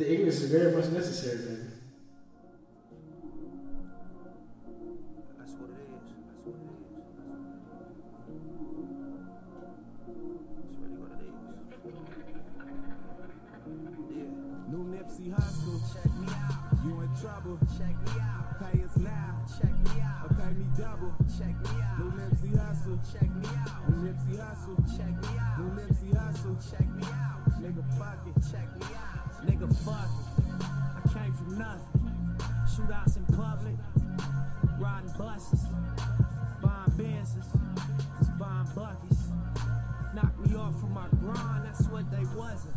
The ignorance is very much necessary, baby. That's what it is. That's what it is. That's really what it is. Yeah. New Nipsey Hussle. Check me out. You in trouble. Check me out. Pay us now. Check me out. Or pay me double. Check me New. Nipsey Hussle. Check me out. New Nipsey Hussle. Check me New. Nipsey Hussle. Check me out. Nigga, fuck it. Check me out. Nigga, fuck it. I came from nothing. Shootouts in public. Riding buses. Buying Benzes. Just buying buckets. Knocked me off from my grind. That's what they wasn't.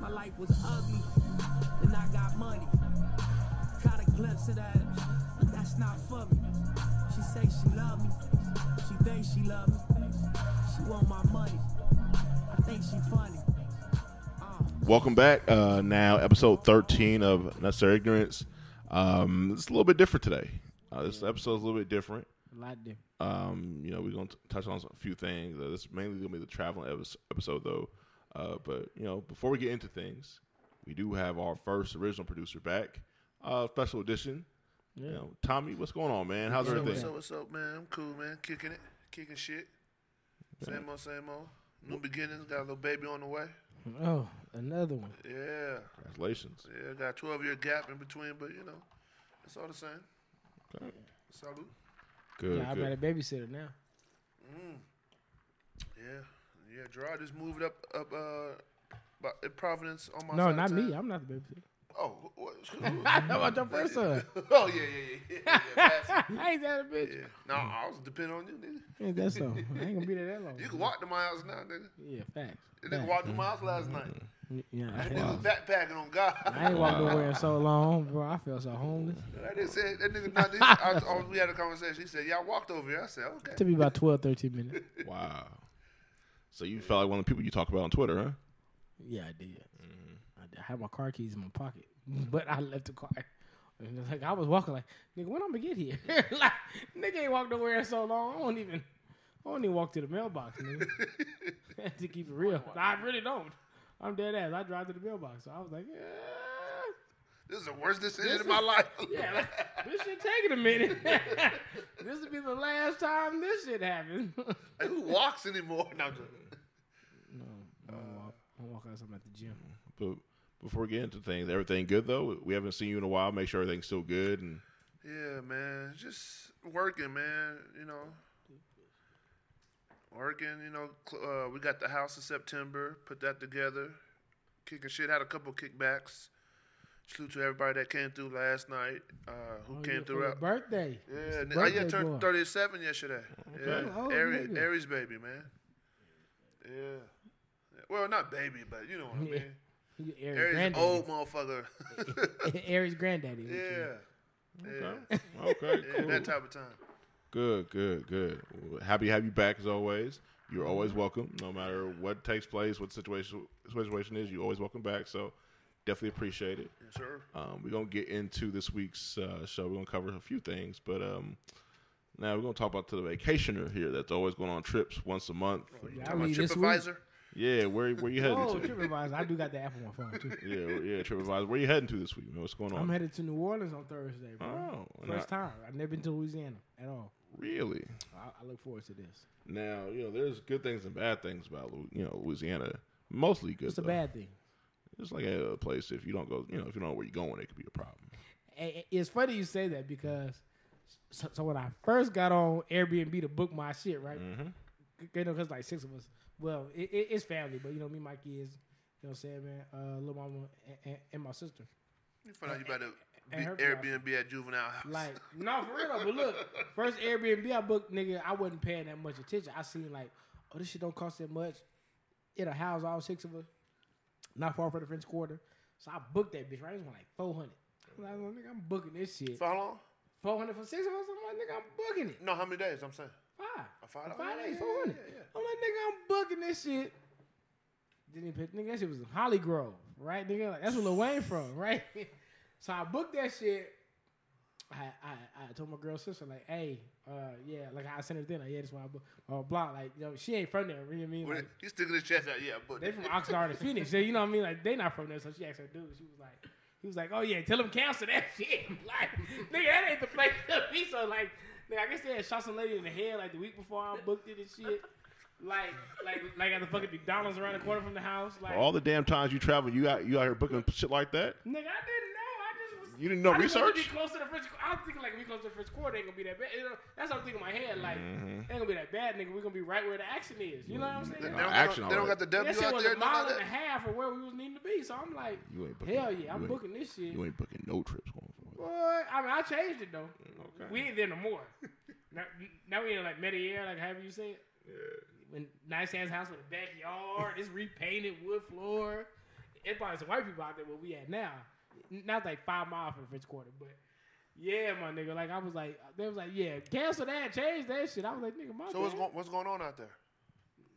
My life was ugly. Then I got money. Caught a glimpse of that. That's not for me. She say she love me. She thinks she love me. She want my money. I think she funny. Welcome back. Uh, now, episode 13 of Necessary Ignorance. Um, it's a little bit different today. Uh, this episode is a little bit different. A lot different. Um, you know, we're going to touch on a few things. Uh, this is mainly going to be the traveling episode, though. Uh, but, you know, before we get into things, we do have our first original producer back. Uh, special edition. Yeah. You know, Tommy, what's going on, man? How's What's up, everything? what's up, what's up, man? I'm cool, man. Kicking it, kicking shit. Same old, same old. New beginnings. Got a little baby on the way. Oh, another one. Yeah, Congratulations. yeah. Got a 12 year gap in between, but you know, it's all the same. Okay. Salute. Good, yeah, I good. got a babysitter now. Yeah, yeah. Gerard just moved up, up, uh, by, in Providence on my No, side of not me. I'm not the babysitter. Oh, what? How about your first son? oh yeah, yeah, yeah, yeah. yeah, I ain't that a bitch. yeah. No, I was depending on you, nigga. Ain't that so? I ain't gonna be there that long. You can walk to my house now, nigga. Yeah, facts. The nigga walked to my house last night. Mm-hmm. Yeah, That I, nigga was backpacking on God. I ain't walked nowhere in so long, bro. I felt so homeless. That nigga said, that nigga not, I, I, we had a conversation. He said, y'all walked over here. I said, okay. took me about 12, 13 minutes. Wow. So you felt like one of the people you talk about on Twitter, huh? Yeah, I did. Mm-hmm. I did. I had my car keys in my pocket, but I left the car. And it's like I was walking like, nigga, when I'm gonna get here? like, nigga ain't walked nowhere in so long. I don't even, I don't even walk to the mailbox, nigga. to keep it real, I really don't. I'm dead ass. I drive to the mailbox, so I was like, yeah, This is the worst decision in my life. yeah. Like, this shit taking a minute. this will be the last time this shit happens. Like, who walks anymore? No, I'm joking. no, I don't walk. I don't walk outside. I'm at the gym. But before we get into things, everything good though? We haven't seen you in a while. Make sure everything's still good. And Yeah, man. Just working, man. You know, working. You know, cl- uh, we got the house in September. Put that together. Kicking shit. Had a couple kickbacks. Salute to everybody that came through last night. Uh, who Oh, came yeah, through? your out- birthday. Yeah, It's n- your oh, yeah, turned boy. 37 yesterday. Yeah, Oh, Aries. Aries baby, man. Yeah. Well, not baby, but you know what I mean. You Aries Aries granddaddy. old motherfucker. Aries granddaddy. yeah. you- Yeah. okay, Yeah, cool. that type of time. Good, good, good. Well, Happy to have you back as always. You're always welcome, no matter what takes place, what situation situation is. You're always welcome back. So definitely appreciate it. Yes, sir. Um, we're gonna get into this week's uh, show. We're gonna cover a few things, but um, now we're gonna talk about to the vacationer here that's always going on trips once a month. Yeah, I My leave this week. Yeah, where where you heading Oh, to? TripAdvisor. I do got the app on my phone too. Yeah, yeah, TripAdvisor. Where you heading to this week? Man? What's going on? I'm headed to New Orleans on Thursday, bro. Oh, First I- time. I've never been to Louisiana at all. really? I, I look forward to this. Now, you know, there's good things and bad things about you know Louisiana. Mostly good. It's a bad thing. It's like a place. If you don't go, you know, if you don't know where you're going, it could be a problem. It's funny you say that because so, so when I first got on Airbnb to book my shit, right? Mm-hmm. You know, because like six of us. Well, it, it, it's family, but you know, me, my kids, you know what I'm saying, man? Uh, little mama and, and, and my sister. You find out you about her Airbnb at juvenile house. Like, no, for real. But look, first Airbnb I booked, nigga, I wasn't paying that much attention. I seen like, oh, this shit don't cost that much. It'll house all six of us, not far from the French Quarter. So I booked that bitch. Right, it was like four hundred. I'm like, nigga, I'm booking this shit. for how long? Four hundred for six of us. I'm like, nigga, I'm booking it. No, how many days? I'm saying. Five. A five Five dollars? days, Yeah, four hundred. yeah, yeah. I'm like, nigga, I'm booking this shit. Didn't even pay, nigga, that shit was Holly Grove, right? Nigga, like, that's where Lil Wayne from, right? so I booked that shit. I, I I told my girl sister like, hey, uh, yeah, like I sent her then, like, yeah, that's why I book or block. Like, yo, she ain't from there. You know what I mean? Like, He's sticking his chest out. Yeah, but they from Oxnard and Phoenix. So, you know what I mean? Like, they not from there. So she asked her dude. She was like, he was like, oh yeah, tell him cancel that shit. like, nigga, that ain't the place to be. So like, nigga, I guess they had shot some lady in the head like the week before I booked it and shit. Like, like, like at the fucking McDonald's around the corner from the house. Like, All the damn times you travel, you out you out here booking shit like that. nigga, I didn't know. I just was. You didn't know I just wanted research? Be close to the French. I'm thinking like if we close to the French Quarter, it ain't gonna be that bad. You know, that's what I'm thinking in my head. Like, Mm-hmm. ain't gonna be that bad, nigga. We gonna be right where the action is. You know what I'm saying? They don't, action, they don't got the W that shit out was there. a nothing mile and a half of where we was needing to be. So I'm like, You ain't booking. hell yeah, I'm booking this shit. You ain't booking no trips Boy, I mean, I changed it though. Okay. We ain't there no more. now, now we in like Mediair, like however you say it. Yeah. When nice ass house with a backyard, it's repainted wood floor. It's probably some white people out there where we at now. Now it's like five miles from the French Quarter, but yeah, my nigga. Like I was like, they was like, yeah, cancel that, change that shit. I was like, nigga, my So what's going what's going on out there?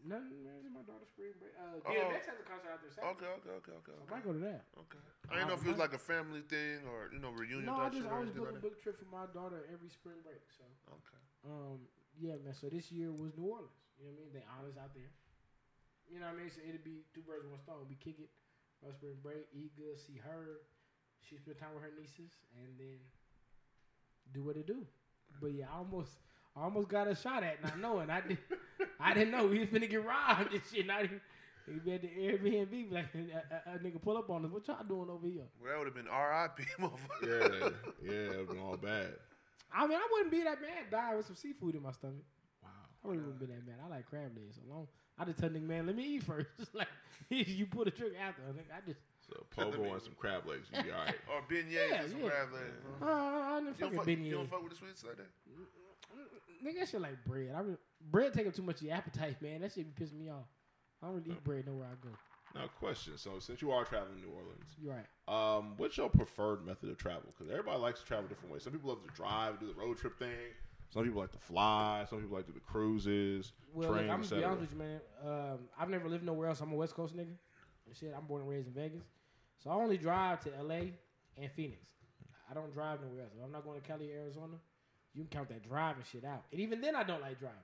Nothing, man. It's my daughter's spring break. Uh, Oh. DMX has a concert out there. Saturday. Okay, okay, okay, okay, I might go to that. okay. I didn't know if it was like a family thing or you know reunion No, I just or always anything book like a that. book trip for my daughter every spring break. So, Okay. um, yeah, man. So this year was New Orleans. You know what I mean? They honors out there. You know what I mean? So it'd be two birds one stone. We kick it for spring break, eat good, see her. She spend time with her nieces, and then do what it do. But yeah, I almost, I almost got a shot at not knowing. I did, I didn't know we was finna get robbed and shit. Not even. Nigga be at the Airbnb, like a, a, a nigga pull up on us. What y'all doing over here? Well, that would have been R.I.P. motherfucker. Yeah, yeah, it was all bad. I mean, I wouldn't be that mad dying with some seafood in my stomach. Wow. I really wouldn't be that mad. I like crab legs so long. I just tell nigga, man, let me eat first. like you pull the trigger after. I, think I just, So pogo and some crab legs, you be all right. Or beignets Yeah, and some yeah. crab legs. uh. I didn't You don't, fuck, beignet. you don't fuck with the sweets like that? Nigga, that shit like bread. I really, bread take up too much of your appetite, man. That shit be pissing me off. I don't really eat bread nowhere I go. Now, question. So, since you are traveling to New Orleans, You're right. um, what's your preferred method of travel? Because everybody likes to travel different ways. Some people love to drive, do the road trip thing. Some people like to fly. Some people like to do the cruises, Well, look, train, I'm gonna be honest with you, man. Um, I've never lived nowhere else. I'm a West Coast nigga. Shit, I'm born and raised in Vegas, so I only drive to L.A. and Phoenix. I don't drive nowhere else. If I'm not going to Cali, Arizona, you can count that driving shit out. And even then, I don't like driving.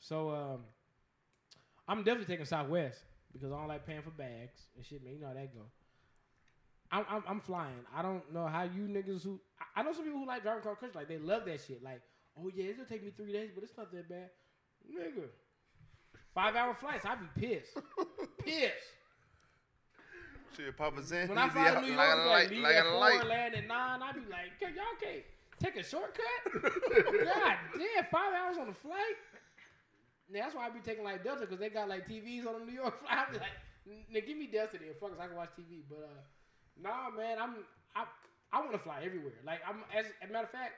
So um, I'm definitely taking Southwest because I don't like paying for bags and shit, man. You know how that go. I'm, I'm, I'm flying. I don't know how you niggas who I- I know some people who like driving cross country, like they love that shit. Like, oh yeah, it'll take me three days, but it's not that bad, nigga. Five hour flights, I'd be pissed, pissed. Shit, Papa Zan. When I fly to New like York, a like, light, leave like at a four, light. land at nine, I'd be like, "Can- y'all can't take a shortcut. God damn, five hours on the flight. Yeah, that's why I be taking like Delta because they got like TVs on the New York flight. I be like, nigga, give me Delta then, fuck, 'cause I can watch TV. But uh, nah, man, I'm I I want to fly everywhere. Like I'm as, as a matter of fact,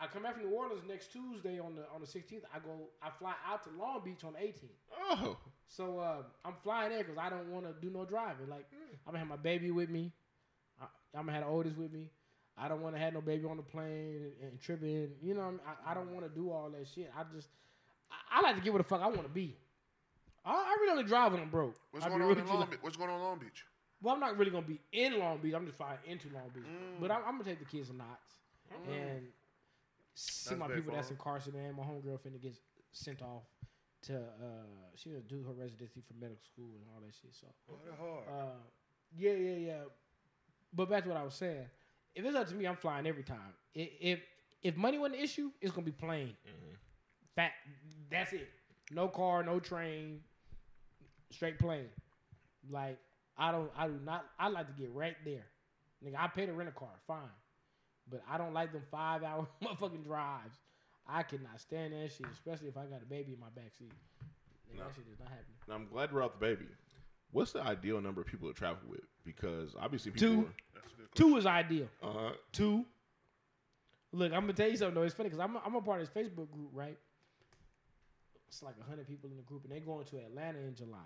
I come back from New Orleans next Tuesday on the on the 16th. I go, I fly out to Long Beach on the 18th. Oh, So uh, I'm flying there because I don't want to do no driving. Like I'm gonna have my baby with me. I, I'm gonna have the oldest with me. I don't want to have no baby on the plane and, and tripping. You know, what I, mean? I, I don't want to do all that shit. I just I, I like to get where the fuck I want to be. I, I really only drive when I'm broke. What's I going on in Long like- Beach? What's going on in Long Beach? Well, I'm not really gonna be in Long Beach. I'm just flying into Long Beach. Mm. But I'm, I'm gonna take the kids to Knott's and see That's my people that's incarcerated. My homegirl finna get sent off to uh, she gonna do her residency for medical school and all that shit. So Oh, that hard. uh, yeah, yeah, yeah. But back to what I was saying. If it's up to me, I'm flying every time. If if money wasn't an issue, it's gonna be plane. Mm-hmm. Fat. That's it. No car, no train, straight plane. Like I don't, I do not. I like to get right there. Nigga, I pay to rent a car, fine, but I don't like them five hour motherfucking drives. I cannot stand that shit, especially if I got a baby in my backseat. Nigga, No. That shit is not happening. Now, I'm glad we're out the baby. What's the ideal number of people to travel with? Because obviously people. Two. That's a good Two is ideal. Uh huh. Two. Look, I'm gonna tell you something though. It's funny because I'm a, I'm a part of this Facebook group, right? It's like hundred people in the group, and they're going to Atlanta in July.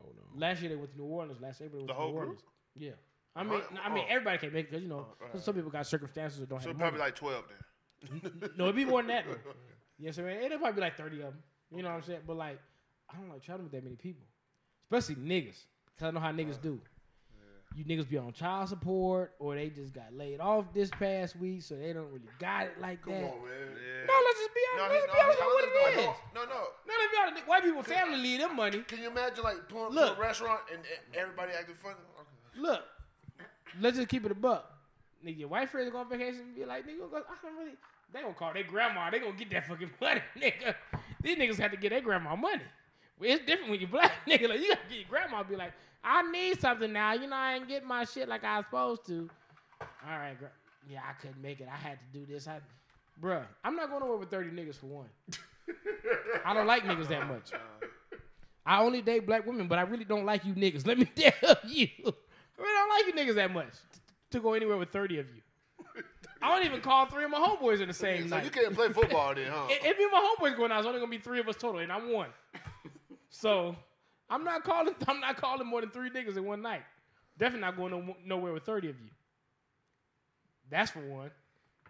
Oh no. Last year they went to New Orleans. Last April they went The to whole New group? Yeah. I mean, Oh, I mean, oh. everybody can't make it because you know Oh, right. some people got circumstances or don't have to. So probably money. like 12 then. no, it'd be more than that. Though. Yes, I mean, it'll probably be like thirty of them. You know what I'm saying? But like, I don't like traveling with that many people, especially niggas, because I know how niggas do. you niggas be on child support or they just got laid off this past week, so they don't really got it like Come that. on, man. Yeah. No, let's just be honest. he- let's no, be honest he- about what no, it is. No, no. No, let's be honest. White people family leave them money. Can you imagine like pulling up Look. to a restaurant and, and everybody acting funny? Look, let's just keep it a buck. Nigga, your white friends go on vacation and be like, nigga, go, I don't really. They gonna call their grandma. They gonna get that fucking money, nigga. These niggas have to get their grandma money. It's different when you black, nigga. Like, you gotta get your grandma. Be like, I need something now. You know, I ain't get my shit like I was supposed to. All right, gra- yeah, I couldn't make it. I had to do this. I, bruh, I'm not going nowhere with 30 niggas for one. I don't like niggas that much. I only date black women, but I really don't like you niggas. Let me tell you. I really don't like you niggas that much t- to go anywhere with 30 of you. I don't even call three of my homeboys in the same So night. you can't play football then, huh? If if me and my homeboys going out, it's only gonna be three of us total, and I'm one. So I'm not calling. I'm not calling more than three niggas in one night. Definitely not going no, nowhere with 30 of you. That's for one.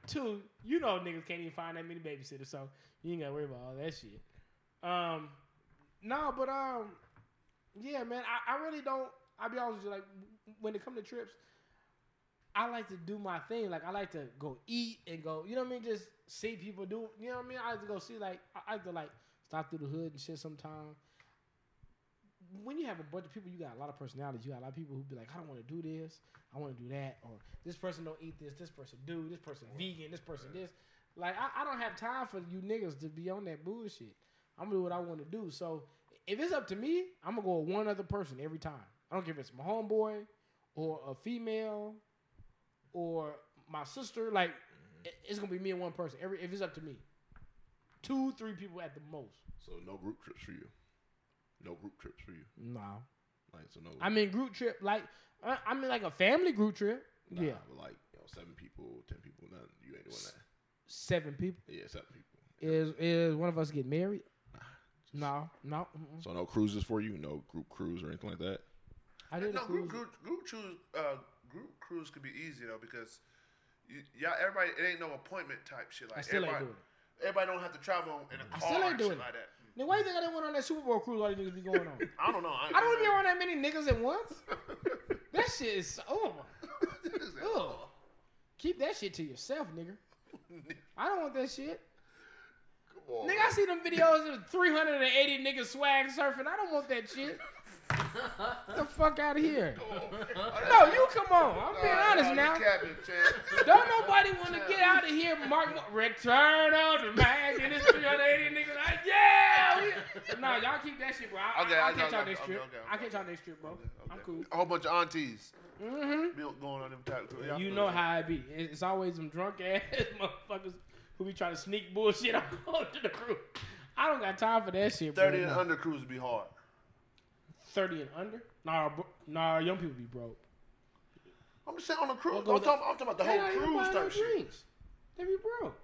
Two, you know niggas can't even find that many babysitters, so you ain't gotta worry about all that shit. Um, no, but um, yeah, man, I, I really don't. I'll be honest with you, like when it come to trips, I like to do my thing. Like I like to go eat and go, you know what I mean? Just see people do. You know what I mean? I like to go see like I like to like stop through the hood and shit sometime. When you have a bunch of people, you got a lot of personalities. You got a lot of people who be like, I don't want to do this, I want to do that, or this person don't eat this, this person do, this person vegan, this person this. Like I, I don't have time for you niggas to be on that bullshit. I'm gonna do what I want to do. So if it's up to me, I'm gonna go with one other person every time. I don't care if it's my homeboy or a female or my sister. Like mm-hmm. it- it's gonna be me and one person. Every if it's up to me, two, three people at the most. So no group trips for you. No group trips for you. No, Like so no. I mean group trip. Like I I mean like a family group trip. nah, yeah, but like you know, seven people, ten people. None. You ain't doing that. seven people. Yeah, seven people. Is is one of us get married? No, no. mm-mm. So no cruises for you. No group cruise or anything like that. I didn't. No, cruise. group, group, group cruise, uh, group cruise could be easy though because you, y'all, everybody, it ain't no appointment type shit. Like I still ain't everybody, doing it. everybody don't have to travel in a I car still ain't and doing shit it. like that. Then why you think I didn't went on that Super Bowl cruise? All these niggas be going on. I don't know. I, I don't want to be around that many niggas at once. that shit is oh my. Keep that shit to yourself, nigga. I don't want that shit. Come on. Nigga, I see them videos of 380 niggas swag surfing. I don't want that shit. Get the fuck out of here. No, you come on. I'm being honest now. Champ. Don't nobody want to get out of here. Mark, return of the Mack and it's 380 niggas. Like, yeah. Nah, y'all keep that shit, bro. I, Okay, I, I okay, catch y'all next okay, trip. okay, I okay. catch y'all next trip, bro. I'm cool. A whole bunch of aunties Mm-hmm. be going on them type of You know how it be. It's always them drunk ass motherfuckers who be trying to sneak bullshit onto the crew. I don't got time for that shit, bro. Thirty and under cruise would be hard. 30 and under? Nah, bro, nah, young people be broke. I'm just saying on the crew. I'm talking, I'm talking about the whole cruise type shit. drinks. They be broke.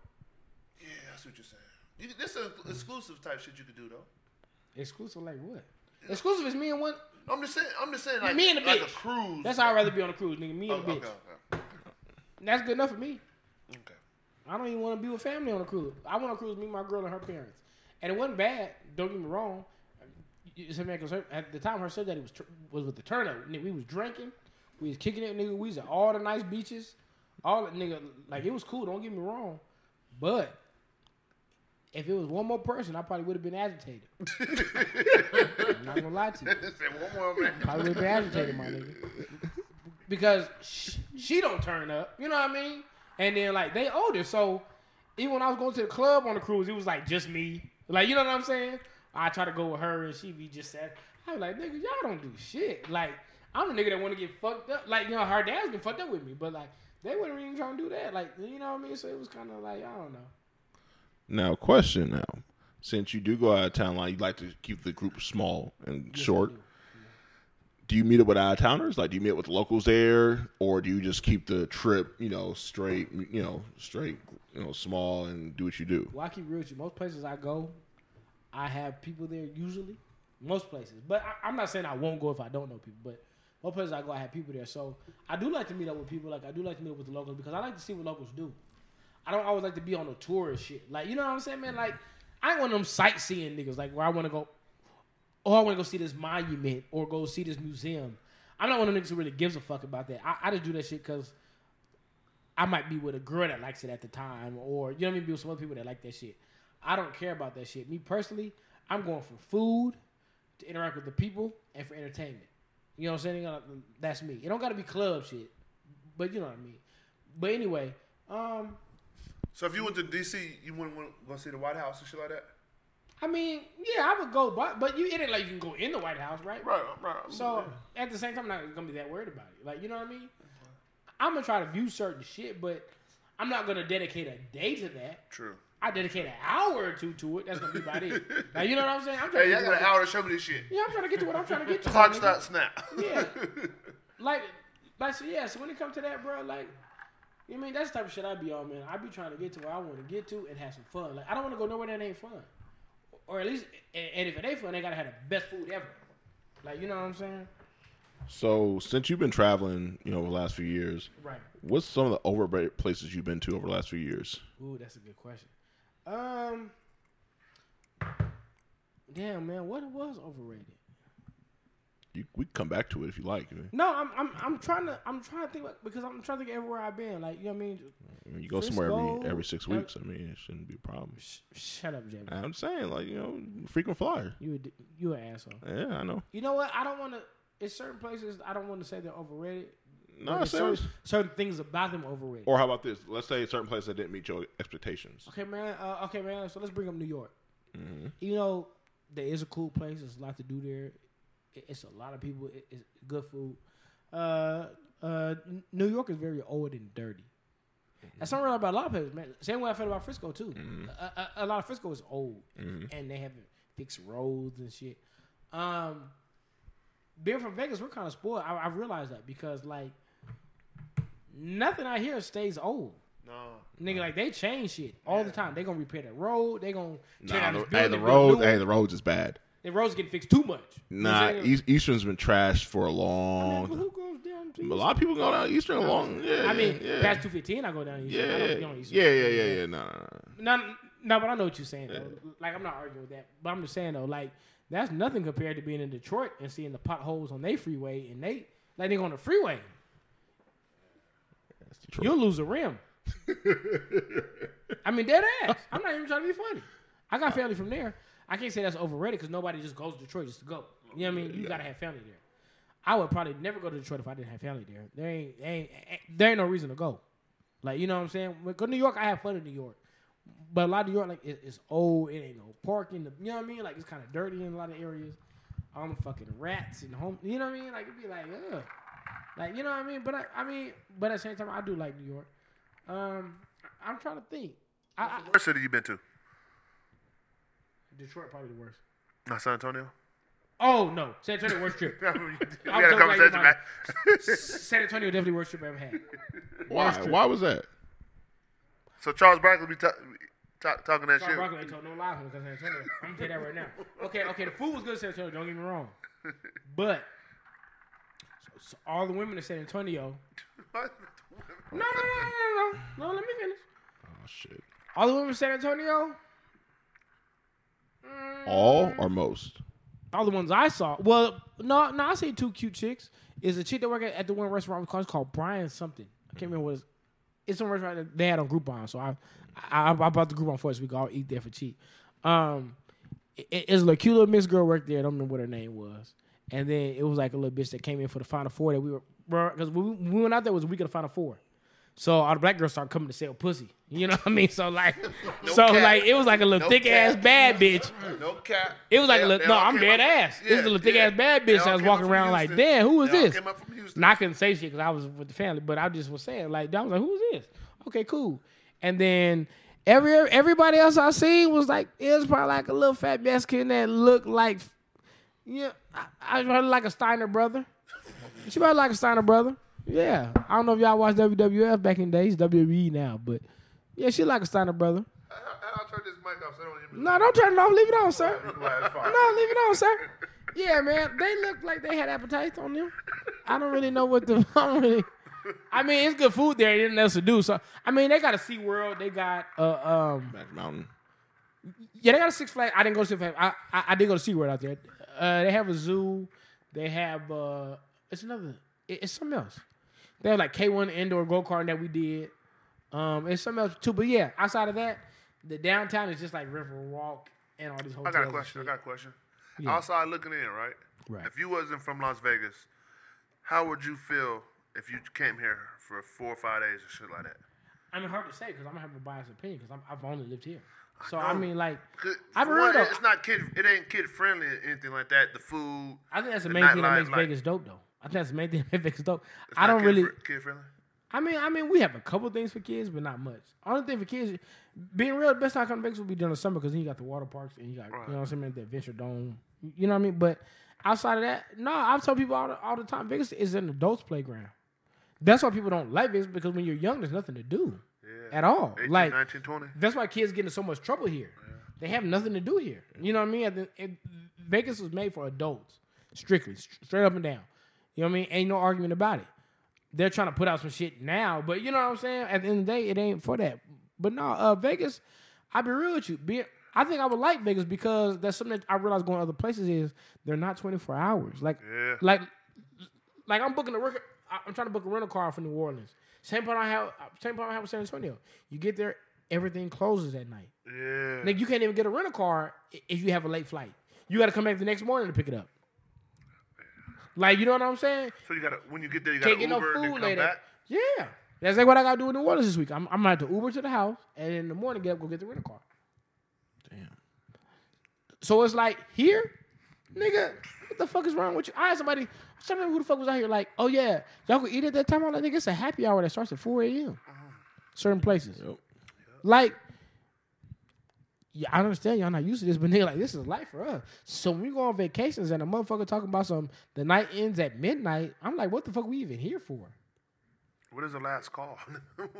Yeah, that's what you're saying. You, this is exclusive type shit you could do though. Exclusive like what? Exclusive is me and one. I'm just saying. I'm just saying like me and the like bitch. a cruise. That's how I'd rather be on a cruise, nigga. Me Oh, and the okay, bitch. okay, That's good enough for me. okay. I don't even want to be with family on a cruise. I want to cruise me, my girl, and her parents. And it wasn't bad. Don't get me wrong. You- Some man, 'cause her- at the time her stepdaddy was tr- was with the turn up. We was drinking, we was kicking it, nigga. We was at all the nice beaches, all the nigga. Like it was cool. Don't get me wrong, but if it was one more person, I probably would have been agitated. I'm not gonna lie to you. Say one more man. Probably would have been agitated, my nigga. Because she, she don't turn up. You know what I mean? And then like they older, so even when I was going to the club on the cruise, it was like just me. Like you know what I'm saying? I try to go with her and she be just sad. I was like, nigga, y'all don't do shit. Like I'm the nigga that want to get fucked up. Like you know, her dad's been fucked up with me, but like they wouldn't even trying to do that. Like you know what I mean? So it was kind of like I don't know. Now, question now. Since you do go out of town, like you like to keep the group small and short, do you meet up with out of towners? Like, do you meet up with locals there, or do you just keep the trip, you know, straight, you know, straight, you know, small and do what you do? Well, I keep real with you. Most places I go, I have people there usually. Most places, but I, I'm not saying I won't go if I don't know people. But most places I go, I have people there. So I do like to meet up with people. Like I do like to meet up with the locals because I like to see what locals do. I don't always like to be on the tourist shit. Like you know what I'm saying, man. Like I ain't one of them sightseeing niggas. Like where I want to go, oh I want to go see this monument or go see this museum. I'm not one of the niggas who really gives a fuck about that. I, I just do that shit because I might be with a girl that likes it at the time, or you know what I mean, be with some other people that like that shit. I don't care about that shit. Me personally, I'm going for food, to interact with the people, and for entertainment. You know what I'm saying? That's me. It don't got to be club shit, but you know what I mean. But anyway, um, So if you went to DC, you wouldn't want to go see the White House and shit like that. I mean, yeah, I would go, but but you it ain't like you can go in the White House, right? Right, right. So at the same time, I'm not gonna be that worried about it. Like you know what I mean? I'm gonna try to view certain shit, but I'm not gonna dedicate a day to that. true. I dedicate an hour or two to it. That's gonna be about it. Like you know what I'm saying? I'm trying Hey, to y'all get got an hour to show me this shit. Yeah, I'm trying to get to what I'm trying to get to. Clock nigga. start snap. Yeah. Like, like so yeah. So when it comes to that, bro, like, you know I mean that's the type of shit I be on, man. I be trying to get to where I want to get to and have some fun. Like I don't want to go nowhere that ain't fun, or at least, and, and if it ain't fun, they gotta have the best food ever. Like you know what I'm saying? So since you've been traveling, you know, over the last few years, Right. what's some of the overrated places you've been to over the last few years? Ooh, that's a good question. Um, damn man, what was overrated? You, we can come back to it if you like. I mean, No, I'm I'm I'm trying to I'm trying to think about, because I'm trying to think everywhere I've been. Like you know what I mean? I mean, you go somewhere every every six weeks. I mean, it shouldn't be a problem. Sh- shut up, Jamie. I'm saying, like you know, frequent flyer. You a you an asshole. Yeah, I know. You know what? I don't want to. It's certain places I don't want to say they're overrated. No, certain, certain things about them overrated. Or how about this? Let's say certain places that didn't meet your expectations. okay, man. Uh, okay, man. So let's bring up New York. Mm-hmm. You know, there is a cool place. There's a lot to do there. It- It's a lot of people. It- It's good food. Uh, uh, New York is very old and dirty. That's something about a lot of places, man. Same way I felt about Frisco too. A, a, a lot of Frisco is old, and they haven't fixed roads and shit. Um, being from Vegas, we're kind of spoiled. I, I realized that because like nothing out here stays old. No. Nigga, like they change shit all the time. They gonna repair the road. They gonna tear Nah, down the, this hey, the build road, hey, the roads is bad. The roads getting fixed too much. You know Nah, East, Eastern's been trashed for a long. but who goes down to a lot of people go down Eastern a long. Yeah, I mean, yeah, past two fifteen, I go down. Eastern. yeah, I don't yeah, Eastern. yeah, yeah, yeah, yeah. No, no, no. No, no, but I know what you're saying. Though. Like I'm not arguing with that, but I'm just saying though, like that's nothing compared to being in Detroit and seeing the potholes on their freeway and they like they go on the freeway. That's Detroit. You'll lose a rim. I mean, dead ass. I'm not even trying to be funny. I got family from there. I can't say that's overrated because nobody just goes to Detroit just to go. You know what I mean? You gotta have family there. I would probably never go to Detroit if I didn't have family there. There ain't, ain't, ain't there ain't no reason to go. Like you know what I'm saying? When go to New York, I have fun in New York, but a lot of New York like it, it's old. It ain't no parking. The, you know what I mean? Like it's kind of dirty in a lot of areas. All the fucking rats and home. You know what I mean? Like it'd be like, ugh. Like you know what I mean? But I, I mean, but at the same time, I do like New York. Um, I'm trying to think. I, I, city you been to? Detroit probably the worst. Not San Antonio. Oh no, San Antonio worst trip. we I'm had a so glad you conversation, brought man. it. San Antonio definitely worst trip I ever had. Why? Trip. Why was that? So Charles Barkley be ta- ta- talking that Charles shit. Barkley ain't told no lie when it comes to San Antonio. I'm gonna tell you that right now. Okay, okay, the food was good in San Antonio. Don't get me wrong, but so, so all the women in San Antonio. No, no, no, no, no, no. No, let me finish. Oh shit. All the women in San Antonio. All or most? All the ones I saw. Well, no, no, I say two cute chicks. Is a chick that work at, at the one restaurant called, it's called Brian something. I can't remember what it's. It's some restaurant that they had on Groupon, so I I, I bought the Groupon for us. We could all eat there for cheap. Um, it, it's a cute little Miss girl worked there. I don't remember what her name was. And then it was like a little bitch that came in for the Final Four that we were because we, we went out there was a week of the Final Four. So all the black girls started coming to sell pussy. You know what I mean? So like, so cap. like it was like a little No thick ass bad bitch. No cap. It was like They- a little, no, I'm dead up- ass. this is a little thick ass bad bitch. I was walking around like, damn, who is this? came up from Houston. And I couldn't say shit because I was with the family, but I just was saying like, I was like, who's this? Okay, cool. And then every everybody else I seen was like, it was probably like a little fat Mexican that looked like, yeah, I, I probably like a Steiner brother. She probably like a Steiner brother. Yeah, I don't know if y'all watched WWF back in the days, WWE now, but yeah, she like a Steiner brother. How- how I turn this mic off so I don't hear? No, don't turn it off. Leave it on, sir. Well, it's fine. No, leave it on, sir. Yeah, man. They look like they had appetites on them. I don't really know what the. I don't really. I mean, it's good food there. Ain't nothing else to do. So, I mean, they got a Sea World. They got uh um. Back Mountain. Yeah, they got a Six Flags. I didn't go to Six Flags. I, I I did go to Sea World out there. Uh, they have a zoo. They have uh It's another. it- it's something else. They have like K one indoor go karting that we did. Um, it's something else too. But yeah, outside of that, the downtown is just like River Walk and all these I got a question. I got a question. Yeah. Outside looking in, right? Right. If you wasn't from Las Vegas, how would you feel if you came here for four or five days or shit like that? I mean, hard to say because I'm gonna have a biased opinion because I've only lived here. So know. I mean, like, I've heard one, of- it's not kid. It ain't kid friendly or anything like that. The food. I think that's the the main thing that makes like- Vegas dope, though. I think that's the main thing that makes Vegas dope. it's I don't really. fri- kid friendly. I mean, I mean, we have a couple things for kids, but not much. Only thing for kids, being real, the best time to Vegas would be during the summer because then you got the water parks and you got, Right. you know what I'm saying, the Adventure Dome. You know what I mean? But outside of that, no, I tell people all the, all the time, Vegas is an adults' playground. That's why people don't like Vegas because when you're young, there's nothing to do Yeah. at all. 18, like 19, 20. that's why kids get in so much trouble here. They have nothing to do here. You know what I mean? It- Vegas was made for adults, strictly, st- straight up and down. You know what I mean? Ain't no argument about it. They're trying to put out some shit now, but you know what I'm saying? At the end of the day, it ain't for that. But no, uh, Vegas, I'll be real with you. Be, I think I would like Vegas because that's something that I realize going other places is they're not 24 hours. Like, Yeah. like, like I'm booking a work. I'm trying to book a rental car for New Orleans. Same problem I have. Same problem I have with San Antonio. You get there, everything closes at night. Yeah. Like you can't even get a rental car if you have a late flight. You got to come back the next morning to pick it up. Like you know what I'm saying? So you gotta when you get there, you Can't gotta get no Uber and then food come later. back. Yeah, that's like what I got to do in New Orleans this week. I'm, I'm gonna have to Uber to the house and in the morning get up go get the rental car. Damn. So it's like here, nigga, what the fuck is wrong with you? I had somebody, I was trying to remember who the fuck was out here like, oh yeah, y'all could eat at that time. I'm like, nigga, it's a happy hour that starts at 4 a.m. Uh-huh. Certain places. Yep. Like, yeah, I understand y'all not used to this, but nigga, like, this is life for us. So when we go on vacations and a motherfucker talking about some, the night ends at midnight, I'm like, what the fuck we even here for? What is the last call? last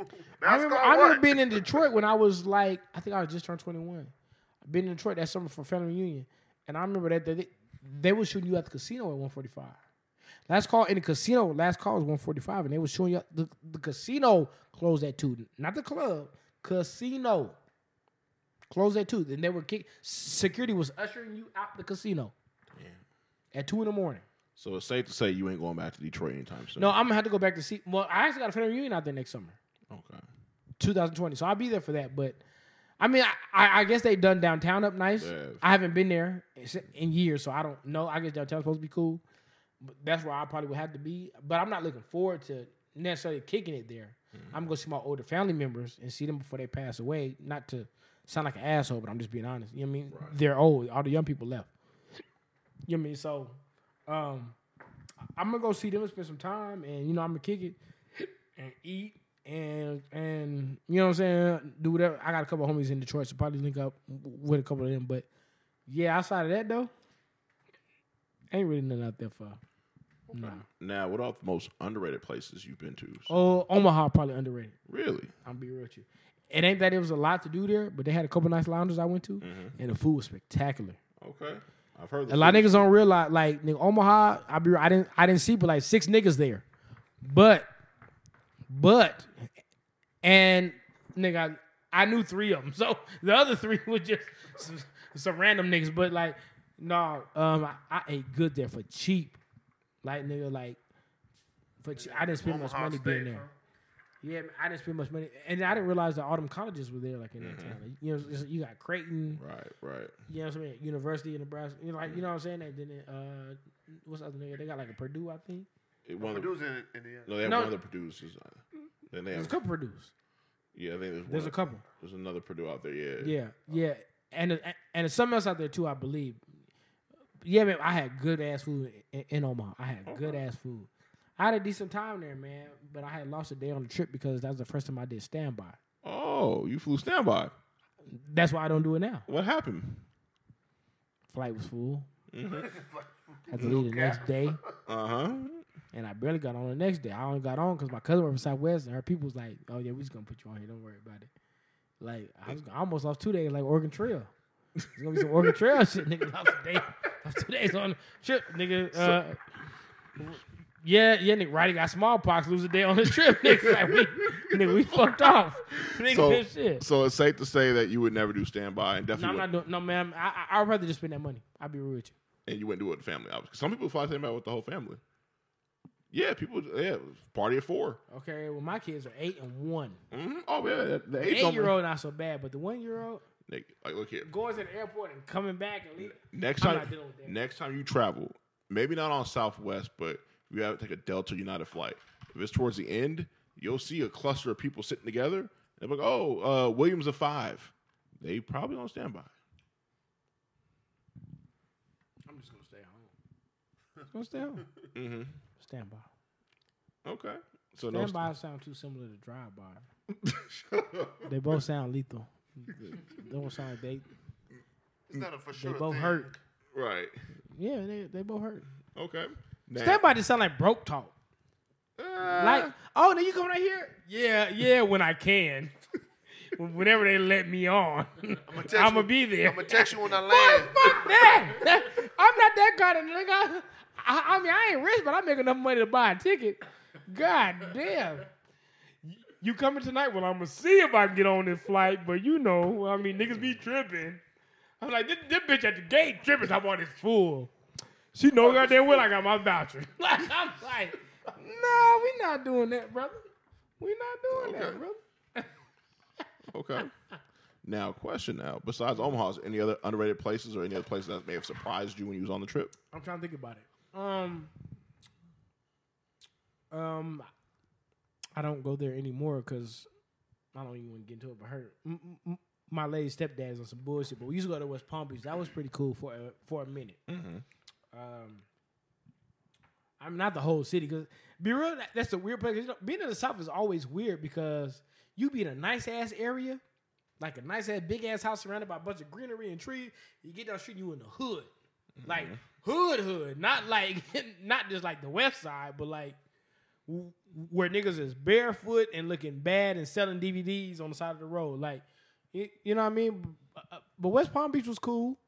I remember, call I remember being in Detroit when I was like, I think I was just turned 21. I've been in Detroit that summer for family reunion. And I remember that they, they were shooting you at the casino at 145. Last call in the casino, last call was 145, and they were showing you the, the casino closed at 2. Not the club, casino. Closed at 2. Then they were kick security was ushering you out the casino at 2 in the morning. So it's safe to say you ain't going back to Detroit anytime soon. No, I'm gonna have to go back to see. Well, I actually got a family reunion out there next summer. Okay. 2020. So I'll be there for that. But I mean, I, I, I guess they done downtown up nice. Yeah. I haven't been there in- years, so I don't know. I guess downtown's supposed to be cool. But that's where I probably would have to be. But I'm not looking forward to necessarily kicking it there. Mm-hmm. I'm gonna see my older family members and see them before they pass away. Not to sound like an asshole, but I'm just being honest. You know what I mean? They're old. All the young people left. You know what I mean? So, um, I'm gonna go see them and spend some time, and you know, I'm gonna kick it and eat and and you know what I'm saying, do whatever. I got a couple of homies in Detroit, so probably link up with a couple of them. But yeah, outside of that though, ain't really nothing out there for. Nah. Now, what are the most underrated places you've been to? Oh, Omaha probably underrated. Really? I'm be real with you. It ain't that it was a lot to do there, but they had a couple nice lounges I went to, Mm-hmm. and the food was spectacular. Okay. I've heard that. A lot of niggas don't realize, like nigga, Omaha. I be, I didn't, I didn't see, but like six niggas there, but, but, and nigga, I, I knew three of them. So the other three were just some, some random niggas. But like, no, um, I, I ate good there for cheap. Like nigga, like for cheap. I didn't spend much money being there. Yeah, I didn't spend much money, and I didn't realize that all them colleges were there, like in that town. Like, you know, you got Creighton, Right, right. you know what I'm saying? University of Nebraska. You know, like you know what I'm saying? And then uh, what's the other nigga? They got like a Purdue, I think. It, one of the, Purdue's in Indiana. no, they have No. one of the producers. uh, Then they There's have, a couple Purdue's. yeah, I think there's, There's one, a couple. There's another Purdue out there. Yeah. Yeah, yeah, and and there's something else out there too, I believe. Yeah, man, I had good ass food in, in Omaha. I had good ass food. I had a decent time there, man, but I had lost a day on the trip because that was the first time I did standby. Oh, you flew standby. That's why I don't do it now. What happened? Flight was full. Mm-hmm. Had to leave the next day. Uh huh. And I barely got on the next day. I only got on because my cousin was from Southwest, and her people was like, "Oh yeah, we just gonna put you on here. Don't worry about it." Like I, was, I almost lost two days, like Oregon Trail. It's gonna be some Oregon Trail shit, nigga. Lost a day, lost two days on the trip, nigga. Uh, yeah, yeah, nigga. Roddy got smallpox, lose a day on his trip, nigga. Like we, nigga, we fucked off, nigga. So, shit. so it's safe to say that you would never do standby, and No, definitely, I'm not doing. No, man. I, I, I'd rather just spend that money. I'll be real with you. and you wouldn't do it with the family. Obviously, some people fly standby with the whole family. Yeah, people. Yeah, party of four. Okay, well my kids are eight and one. hmm Oh yeah, the, the The eight eight year old not so bad, but the one year old Nigga, Like, look here. going to the airport and coming back and leaving. Next I'm time, not dealing with that. next time you travel, maybe not on Southwest, but you have to take a Delta United flight. If it's towards the end, you'll see a cluster of people sitting together. They're like, "Oh, uh, Williams a five. They probably on standby. I'm just gonna stay home. Gonna stay home. Mm-hmm. Stand by. Okay, so no. Stand by sound too similar to drive by. they both sound lethal. They don't sound like they. It's not a for sure. They both thing. hurt. Right. Yeah, they they both hurt. Okay. Now, Stand by just sound like broke talk. uh, Like, oh, then you coming out here? Yeah, yeah, when I can. Whenever they let me on, I'm text gonna be there. I'm gonna text you when I land. Fuck that. I'm not that kind of nigga. I, I mean, I ain't rich, but I make enough money to buy a ticket. God damn. You coming tonight? Well, I'm gonna see if I can get on this flight, but you know, I mean, niggas be tripping. I'm like, this, this bitch at the gate tripping. talking about it's full. She know goddamn well I got my voucher. Like, I'm like, no, we not doing that, brother. We not doing that, Okay. brother. Okay. Now, question now. Besides Omaha, is any other underrated places or any other places that may have surprised you when you was on the trip? I'm trying to think about it. Um, um, I don't go there anymore because I don't even want to get into it. But her, m- m- my lady stepdad's on some bullshit. But we used to go to West Palm Beach. That was pretty cool for a, for a minute. Um, I'm not the whole city because be real. That's the weird place. You know, being in the South is always weird because you be in a nice ass area, like a nice ass big ass house surrounded by a bunch of greenery and trees. You get down the street, you in the hood, like hood hood, not like not just like the West Side, but like w- where niggas is barefoot and looking bad and selling DVDs on the side of the road. Like, you, you know what I mean? Uh, But West Palm Beach was cool.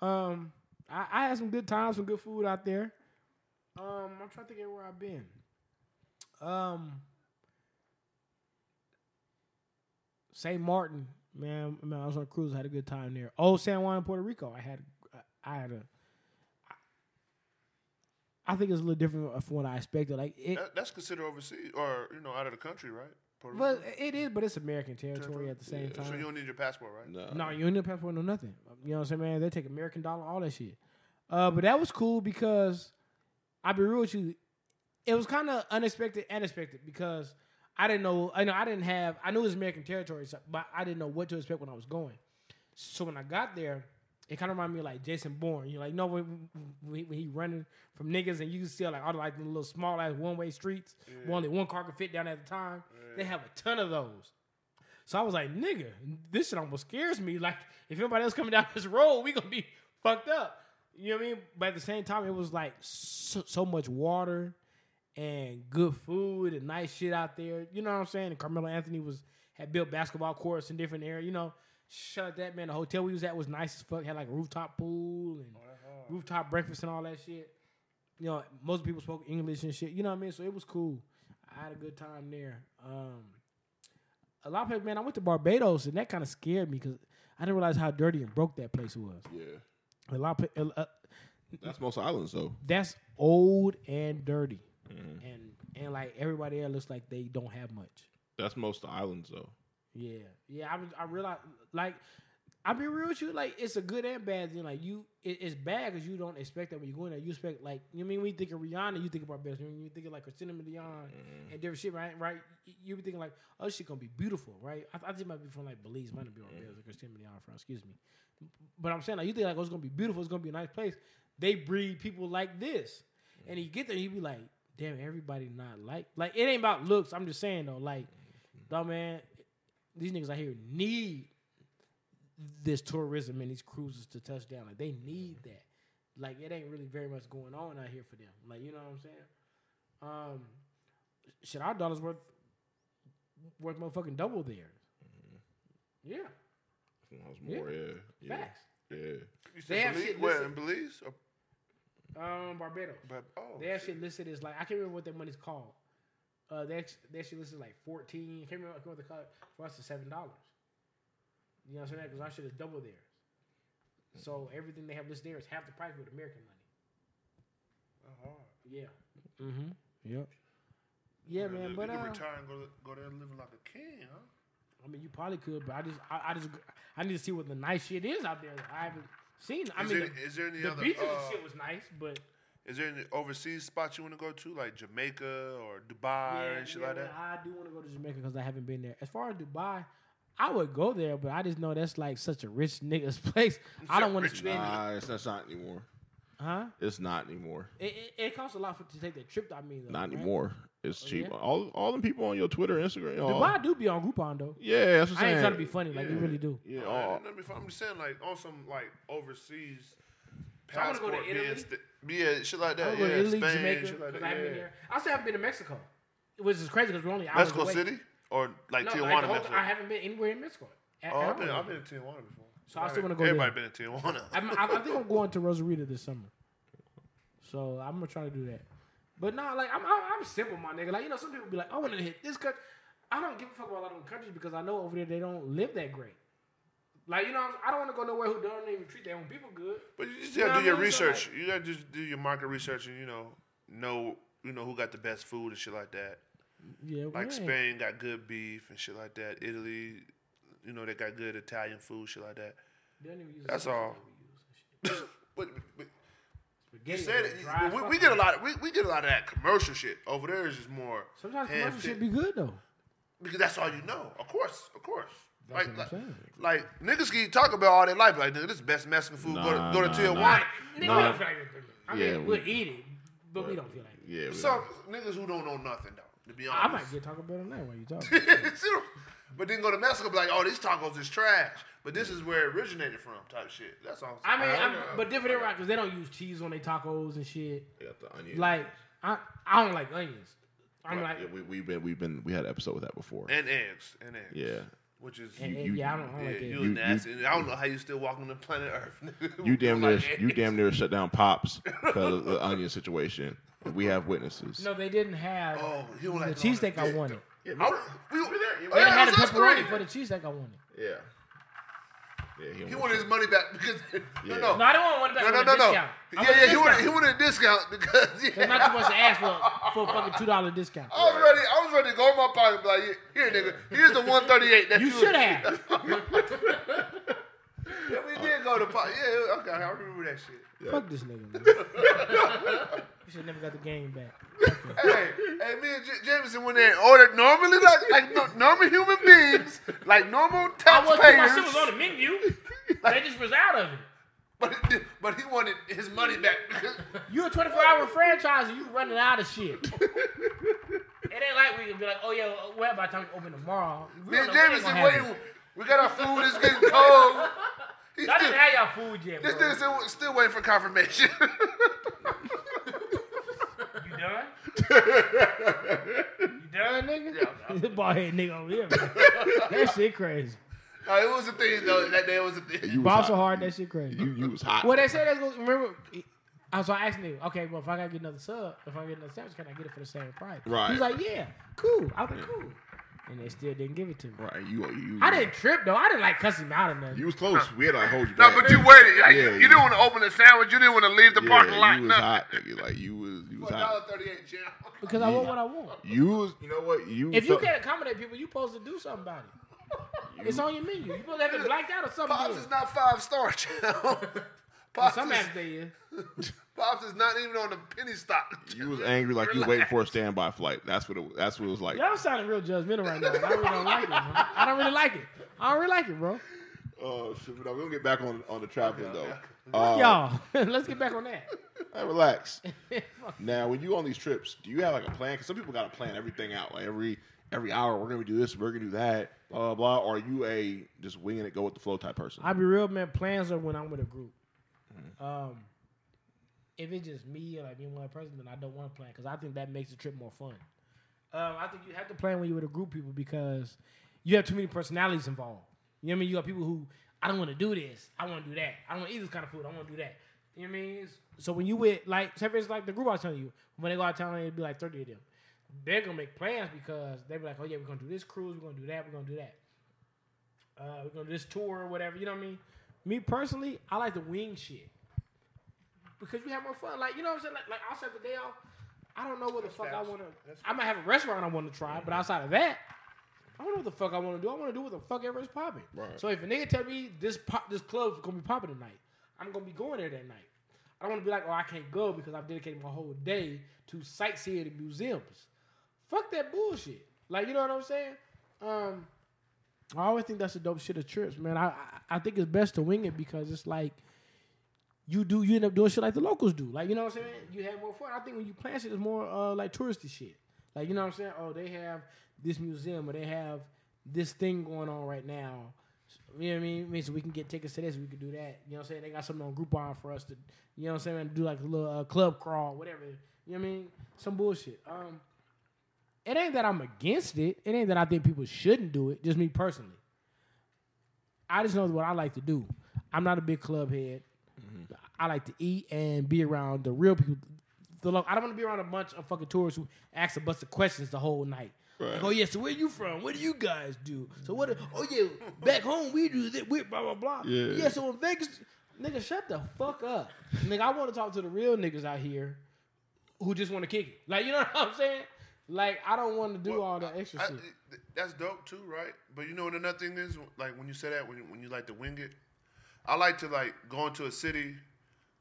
Um, I, I had some good times, some good food out there. Um, I'm trying to think of where I've been. Um, St. Martin, man, man, I was on a cruise, I had a good time there. Old San Juan, Puerto Rico, I had, I had a. I think it's a little different from what I expected. Like it, That, that's considered overseas or you know out of the country, right? Puerto but Rico? it is, but it's American territory at the same time. So you don't need your passport, right? No. No, you don't need no passport, no nothing. You know what I'm saying, man? They take American dollar, all that shit. Uh, but that was cool because I'll be real with you. It was kind of unexpected and expected because I didn't know. I know I didn't have. I knew it was American territory, so, but I didn't know what to expect when I was going. So when I got there, it kind of reminded me of like Jason Bourne. You know, like you know when, when when he running from niggas and you can see like all the, like the little small ass one way streets, where only one car could fit down at a time. They have a ton of those. So I was like, nigga, this shit almost scares me. Like, if anybody else coming down this road, we gonna be fucked up. You know what I mean? But at the same time, it was like so, so much water and good food and nice shit out there. You know what I'm saying? And Carmelo Anthony was had built basketball courts in different areas. You know, shut that man. The hotel we was at was nice as fuck. Had like a rooftop pool and rooftop breakfast and all that shit. You know, most people spoke English and shit. You know what I mean? So it was cool. I had a good time there. Um, a lot of people, man, I went to Barbados and that kind of scared me because I didn't realize how dirty and broke that place was. Yeah. A lot of uh, That's most islands, though. that's old and dirty, and and like everybody there looks like they don't have much. That's most islands, though. Yeah, yeah. I was, I realized like I'll be real with you. Like it's a good and bad thing. Like you, it, it's bad because you don't expect that when you go in there. You expect like you know I mean when you think of Rihanna, you think of Barbados. When you think of like Christina Milian mm-hmm. and different shit, right? Right? You be thinking like, oh, shit gonna be beautiful, right? I, I think it might be from like Belize, might not be on Barbados. Like Christina Milian from. Excuse me. But I'm saying like you think like oh, it's gonna be beautiful. It's gonna be a nice place. They breed people like this, mm-hmm. and you get there, you be like, damn, everybody not like like it ain't about looks. I'm just saying though, like, mm-hmm. dog man, these niggas out here need this tourism and these cruises to touch down. Like they need that. Like it ain't really very much going on out here for them. Like you know what I'm saying? Um, shit, our dollars worth worth motherfucking double theirs. Yeah, That's more, yeah. Yeah. facts. yeah. You They have Belize, shit where listed. in Belize? Or, Um, Barbados. but, oh, They actually listed as like I can't remember what that money's called. Uh, they actually, they actually listed like fourteen. I can't remember what they call it for us. It's seven dollars. You know what I'm saying? Because our shit is double theirs. So everything they have listed there is half the price with American money. uh-huh. Yeah. Mm-hmm. Yep. Yeah, man. you But can uh, retire and go go there living like a king, huh? I mean, you probably could, but I just, I, I just, I need to see what the nice shit is out there. I haven't seen. I Is mean, there- the, is there any the other, beaches uh, and shit was nice, but Is there any overseas spots you want to go to, like Jamaica or Dubai yeah, and shit yeah, like that? I do want to go to Jamaica because I haven't been there. As far as Dubai, I would go there, but I just know that's like such a rich nigga's place. I don't want to Rich spend, Nah, it's that's not anymore. huh? It's not anymore. It, it, it costs a lot for to take that trip. I mean, though, Not right? anymore. It's oh, cheap. yeah? All all them people on your Twitter, Instagram. all- Dubai do be on Groupon though. Yeah, that's what I'm I ain't trying to be funny, like we Yeah. really do. Yeah, Oh, all, I'm just saying, like on some like overseas So I wanna go to passport Italy. st- yeah, shit like that. want to go yeah, to Italy, Spain, Jamaica, shit like because that. I haven't been there. I still haven't been to Mexico, which is crazy because we're only hours Mexico away. City or like No, Tijuana, like. I haven't been anywhere in Mexico. Oh, at, oh, I've been. I've been to Tijuana before. So I still wanna go Everybody there. been to Tijuana. I'm, I, I think I'm going to Rosarito this summer. So I'm gonna try to do that. But nah, like I'm, I'm, I'm simple, my nigga. Like you know, some people be like, I want to hit this country. I don't give a fuck about a lot of them countries because I know over there they don't live that great. Like you know, I don't want to go nowhere who don't even treat their own people good. But you just You gotta do your mean? So, research. you gotta just do your market research and you know know you know who got the best food and shit like that. Yeah, Like man. Spain got good beef and shit like that. Italy, you know they got good Italian food, shit like that. They don't even use That's all. we use. But, but you said it. We, we get a lot. Of, we, we get a lot of that commercial shit over there. Is just more Sometimes hand commercial shit be good though. because that's all you know. Of course, of course. That's like, what I'm like, like niggas can talk about all their life. Like nigga, this is the best Mexican food. go to, go to Tijuana. nah. Like, nigga, we Nah. don't feel like. I mean, Yeah, we'll eat it, but we don't feel like it. yeah. we- Some niggas who don't know nothing though. To be honest, I might get Taco Bell tonight while you talking. but then go to Mexico, be like, oh, these tacos is trash. But this is where it originated from, type shit. That's all. I mean, I'm I'm, but different right because they don't use cheese on their tacos and shit. They got the onion. Like I, I don't like onions. I'm Right, like, yeah, we, we've been we've been we had an episode with that before. and eggs, and eggs. yeah, which is and- you- and you- yeah, I don't, I don't yeah, like that. you, You- was you- nasty. I don't know how you still walking on the planet Earth. you damn near Like you damn near shut down pops because of the onion situation. We have witnesses. no, they didn't have Oh, he don't the like cheesesteak I wanted. Yeah, I, we, we there. They Oh, didn't yeah, have the that's pepperoni great. for the cheesesteak I wanted. yeah, yeah. He, He wanted his money back because Yeah. no, No, no, I don't want one back. no, no, no, no. discount. Yeah, want yeah, he wanted, he wanted a discount because yeah. They're not supposed to ask for for a fucking two dollar discount. I was ready. I was ready to go in my pocket and be like, here, nigga, here's the one thirty eight that you, You should have. Yeah, we did go to pot. Yeah, okay, I remember that shit. Fuck this nigga. Man. you should never got the game back. hey, hey, me and J- Jameson went there and ordered normally like like no, normal human beings, like normal taxpayers. I was my shit was on the menu. they just was out of it. But but he wanted his money back because You a 24 hour franchise and you running out of shit. it ain't like we can be like, oh yeah, well by the time we open tomorrow. We me and don't know when they Jameson gonna waiting. We got our food. It's getting cold. He I still, didn't have y'all food yet, this bro. nigga still, still waiting for confirmation. You done? you done, nigga? Yeah, This bald head nigga over here, man. that shit crazy. No, it was a thing though. That day was a thing. You was Bob so hot. hard, that shit crazy. You you was hot. Well, they said that's going remember. I was asking him, okay, well, if I gotta get another sub, if I get another sandwich, can I get it for the same price? Right. He's like, yeah, cool. I was like, cool. And they still didn't give it to me. Right, you you. I didn't trip though. I didn't like cuss him out or nothing. You was close. We had to like, hold you No, back. but you waited. Like, Yeah, you, you- didn't want to open the sandwich. You didn't want to leave the yeah, parking lot. you was nothing. hot, nigga. Like you was you was For hot. $1.38 jam. because I want what I want. You was you know what you. If you can't accommodate people, you supposed to do something about it. It's on your menu. You supposed to have it blacked out or something. Pops is not five star, jam. Well, Pops, some is, apps they is. Pops is not even on the penny stock. You was angry like you waiting for a standby flight. That's what it. That's what it was like. Y'all sounding real judgmental right now. I really don't like it. Bro. I don't really like it. I don't really like it, bro. Oh shit! But we're gonna get back on on the traveling though. Uh, Y'all, let's get back on that. hey, relax. now, when you on these trips, do you have like a plan? Because some people got to plan everything out. Like every every hour, we're gonna do this, we're gonna do that, blah blah blah. Or are you a just winging it, go with the flow type person? I'll be real, man. Plans are when I'm with a group. Mm-hmm. Um, if it's just me like me and one person, then I don't want to plan because I think that makes the trip more fun. Um, I think you have to plan when you're with a group of people because you have too many personalities involved. You know what I mean? You got people who I don't want to do this, I want to do that. I don't want to eat this kind of food, I want to do that. You know what I mean? So when you with like, say instance, like the group I was telling you, when they go out of town, it'd be like thirty of them. They're gonna make plans because they be like, oh yeah, we're gonna do this cruise, we're gonna do that, we're gonna do that. Uh, we're gonna do this tour or whatever. You know what I mean? Me personally, I like the wing shit because we have more fun. Like you know what I'm saying? Like, like I'll set the day off. I don't know what the fuck I want to. I might have a restaurant I want to try, but outside of that, I don't know what the fuck I want to do. I want to do what the fuck ever is popping. Right. So if a nigga tell me this pop, this club's gonna be popping tonight, I'm gonna be going there that night. I don't want to be like, oh, I can't go because I've dedicated my whole day to sightseeing and museums. Fuck that bullshit. Like, you know what I'm saying? Um, I always think that's the dope shit of trips, man. I, I I think it's best to wing it because it's like you do you end up doing shit like the locals do. Like, you know what I'm saying? You have more fun. I think when you plan shit, it's more uh, like touristy shit. Like, you know what I'm saying? Oh, they have this museum or they have this thing going on right now. You know what I mean? I mean, so we can get tickets to this, we can do that. You know what I'm saying? They got something on Groupon for us to, you know what I'm saying? Do like a little uh, club crawl, whatever. You know what I mean? Some bullshit. Um, it ain't that I'm against it. It ain't that I think people shouldn't do it. Just me personally. I just know what I like to do. I'm not a big club head. I like to eat and be around the real people. The lo- I don't want to be around a bunch of fucking tourists who ask a bunch of questions the whole night. Like, oh yeah, so where are you from? What do you guys do? So what? Oh yeah, back home we do this. We blah blah blah. Yeah. yeah. So in Vegas, nigga, shut the fuck up, nigga. I want to talk to the real niggas out here who just want to kick it. Like you know what I'm saying? Like I don't want to do all that extra I- shit. th- that's dope too, right? But you know what another thing is, like when you say that, when you, when you like to wing it, I like to like go into a city,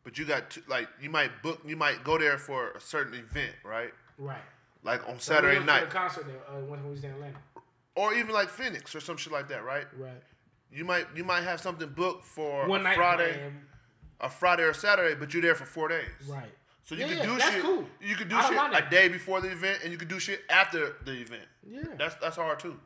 but you got to, like you might book, you might go there for a certain event, right? Right. Like on Saturday went night, the concert there uh, when we was in Atlanta. or even like Phoenix or some shit like that, right? Right. You might you might have something booked for One a night Friday, plan. a Friday or Saturday, but you're there for four days. Right. So you Yeah, can yeah, do shit. cool. You can do shit a day before the event, and you can do shit after the event. Yeah. That's that's hard too.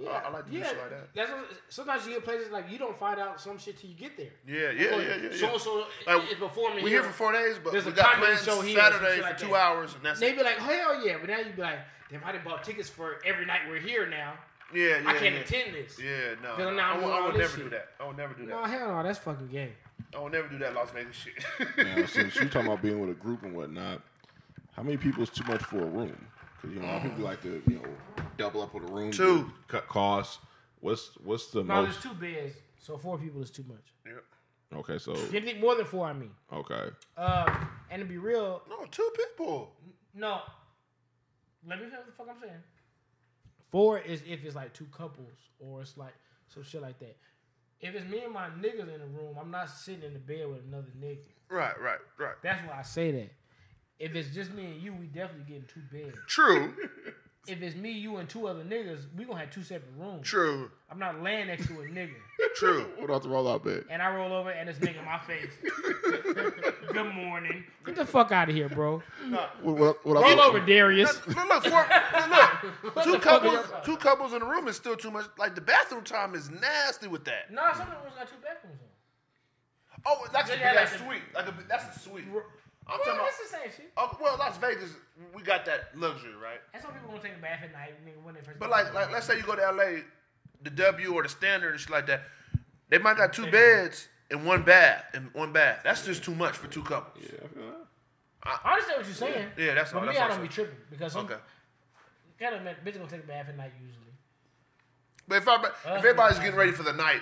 Yeah, I- I like to do yeah. shit like that. That's what, sometimes you get places like you don't find out some shit till you get there. Yeah, yeah, Oh, yeah, yeah. So yeah. and so Like, is performing. We're here for four days, but There's we a got plans show here Saturday shit for like two that. hours, and that's They it. be like, hell yeah, but now you be like, damn, I done bought tickets for every night we're here now. Yeah, yeah. I can't yeah. attend this. Yeah, no. Because now I, I'm would- doing I all would this never shit. do that. I would never do that. No, hell no, that's fucking gay. I would never do that Las Vegas shit. Now, since you talking about being with a group and whatnot, how many people is too much for a room? Because you know, a lot people like to you know double up with a room, Two. to cut costs. What's what's the No, most? there's two beds, so four people is too much. yeah. Okay, so Anything more than four, I mean. okay, Uh, and to be real, No, two people. no. Let me finish what the fuck I'm saying. Four is if it's like two couples or it's like some shit like that. If it's me and my niggas in the room, I'm not sitting in the bed with another nigga. Right, right, right. That's why I say that. If it's just me and you, we definitely getting two beds. True, If it's me, you, and two other niggas, we gonna have two separate rooms. true, I'm not laying next to a nigga. true. what about the rollout bed? and I roll over and this nigga in my face. Good morning. Get the fuck out of here, bro. What, what, what Roll over, Darius. Look, look, four, look, two couples, two couples in a room is still too much. Like the bathroom time is nasty with that. No, some of them got two bathrooms. on. Oh, that's a Yeah, big ass like the- suite. Like a, that's a suite. I'm Well, talking about. it's the same shit. Oh, well, Las Vegas, we got that luxury, right? That's some people gonna take a bath at night nigga, when they first. But like, like, let's say you go to LA, the W or the Standard and shit like that. They might got two beds and one bath and one bath. That's just too much for two couples. Yeah, I feel that. I understand what you're saying. Yeah, that's all. But That's me, I don't I'm be tripping because some Okay. kind of bitch gonna take a bath at night usually. But if, I, if Uh, everybody's getting ready for the night,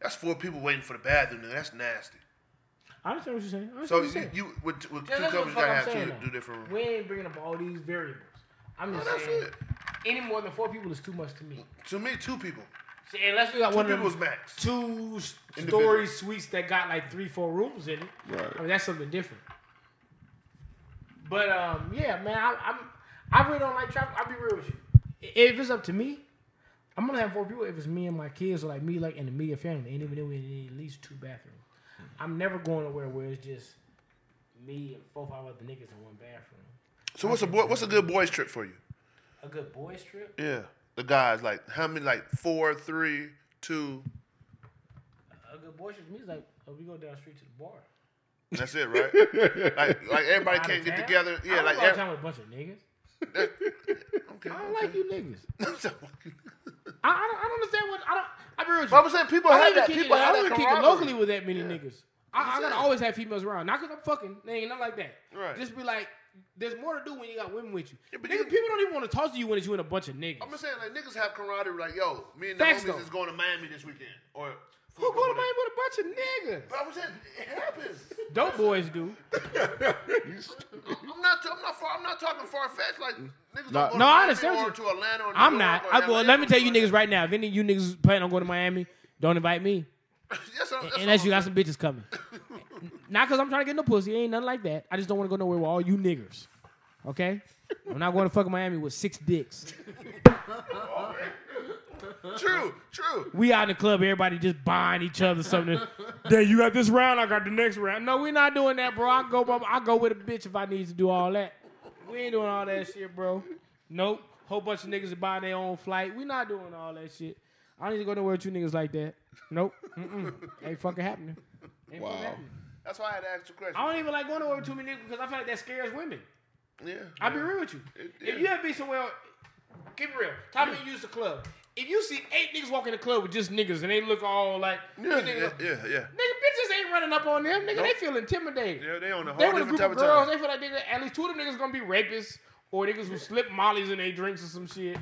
that's four people waiting for the bathroom. Nigga. That's nasty. I understand what you're saying. I So what you, you're saying. you with, with Yeah, two that's couples, you gotta I'm have saying, two, though. two different rooms. We ain't bringing up all these variables. I'm just Well, that's saying, it. any more than four people is too much to me. To me, two people. See, unless we got Two one of people is them max. Two story suites that got like three, four rooms in it. Right. I mean, that's something different. But um, yeah, man, I, I'm I really don't like travel. I'll be real with you. If it's up to me, I'm gonna have four people. If it's me and my kids, or like me, like and the media family, and even then we need at least two bathrooms. I'm never going nowhere where it's just me and four, five other niggas in one bathroom. So what's a boy, what's a good boys trip for you? A good boys trip. Yeah, the guys like how many? Like four, three, two. A good boys trip to me is like uh, we go down the street to the bar. That's it, right? like like everybody can't get town? together. I Yeah, don't like go out of every, town with a bunch of niggas. Okay. I don't like you niggas. I, I, don't, I don't understand what I don't. I real with But. I'm saying people I have that. People it. I don't even kick it locally with that many niggas. I, I gotta always have females around. Not because I'm fucking. They ain't nothing like that. Right. Just be like, there's more to do when you got women with you. Yeah, but Nigga, you- people don't even want to talk to you when it's you and a bunch of niggas. I'm just saying like niggas have camaraderie. Like yo, me and the Facts, homies though. is going to Miami this weekend, or Who going to Miami with a bunch of niggas? But I was saying, it happens. Dope boys do. I'm not. I'm not. Far, I'm not talking far fetched. Like niggas No, don't go no, to I Miami understand or you. to Atlanta. Or New I'm York not. or I, well, let me tell you niggas right now. If any of you niggas plan on going to Miami, don't invite me. Yes, I'm- that's Unless you got some bitches coming. Not because I'm trying to get no pussy. Ain't nothing like that. I just don't want to go nowhere with all you niggers. Okay? I'm not going to fuck Miami with six dicks. True. True. We out in the club, everybody just buying each other something. then you got this round, I got the next round. No, we're not doing that, bro. I go, I go with a bitch if I need to do all that. We ain't doing all that shit, bro. Nope. Whole bunch of niggas that buy their own flight. We not doing all that shit. I don't need to go nowhere with two niggas like that. Nope. Mm-mm. Ain't fucking happening. Ain't Wow. fucking happening. That's why I had to ask the question. I don't even like going nowhere with too many niggas because I feel like that scares women. yeah. I'll be real with you. If you ever be somewhere, keep it real. Time you use the club. If you see eight niggas walk in the club with just niggas and they look all like, Yeah. nigga, Yeah. Yeah. yeah. nigga, bitches ain't running up on them. Nigga, they feel intimidated. Yeah, they on a They whole a different group type of of girls. time. They feel like nigga, at least two of them niggas gonna be rapists or niggas who slip mollies in their drinks or some shit.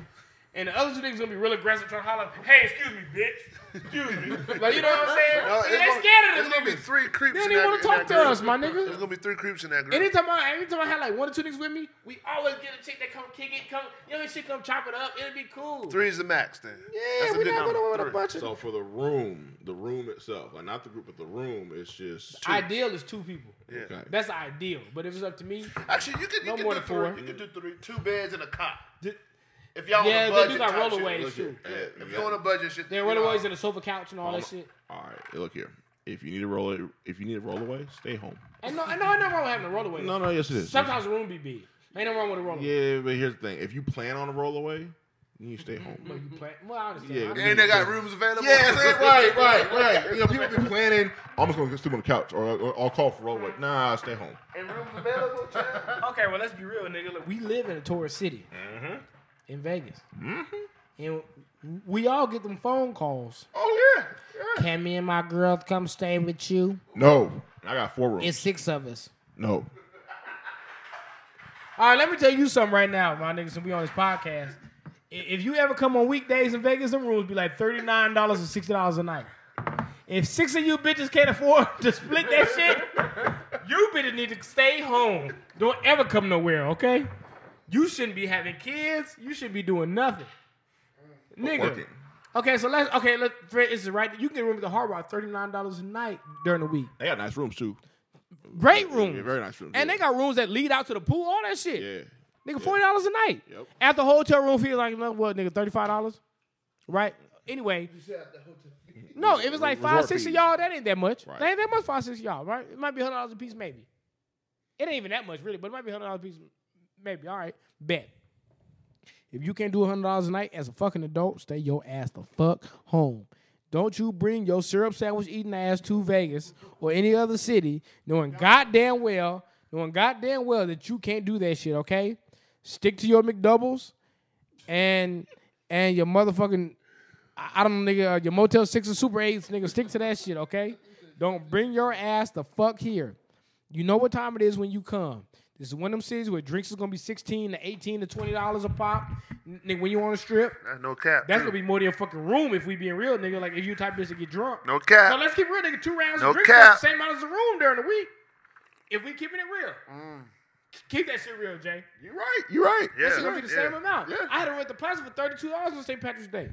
And the other two niggas gonna be real aggressive, trying to holler, "Hey, excuse me, bitch, excuse me." like you know what I'm saying? No, Nigga, they gonna- scared of There's them gonna be three creeps. They don't even wanna talk to us, my nigga. There's gonna be three creeps in that group. Anytime I, anytime I had like one or two niggas with me, we always get a chick that come kick it, come, you know, shit come chop it up. It'll be cool. Three's the max then. Yeah, That's we good not number. going with a bunch of. So for the room, the room itself, like not the group, but the room, it's just two. Ideal is two people. Yeah. Okay. That's ideal. But if it's up to me, Actually, you could you No could more do than three. four. You could do three. Two beds and a cot. Th- If y'all yeah, on a they do got type shit. rollaways too. Yeah, if you're on a budget shit, They're rollaways and a sofa couch and all that shit. All right, look here. If you need a roll, if you need a rollaway, stay home. And no, and no, ain't nothing wrong with having a rollaway. No, no, yes it is. Sometimes the room be big. Ain't no wrong with a rollaway. Yeah, but here's the thing: if you plan on a rollaway, you stay home. But you play. Well, I understand. Yeah, I And they got rooms available. Yeah, right, right, right. You know, people be planning. I'm just gonna sleep on the couch, or, or I'll call for rollaway. Nah, stay home. And rooms available, okay, well, let's be real, nigga. Look, we live in a tourist city Mm-hmm. In Vegas, mm-hmm. and we all get them phone calls. Oh yeah. yeah. Can me and my girls come stay with you? No, I got four rooms. It's six of us. no. All right, let me tell you something right now, my niggas, and we on this podcast. If you ever come on weekdays in Vegas, them rules be like thirty nine dollars or sixty dollars a night. If six of you bitches can't afford to split that shit, you bitches need to stay home. Don't ever come nowhere, okay? You shouldn't be having kids. You should be doing nothing, nigga. Working. Okay, so let's okay. Let's it's right. You can get a room at the Hard Rock thirty nine dollars a night during the week. They got nice rooms too. Great rooms. Yeah, very nice rooms. And yeah. they got rooms that lead out to the pool, all that shit. Yeah. Nigga, forty dollars a night. Yep. After hotel room fee, like what, nigga, thirty five dollars, right? Anyway, no, if it's like five, Resort six of y'all, that ain't that much. Right. That ain't that much. Five, six of y'all, right? It might be hundred dollars a piece, maybe. It ain't even that much, really, but it might be hundred dollars a piece, maybe. All right, bet. If you can't do hundred dollars a night as a fucking adult, stay your ass the fuck home. Don't you bring your syrup sandwich eating ass to Vegas or any other city, knowing goddamn well, knowing goddamn well that you can't do that shit. Okay, stick to your McDoubles and and your motherfucking I don't know, nigga, uh, your Motel Six or Super Eights, nigga. Stick to that shit, okay? Don't bring your ass the fuck here. You know what time it is when you come. This is one of them cities where drinks is gonna be sixteen to eighteen to twenty dollars a pop. Nigga, when you on a strip, That's no cap. that's too. gonna be more than a fucking room if we being real, nigga. Like if you type this to get drunk. no cap. So let's keep real, nigga. Two rounds No of drinks cap. cost the same amount as a room during the week. If we keeping it real, Mm. keep that shit real, Jay. You're right. You're right. Yeah. It's gonna be the yeah. same amount. Yeah. I had to rent the plaza for thirty two dollars on St. Patrick's Day,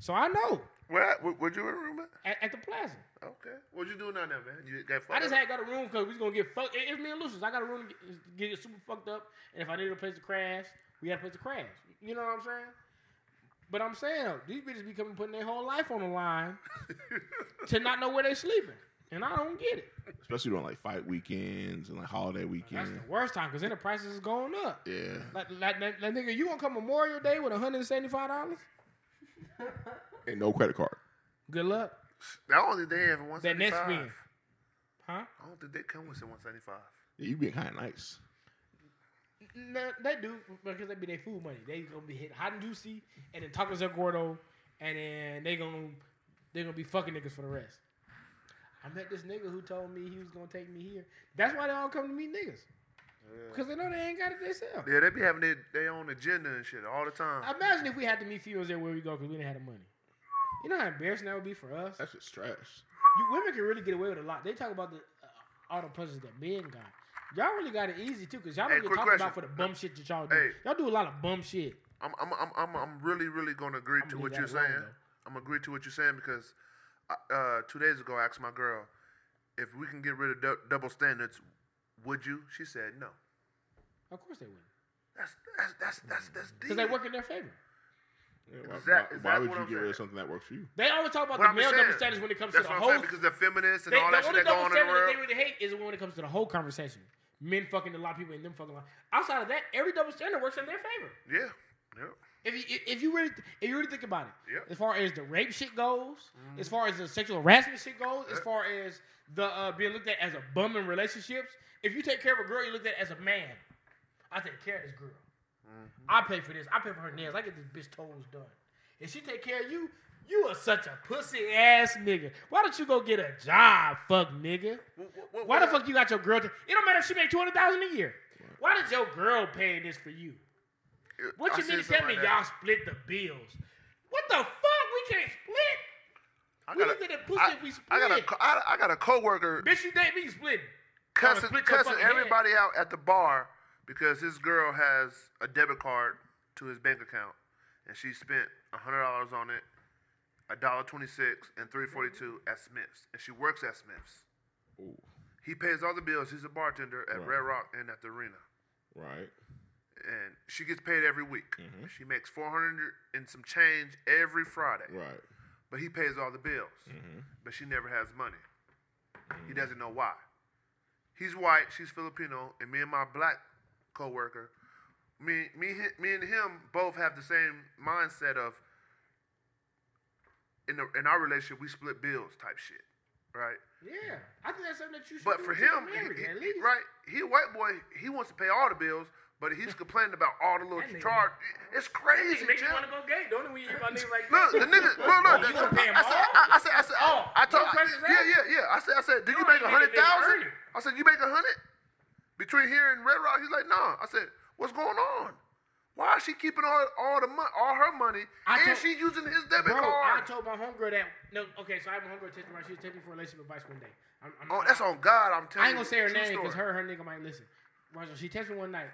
so I know Where at? Where, where'd you in a room at? at, at the plaza. Okay. What you doing down there, man? You got I just fucked had got a room because we was gonna get fucked. It- It's me and Lucius. I got a room to get, get super fucked up, and if I needed a place to crash, we had a place to crash. You know what I'm saying? But I'm saying these bitches be coming putting their whole life on the line to not know where they sleeping, and I don't get it. Especially during like fight weekends and like holiday weekends. That's the worst time because then the prices is going up. Yeah. Like, like, like, like, nigga, you gonna come Memorial Day with 175 dollars? And no credit card. Good luck. I don't think they have one That next five. win, huh? I don't think they come with one seventy five. Yeah, you being kind of nice. No, they do because they be their food money. They gonna be hit hot and juicy, and then tacos El Gordo, and then they gonna they gonna be fucking niggas for the rest. I met this nigga who told me he was gonna take me here. That's why they all come to meet niggas because they know they ain't got it themselves. Yeah, they be having their, their own agenda and shit all the time. Imagine if we had to meet females there where we go because we didn't have the money. You know how embarrassing that would be for us. That's just trash. You women can really get away with a lot. They talk about the uh, all the pleasures that men got. Y'all really got it easy too, cause y'all Hey, don't get talked about for the bum shit that y'all do. Hey. Y'all do a lot of bum shit. I'm I'm I'm I'm, I'm really really gonna agree I'ma what you're saying. though. I'm gonna agree to what you're saying because I- uh, two days ago I asked my girl if we can get rid of dou- double standards. Would you? She said no. Of course they would, That's that's that's that's that's deep. cause they work in their favor. Yeah, why Is that- why- why that would you I'm get rid of something that works for you? They always talk about What the I'm male saying. double standards when it comes That's to the what I'm whole. saying because they're feminists and They, all the that shit only that go double on in the standard that world. they really hate is when it comes to the whole conversation. Men fucking a lot of people and them fucking a lot. Outside of that, every double standard works in their favor. Yeah. Yeah. If you if you really if you really think about it, Yep. as far as the rape shit goes, as far as the sexual harassment shit goes, as far as the uh, being looked at as a bum in relationships, if you take care of a girl, you look at as a man. I take care of this girl. Mm-hmm. I pay for this. I pay for her nails. I get this bitch toes done. If she take care of you, you are such a pussy ass nigga. Why don't you go get a job, fuck nigga? Wh- wh- Why the fuck you got your girl? To, it don't matter if she make two hundred thousand a year. Why did your girl pay this for you? What I you mean to tell me like y'all split the bills? What the fuck? We can't split. I we got look a- at that pussy I- we I got a split. I, I got a coworker Bitch, you date me split. cussing, cussing fucking head. everybody out at the bar because his girl has a debit card to his bank account, and she spent hundred dollars on it, a dollar twenty six and three forty two at Smith's, and she works at Smith's. Ooh, He pays all the bills. He's a bartender at Right. Red Rock and at the arena, right. and she gets paid every week. Mhm. She makes four hundred and some change every Friday, Right. but he pays all the bills. Mm-hmm. but she never has money. He doesn't know why. He's white, she's Filipino, and me and my black coworker, me, me, me and him both have the same mindset of in the, in our relationship we split bills type shit, right? Yeah, I think that's something that you should But for him, married, he- right? He a white boy. He wants to pay all the bills, but he's complaining about all the little charge. It's crazy, It make you want to go gay, don't it? When you hear about niggas like Look, the nigga, look, look. Oh, you gonna pay him I said, all? I, I said, I said, Oh, I, told, yeah, yeah, yeah. I said, I said, do you You make a nigga hundred thousand? I said, you make a hundred between here and Red Rock. He's like, nah. I said, what's going on? Why is she keeping all all the money, all her money, I and told- she using his debit Bro, I told my homegirl that no, okay, so I have a homegirl text me right. She was taking me for relationship advice one day. I'm, I'm, Oh, that's on God. I'm telling. You. I ain't gonna say her name because her her nigga might listen. She texted me one night.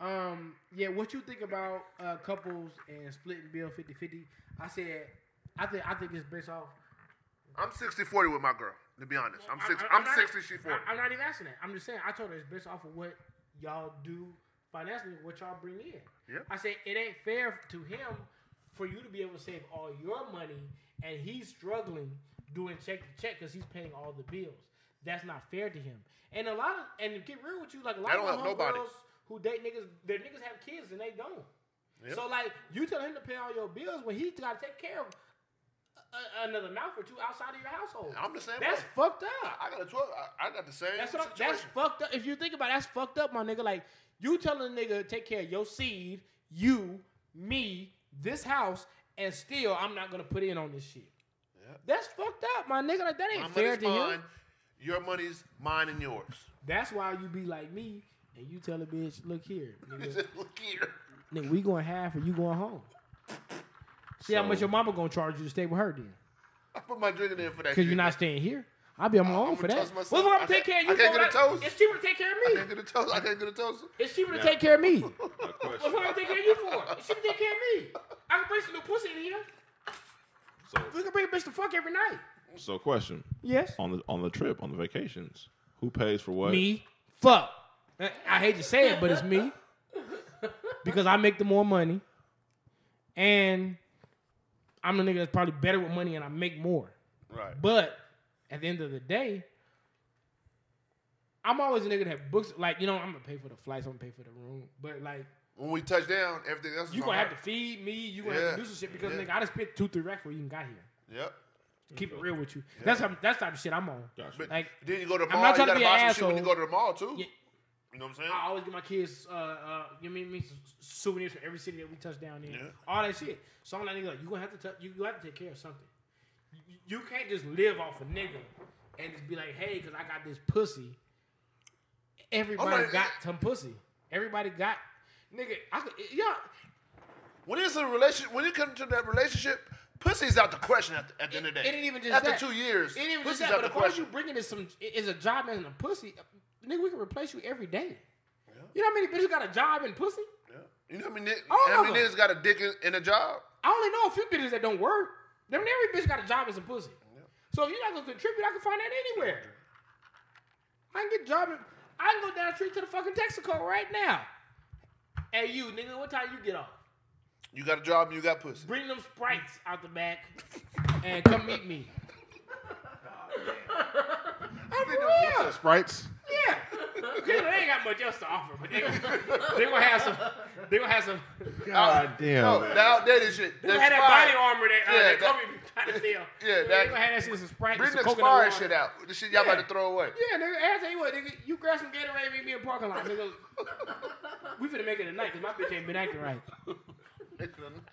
Um, yeah, what you think about uh, couples and splitting bill 50-50? I said, I think I think it's based off. I'm 60-40 with my girl. To be honest, I'm six. I- I'm, not- 60, she 40. I- I'm not even asking that. I'm just saying. I told her it's based off of what y'all do financially, what y'all bring in. Yep. I said it ain't fair to him for you to be able to save all your money and he's struggling doing check to check because he's paying all the bills. That's not fair to him. And a lot of and to get real with you, like a lot of don't my help nobody. girls who date niggas, their niggas have kids and they don't. Yep. So like you tell him to pay all your bills when he's got to take care of a, another mouth or two outside of your household. I'm the same That's way. fucked up. I got a 12. I, I got the same That's what I'm, that's fucked up. If you think about it, that's fucked up, my nigga. Like you telling a nigga to take care of your seed, you, me, this house, and still I'm not gonna put in on this shit. Yeah. That's fucked up, my nigga. Like that ain't My fair to mine. him. Your money's mine and yours. That's why you be like me and you tell a bitch, look here, nigga, Look here. nigga we going half or you going home. See how much your mama gonna charge you to stay with her then? I put my drinking in there for that. Because you're not staying here. I'll be on my own for that. toast myself. Well, I'm I gonna take care of you. I can't for get a that. toast. It's cheaper to take care of I me. can't get a toast. I can't get a toast. It's cheaper to Yeah. take care of me. A What question. am I gonna take care of you for? It's cheaper to take care of me. I can bring some new pussy in here. So, We can bring a bitch to fuck every night. so question Yes. on the on the trip on the vacations, who pays for what? Me. Fuck. I I hate to say it, but it's me. Because I make the more money. And I'm the nigga that's probably better with money and I make more. Right. But at the end of the day, I'm always a nigga that books like, you know, I'm gonna pay for the flights, I'm gonna pay for the room. But like When we touch down, everything else is you on gonna have to feed me, you gonna have to do some shit because Yeah. nigga, I just spent two, three racks before you even got here. Yep. Keep it real with you. That's how, that's the type of shit I'm on. Gotcha. Like then you go to the I'm mall. not trying to gotta be an shit when you go to the mall too. You know what I'm saying? I always get my kids, uh, uh, you mean me souvenirs from every city that we touch down in, Yeah. all that shit. So I'm like, nigga, like, you gonna have to, t- you, you have to take care of something. You, you can't just live off a nigga and just be like, hey, because I got this pussy. Everybody like- got some pussy. Everybody got, nigga. I could, yeah. When it's a relationship, when you come to that relationship, Pussy's out the question at the, at the end of the day. It ain't even just After that. two years, It ain't even just that. But of course, you bringing is some is a job and a pussy. Nigga, we can replace you every day. You know how many bitches got a job and pussy? Yeah. You know how many, how many niggas got a dick in, in a job? I only know a few bitches that don't work. Them every bitch got a job as a pussy. So if you're not gonna contribute, I can find that anywhere. I can get a job. In, I can go down the street to the fucking Texaco right now. Hey, you nigga, what time you get off? You got a job and you got pussy. Bring them sprites out the back and come meet me. I'm for real. Sprites. Yeah. Okay, they ain't got much else to offer, but they gonna, they gonna have some. They gonna have some. God damn. No, the outdated shit. They That gonna have that BodyArmor that, uh, Yeah, that that- Kobe trying to steal. Yeah, they gonna have that shit some Sprite. Bring and the some coconut expired water. shit out. The shit y'all about to throw away. Yeah, nigga. I tell you what, nigga, you grab some Gatorade, meet me in the parking lot, nigga. we finna make it tonight because my bitch ain't been acting right.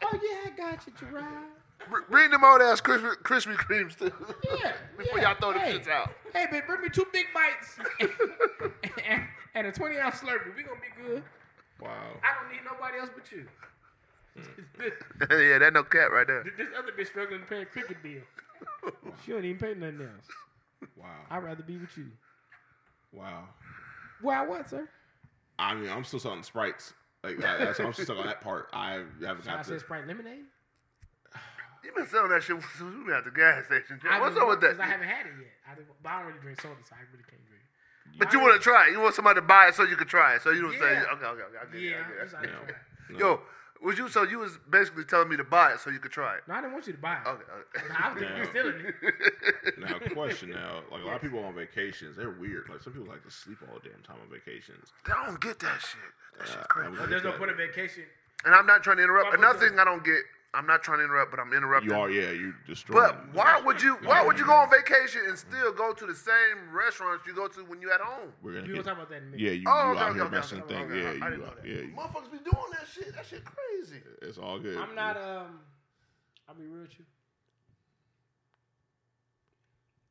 Oh yeah, I got you, Gerard. Br- Bring them old ass Krispy, Krispy Kremes too. Yeah. Before yeah. y'all throw them hey, shits out. Hey, bitch, bring me two big bites and, and a 20 ounce Slurpee. We gonna be good. Wow. I don't need nobody else but you. yeah, that no cat right there. this other bitch struggling to pay a cricket bill. She don't even pay nothing else. Wow. I'd rather be with you. Wow. Wow, what, sir? I mean, I'm still selling sprites. Like that, that's, I'm still stuck on that part. I haven't So I got said to. Sprite lemonade. You been selling that shit since we been at the gas station. Joe. I What's up with that? 'cause I haven't had it yet. I, don't- but I don't really drink soda, so I really can't drink. it. But you want to try it. You want somebody to buy it so you can try it. So you don't say, okay, okay, okay. I get it. Yeah, I get it. like No. No. Yo, was you? So you was basically telling me to buy it so you could try it. No, I didn't want you to buy it. Okay. okay. I was Yeah. stealing it. Now, question now. Like a lot of people on vacations, they're weird. Like some people like to sleep all the damn time on vacations. I don't get that shit. That shit's Uh, crazy. I'm there's no point in vacation. And I'm not trying to interrupt. Why would Another thing I don't get. I'm not trying to interrupt, but I'm interrupting. You are, yeah, you destroy. But why would you? Why would you go on vacation and still go to the same restaurants you go to when you're at home? We're gonna We get, gonna talk about that in yeah, you, Oh, you okay, out okay, here okay, messing okay, things. okay. Yeah, I you, didn't know are, yeah, you- Motherfuckers be doing that shit. That shit crazy. it's all good. I'm not. Um, I'll be real with you.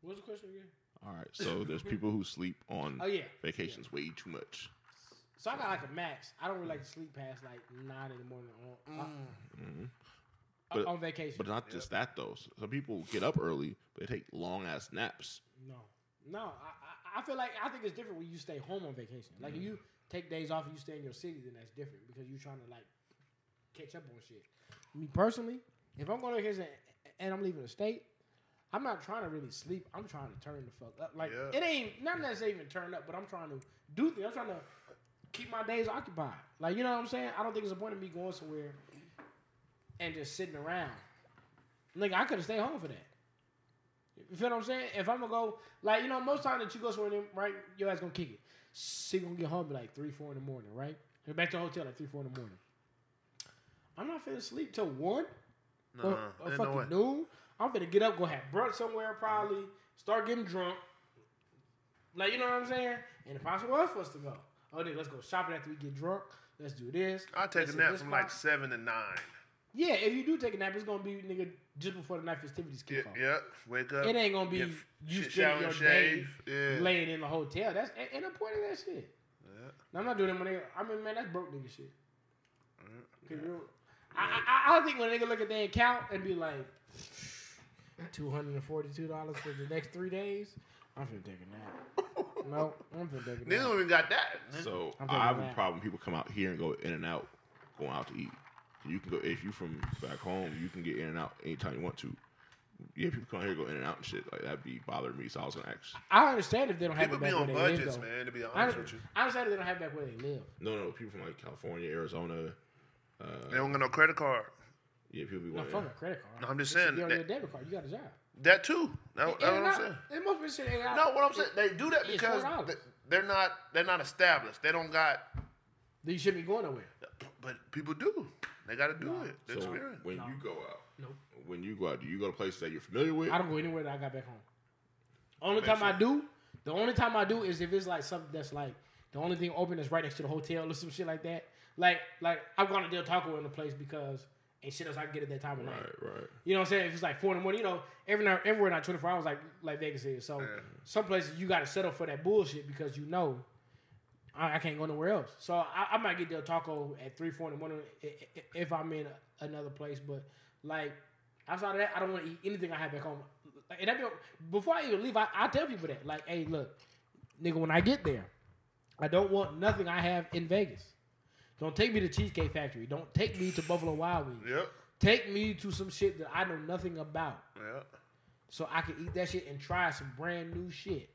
What was the question again? All right, so there's people who sleep on Oh yeah. vacations way too much. So I got like a max. I don't really like to sleep past like nine in the morning on, uh, But- on vacation. But not just that though. Some people get up early, but they take long ass naps. no, no. I, I feel like I think it's different when you stay home on vacation. Like if you mm-hmm. take days off and you stay in your city, then that's different because you're trying to like catch up on shit. Me personally, if I'm going on vacation and I'm leaving the state, I'm not trying to really sleep. I'm trying to turn the fuck up. Like Yeah. it ain't not necessarily even turn up, but I'm trying to do things. I'm trying to keep my days occupied. Like you know what I'm saying? I don't think it's a point of me going somewhere and just sitting around. Like I could have stayed home for that. You feel what I'm saying? If I'm gonna go, like you know, most times that you go somewhere, right, your ass gonna kick it. You gonna get home at like three, four in the morning, right? You're back to the hotel at three, four in the morning. I'm not finna sleep till one or, Nah, or no fucking noon. I'm finna get up, go have brunch somewhere, probably start getting drunk. Like you know what I'm saying? And if I well, for us to go, oh, then let's go shopping after we get drunk. Let's do this. I take Let's a nap from like seven to nine. Yeah, if you do take a nap, it's gonna be nigga just before the night festivities kick off. Yep, Wake up. It ain't gonna be get you shit, spending your and day. Yeah. laying in the hotel. That's ain't ain't no point in that shit. Now, I'm not doing that when nigga. I mean, man, that's broke nigga shit. 'Cause you- I, I, I don't think when a nigga look at their account and be like, two hundred and forty-two dollars for the next three days. I'm finna take a nap. no, I'm finna take a Niggas nap. don't even got that. So I'm I taking have a a problem. People come out here and go in and out, going out to eat. You can go if you from back home. You can get in and out anytime you want to. Yeah, people come here go in and out and shit. Like that'd be bothering me. So I was gonna ask. I understand if they don't have People it be back on where they budgets, live. Though. man. To be I, honest with you, I understand if they don't have it back where they live. No, no, people from like California, Arizona. Uh, they don't got no credit card. yeah, people be No, wanting. fuck a credit card. No, I'm just You should saying Get on that- your debit card. You got a job. That too. That, that's In what and I'm out- saying. and most bitches ain't got- No, what I'm saying, they do that because they're not they're not established. They don't got, Then you shouldn't be going nowhere. but people do. They got to do it. The So experience. when you go out, Nope. when you go out, do you go to places that you're familiar with? I don't go anywhere that I got back home. Only time I do, the only time I do is if it's like something that's like the only thing open that's right next to the hotel or some shit like that. Like like I'm going to Del Taco in the place because ain't shit else I can get at that time of night. Right, right. You know what I'm saying? If it's like four in the morning, you know, every night, everywhere not 24 hours like like Vegas is. So some places you got to settle for that bullshit because you know I, I can't go nowhere else. So I, I might get Del Taco at three, four in the morning i- i- if I'm in a, another place. But like Outside of that, I don't want to eat anything I have back home. Like, and be, before I even leave, I, I tell people that. Like, hey, look, nigga, when I get there, I don't want nothing I have in Vegas. Don't take me to Cheesecake Factory. Don't take me to Buffalo Wild Wings. Yep. Take me to some shit that I know nothing about. Yep. So I can eat that shit and try some brand new shit.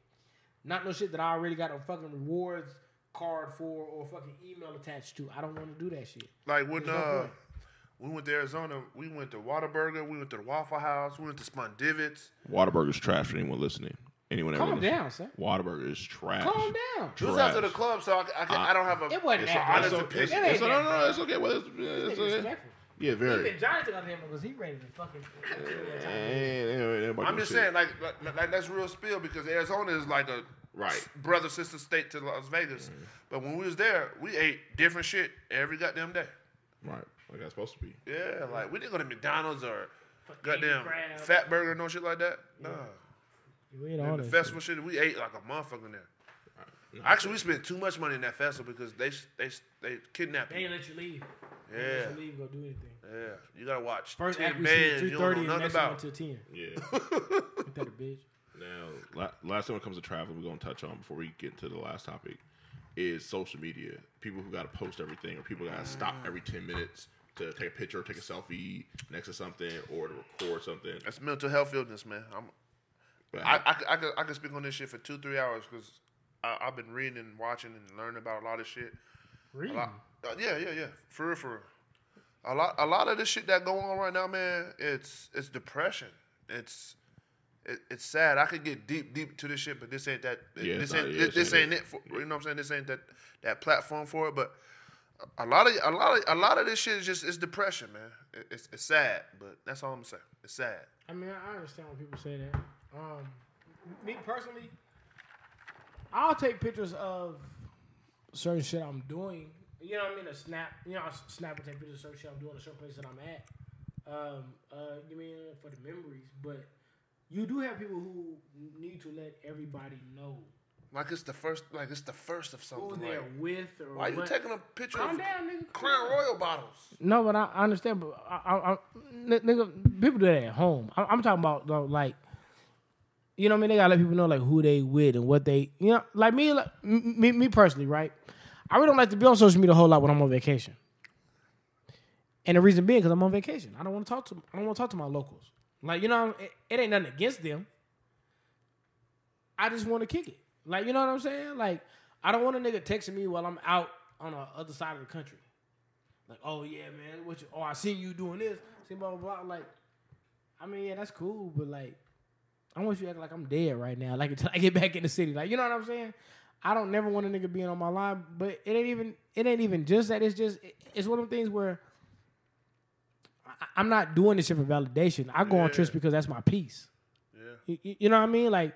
Not no shit that I already got a fucking rewards card for or fucking email attached to. I don't want to do that shit. Like when There's no uh, point. we went to Arizona, we went to Whataburger, we went to the Waffle House, we went to Spun Spondivits. Whataburger's trash for anyone listening. Anyone ever Calm listen. down, son. Whataburger is trash. Calm down. We was after the club, so I, I, can, I don't have a. It wasn't it's that an bad. honest It's opinion. okay. It's, no, no, no, it's okay. Well, it's, it's Nigga okay. disrespectful. Yeah, very. Even Johnny took out him because he ready to fucking. I'm just shit. saying, like, like, like that's real spill because Arizona is like a Right. brother sister state to Las Vegas. Mm-hmm. But when we was there, we ate different shit every goddamn day. Right. Like that's supposed to be. Yeah, like we didn't go to McDonald's or Fucking goddamn crab. Fatburger, no shit like that. Nah. We ain't all the festival shit, we ate like a motherfucker in there. Actually, we spent too much money in that festival because they they they kidnapped shit. They you. ain't let you leave. They Yeah, ain't let you leave. Go do anything. yeah. You gotta watch First ten act we seen bands three you don't know and nothing next one about. to ten. Yeah. Ain't that a bitch? Now, last thing when it comes to travel, we're gonna touch on before we get to the last topic is social media. People who gotta post everything, or people gotta stop every ten minutes to take a picture, or take a selfie next to something, or to record something. That's mental health illness, man. I'm, But I, I, could- I, could, I could speak on this shit for two, three hours because I've been reading and watching and learning about a lot of shit. A Reading. lot, uh, yeah, yeah, yeah. For real, for real. A lot, a lot of this shit that going on right now, man. It's it's depression. It's it, it's sad. I could get deep, deep to this shit, but this ain't that. Yeah, this it's not- ain't yeah, this, it's this ain't ain't it. For, you know what I'm saying? This ain't that that platform for it. But a lot of a lot of a lot of this shit is just it's depression, man. It, it's it's sad, but that's all I'm gonna say. It's sad. I mean, I understand when people say that. Um, me personally, I'll take pictures of certain shit I'm doing. You know what I mean? A snap. You know, I snap and take pictures of certain shit I'm doing, a certain place that I'm at. Um, uh, you mean for the memories, but you do have people who need to let everybody know Like it's the first, like it's the first of something. who something. they're Like, with or why you what. taking a picture Calm of down, nigga. Crown Royal bottles? No, but I, I understand. But I, I, I, n- nigga, people do that at home. I, I'm talking about though, like, you know, what I mean, they gotta let people know like who they with and what they, you know, like me, like, me, me personally, right? I really don't like to be on social media a whole lot when I'm on vacation. And the reason being, because I'm on vacation. I don't want to talk to. I don't want to talk to my locals. Like, you know, it, it ain't nothing against them. I just want to kick it. Like, you know what I'm saying? Like, I don't want a nigga texting me while I'm out on the other side of the country. Like, oh yeah, man, what you, oh I seen you doing this, see blah blah blah. Like, I mean, yeah, that's cool, but like, I want you to act like I'm dead right now, like until I get back in the city. Like, you know what I'm saying? I don't never want a nigga being on my line, but it ain't even it ain't even just that. It's just it's one of them things where I, I'm not doing this shit for validation. I go on trips because that's my peace. Yeah. You, you know what I mean? Like,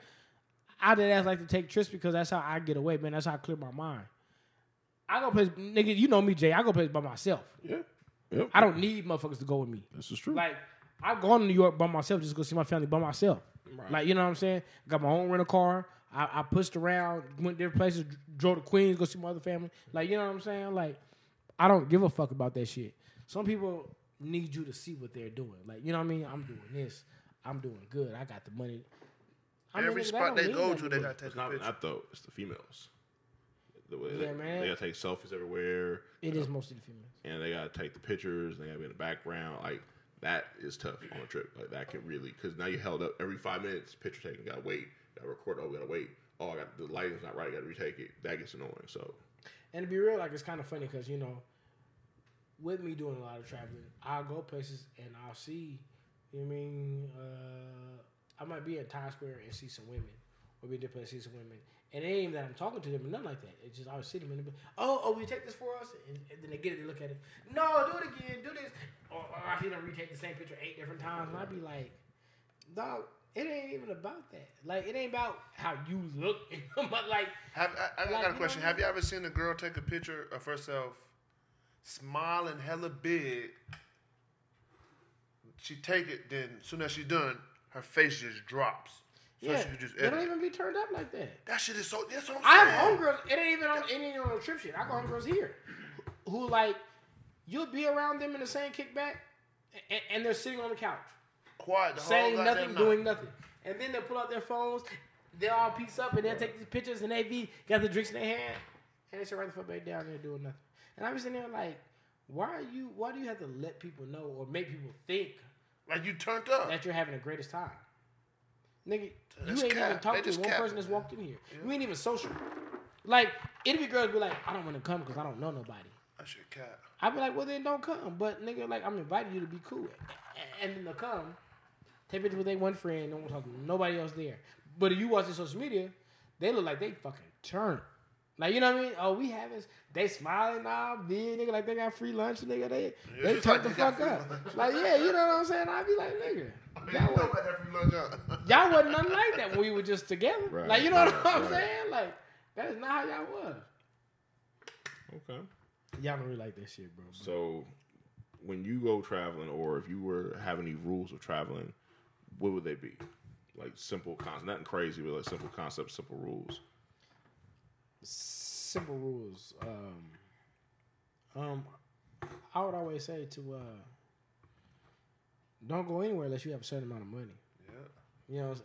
I did ask like to take trips because that's how I get away, man. That's how I clear my mind. I go places, nigga. You know me, Jay. I go places by myself. Yeah. Yep. I don't need motherfuckers to go with me. This is true. Like, I've gone to New York by myself just to go see my family by myself. Like, you know what I'm saying? Got my own rental car. I, I pushed around, went different places, drove to Queens, go see my other family. Like, you know what I'm saying? Like, I don't give a fuck about that shit. Some people need you to see what they're doing. Like, you know what I mean? I'm doing this. I'm doing good. I got the money. I Every nigga, that spot they go to, they gotta take it's a not picture. that though. It's the females. The way Yeah, they, man. they gotta take selfies everywhere, It is mostly the females. and they gotta take the pictures. And they gotta be in the background. Like that is tough on a trip. Like that can really because now you held up every five minutes. Picture taking. Gotta wait. Record. Oh, we gotta wait. Oh, I got the lighting's not right. Gotta retake it. That gets annoying. So And to be real, like it's kind of funny because you know, with me doing a lot of traveling, I'll go places and I'll see. You know I mean? Uh, I might be in Times Square and see some women, or be different place see some women, and it ain't that I'm talking to them or nothing like that. It's just I would see them and be, oh, oh, will you take this for us? And, and then they get it, they look at it. No, do it again, do this. Or, or I see them retake the same picture eight different times, and I'd be like, dog. It ain't even about that. Like, it ain't about how you look, but like, Have, I, I Like, got a question. Have you ever seen a girl take a picture of herself smiling hella big? She take it, then as soon as she done, her face just drops. So yeah, she could just they don't even be turned up like that. That shit is so. That's what I'm I have homegirls. It ain't even on. It ain't even on a trip shit. I got homegirls here, who like you'll be around them in the same kickback, and, and they're sitting on the couch. Quiet the saying nothing, night. doing nothing. And then they pull out their phones, they all piece up, and they'll take these pictures, and they be got the drinks in their hand, and they sit right the fuck back down there doing nothing. And I'm sitting there like, why are you? Why do you have to let people know or make people think Like you turned up. that you're having the greatest time? Nigga, That's you ain't cap. even talked to one cap. person that's walked in here. You ain't even social. Like, it'd be girls be like, I don't want to come because I don't know nobody. That shit cat. I'd be like, well, then don't come. But nigga, like, I'm inviting you to be cool. A- And then they'll come, take pictures with their one friend, don't talk to nobody else there. But if you watch the social media, they look like they fucking turn. Like, you know what I mean? Oh, we have having, they smiling now, big nigga, like they got free lunch, nigga. They, they it's turn like the fuck up. lunch. Like, yeah, you know what I'm saying? I'd be like, nigga. You Y'all, was, about that free lunch, huh? y'all wasn't nothing like that when we were just together. Right, like, you know what I'm right. saying? Like, that is not how y'all was. Okay. Y'all don't really like that shit, bro. So, when you go traveling, or if you were to have any rules of traveling, what would they be? Like simple concepts, nothing crazy, but like simple concepts, simple rules. simple rules. Um, um, I would always say to uh, don't go anywhere unless you have a certain amount of money. Yeah. You know,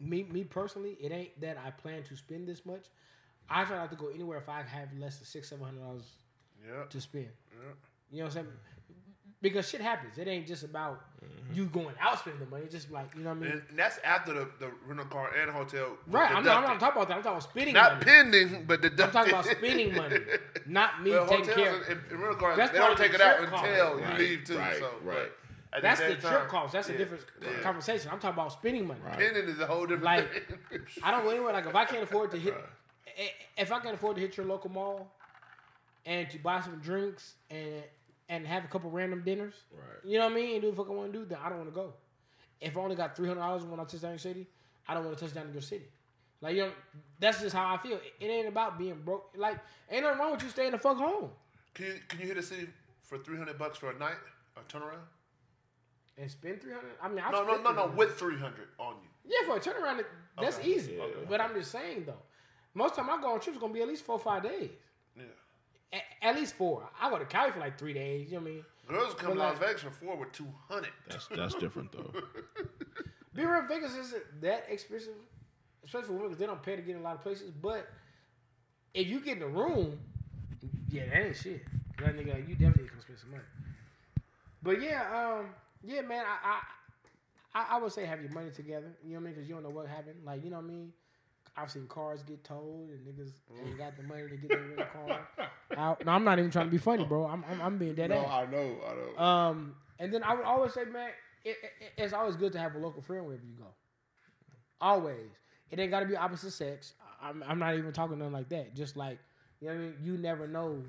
me me personally, it ain't that I plan to spend this much. I try not to go anywhere if I have less than six seven hundred dollars Yeah. to spend. Yeah. You know what I'm saying? Because shit happens. It ain't just about Mm-hmm. you going out spending the money. Just like you know what I mean. And that's after the, the rental car and hotel. right. I'm not, I'm not talking about that. I'm talking about spending money. Not money. pending, but deducted. I'm talking about spending money, not me Well, taking care. and, and rental cars, That's they don't of take the it out trip cost. until Right, you leave too. right, so, right. at That's the same trip time, cost. That's a different yeah. conversation. I'm talking about spending money. Pending is a whole different Like, thing. I don't go anywhere. Like if I can't afford to hit, i- if I can afford to hit your local mall, and to buy some drinks and and have a couple random dinners, Right. you know what I mean, and do the fuck I want to do, then I don't want to go. If I only got three hundred dollars when I touch down your city, I don't want to touch down in your city. Like you know, that's just how I feel. It, it ain't about being broke. Like ain't nothing wrong with you staying the fuck home Can you, can you hit a city for 300 bucks for a night? A turnaround? and spend three hundred. I mean, I No, no, no, no, with 300 on you. Yeah, for a turnaround, that's Okay. easy. Okay. But I'm just saying though, most time I go on trips gonna be at least four or five days. Yeah. A- at least four. I go to Cali for like three days. You know what I mean? Girls come to Las like- Vegas for four with 200. That's that's different though. Being around Vegas isn't that expensive, especially for women because they don't pay to get in a lot of places. But if you get in a room, yeah, that ain't shit. That nigga, like, you definitely can spend some money. But yeah, um, yeah, man, I, I, I, I would say have your money together. You know what I mean? Because you don't know what happened. Like, you know what I mean? I've seen cars get towed and niggas ain't got the money to get their rental car out. No, I'm not even trying to be funny, bro. I'm, I'm, I'm being dead ass. I know, I know. Um, and then I would always say, man, it, it, it's always good to have a local friend wherever you go. Always. It ain't got to be opposite sex. I'm, I'm not even talking nothing like that. Just like, you know what I mean? You never know.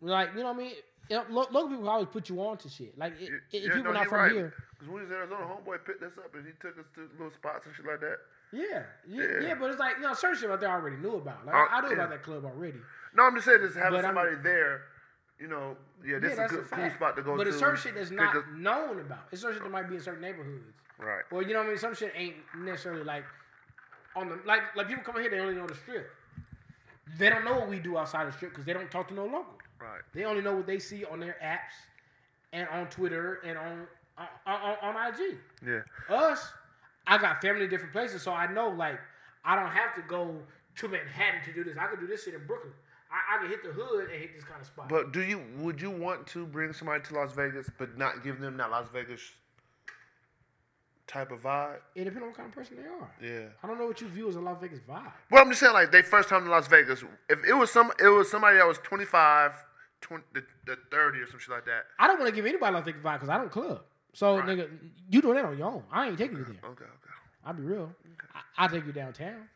Like, you know what I mean? You know, local people always put you on to shit. Like, i- Yeah, if yeah, people no, not from right. here. Because when we was in Arizona, homeboy picked us up and he took us to little spots and shit like that. Yeah, yeah, Yeah. yeah, but it's like, you know, certain shit out there I already knew about. Like, Uh, I knew about that club already. No, I'm just saying, just having But somebody there, you know, yeah, this is a good, a cool spot to go but to. it's certain shit that's not us- known about. It's certain shit that might be in certain neighborhoods. Right. Or you know what I mean? Some shit ain't necessarily like on the like like people come in here they only know the strip. They don't know what we do outside the strip because they don't talk to no local. Right. They only know what they see on their apps and on Twitter and on on, on, on IG. Yeah. Us, I got family in different places, so I know like I don't have to go to Manhattan to do this. I could do this shit in Brooklyn. I, I can hit the hood and hit this kind of spot. But do you would you want to bring somebody to Las Vegas, but not give them that Las Vegas type of vibe? it depends on what kind of person they are. Yeah. I don't know what you view as a Las Vegas vibe. Well, I'm just saying, like they first time to Las Vegas. If it was some, it was somebody that was 25, 20, the, the 30 or some shit like that. I don't want to give anybody Las Vegas vibe because I don't club. So Right. nigga, you doing that on your own. I ain't taking you there. Okay, okay. I'll be real. I, I'll take you downtown.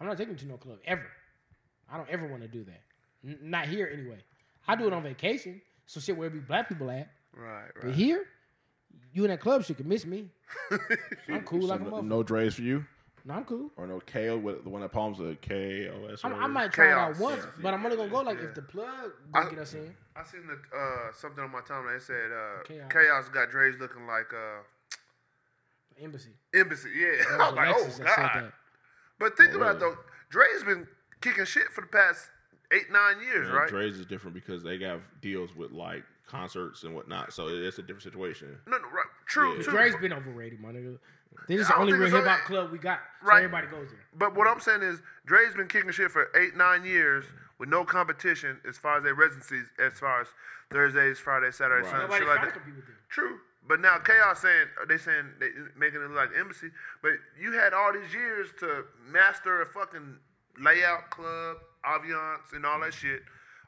I'm not taking you to no club ever. I don't ever want to do that. N- not here anyway. I do it on vacation. So shit where it be black people at. Right, right. But right. here, you in that club shit can miss me. I'm cool like a no, motherfucker. no Drai's for you, No, I'm cool. or no K with the one that palms a K O S. I'm, I might try it out Chaos. once, but I'm only gonna go like Yeah. if the plug I- don't get us in. I seen the, uh, something on my timeline. It said uh, Chaos. Chaos. got Drai's looking like uh, Embassy. Embassy. Yeah, I was was like, Alexis oh that said god. that. But think Oh, about it really? though. Drai's been kicking shit for the past eight, nine years, Yeah, right? Drai's is different because they have deals with like concerts and whatnot, so it's a different situation. No, no, right. True, Yeah. true. Drai's been overrated, my nigga. This is the only real hip hop club we got. So everybody goes there. But what I'm saying is, Drai's been kicking shit for eight, nine years with no competition as far as their residencies, as far as Thursdays, Fridays, Saturdays, Right. Sundays, Nobody shit like that. with them. True. But now Chaos saying they saying they making it look like embassy. But you had all these years to master a fucking layout, club, ambiance, and all that shit.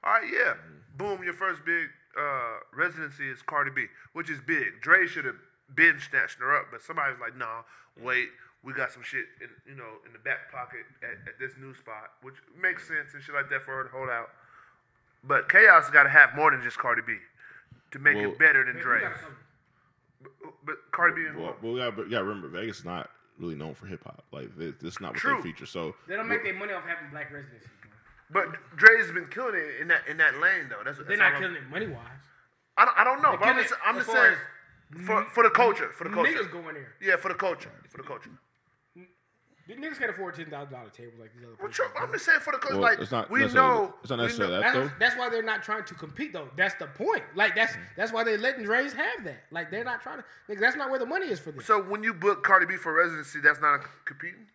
All right, yeah. Mm-hmm. Boom, your first big uh, residency is Cardi B, which is big. Dre should have been snatching her up, but somebody was like, nah, wait, we got some shit in you know in the back pocket at, at this new spot, which makes sense and shit like that for her to hold out. But Chaos got to have more than just Cardi B to make Well- it better than Man, Dre. we got something. But Cardi B and Well, well, we got we got to remember Vegas is not really known for hip hop. Like this, this is not what True. they feature. So They don't make their money off having black residency. But Drai's been killing it in that in that lane though. That's, They're that's not all I'm- killing it money wise. I don't, I don't know. They're But I'm just, I'm just saying for for the culture, for the culture. Niggas going in there. Yeah, for the culture, for the culture. The niggas can't afford ten thousand dollar tables like these other Well, true, I'm just saying for the culture. Well, like it's not we know, it's not we necessarily know- that. That's, though? that's why they're not trying to compete though. That's the point. Like that's mm. that's why they're letting Drai's have that. Like they're not trying to. Like, that's not where the money is for them. So when you book Cardi B for residency, that's not a competing.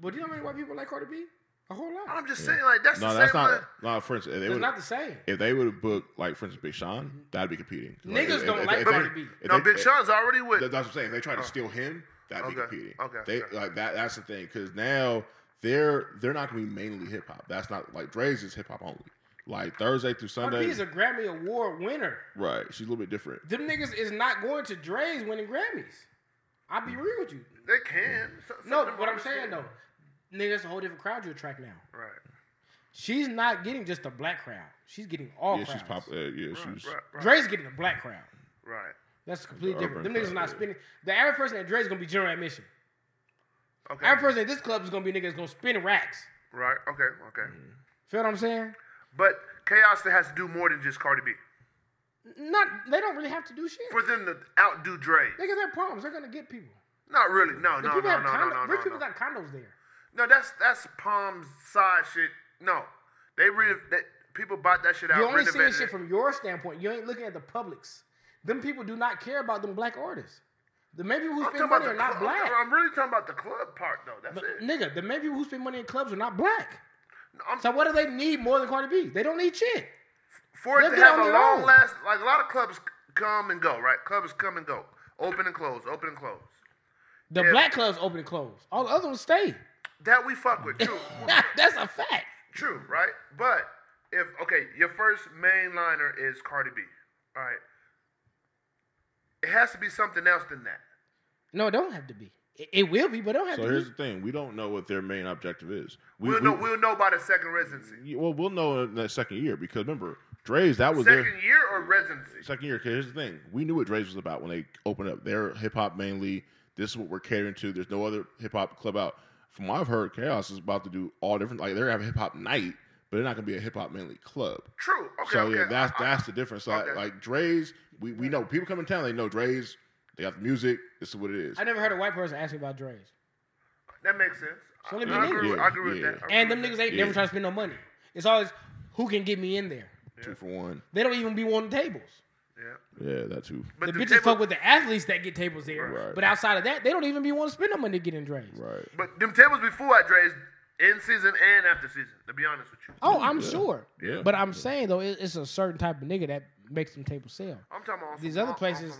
but do you know how many white people like Cardi B? A whole lot. I'm just saying like that's no, the that's same. not. way- No, for instance, if they It's not the same. if they would have booked like for instance Big Sean, mm-hmm. that'd be competing. Like, Niggas if- don't if- like if Cardi they- B. if no, they- Big if- Sean's already with. That's what I'm saying. If they try to oh. steal him, that'd be competing. okay, They okay. like that. That's the thing because now they're they're not gonna be mainly hip hop. That's not like Drai's is hip hop only. Like Thursday through Cardi Sunday, B is a Grammy Award winner. right? She's a little bit different. Them niggas is not going to Drai's winning Grammys. I'll be real with you. They can. So- No, some of them what I'm saying though, nigga, it's a whole different crowd you attract now. Right. She's not getting just a black crowd. She's getting all yeah, crowds. she's pop. Uh, yeah, she's Right. Right. Drai's getting a black crowd. Right. That's completely The different. Them urban niggas are not yeah. spinning. The average person at Drai's gonna be general admission. Okay. Average person at this club is gonna be a nigga that's gonna spin racks. Right. Okay. Okay. Feel what I'm saying? But Chaos that has to do more than just Cardi B Not they don't really have to do shit. for them to outdo Dre. Niggas have problems. They're gonna get people. Not really. No. The No. people No. have No. No. No. rich No. people No. got condos there. No. That's that's Palm's side shit. No. They re that people bought that shit out. You only seeing this shit from your standpoint. You ain't looking at the public's. Them people do not care about them black artists. The main people who spend money are not club. I'm black. I'm really talking about the club part though. That's But it. nigga, the main people who spend money in clubs are not black. No, I'm- So what do they need more than Cardi B? They don't need shit. for it they'll to have a long own. last, like a lot of clubs come and go, right? Clubs come and go, open and close, open and close. The black clubs open and close. All the other ones stay. That we fuck with, true, That's a fact. true, right? But if okay, your first mainliner is Cardi B, all right. It has to be something else than that. No, it don't have to be. It, it will be, but it don't have So to So here's be. the thing: we don't know what their main objective is. We, We'll we- know. We'll know by the second residency. Well, we'll know in that second year because remember, Drai's that was Second their year or residency? second year. 'cause here's the thing: we knew what Drai's was about when they opened up. They're hip hop mainly. This is what we're catering to. There's no other hip hop club out. From what I've heard, Chaos is about to do all different. Like they're having hip hop night, but they're not going to be a hip hop mainly club. True. Okay. so okay. yeah, that's I- I- that's the difference. So I- okay. like Drai's, we, we know people come in town. They know Drai's. They got the music. This is what it is. I never heard a white person ask me about Drai's. that makes sense. So let me I, I agree, with, I agree with Yeah, that. I And them niggas ain't Yeah. never trying to spend no money. It's always who can get me in there. Two for one. They don't even be wanting tables. That. Yeah. Yeah, that too. But the the bitches table- fuck with the athletes that get tables there. Right. But outside of that, they don't even be wanting to spend no money to get in Drai's. Right. But them tables before at Drai's in season and after season. To be honest with you, Oh, I'm sure. Yeah. But I'm saying though, it's a certain type of nigga that makes them tables sell. I'm talking about These other long- places,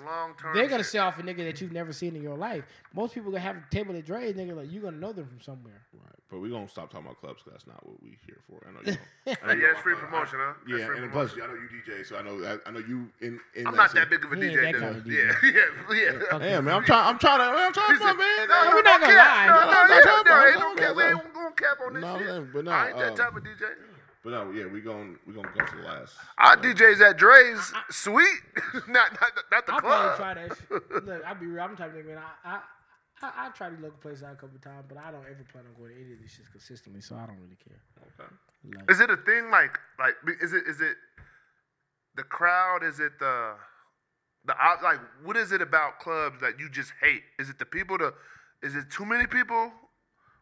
they're gonna sell off a nigga that you've never seen in your life. Most people gonna have a table at Drai's, nigga, like you gonna know them from somewhere. Right. But we're gonna stop talking about clubs because that's not what we here for. I know you. Don't. Hey, yeah, it's free promotion, huh? That's Yeah, and promotion. plus I know you DJ, so I know I, I know you in. in I'm not scene. that big of a DJ, that dude. kind of Yeah, DJ. yeah, yeah. Damn man, I'm trying. I'm trying to. I'm trying to, man. No, we're not gonna lie. No, No, no, no, yeah, no, no, no, ain't no, no cap. We no. ain't gonna cap on this No, shit. but no, I ain't that um, type of DJ. But no, yeah, we going we gonna go to the last. Our DJs at Drai's, sweet. not, not, not the club. I'll probably club. try that shit. Look, I'll be real. I'm the type of nigga, man. I, I, I, I try these local places out a couple times, but I don't ever plan on going to any of these shits consistently, so I don't really care. Okay. Like, Is it a thing like like is it is it the crowd? Is it the the like what is it about clubs that you just hate? Is it the people? To is it too many people?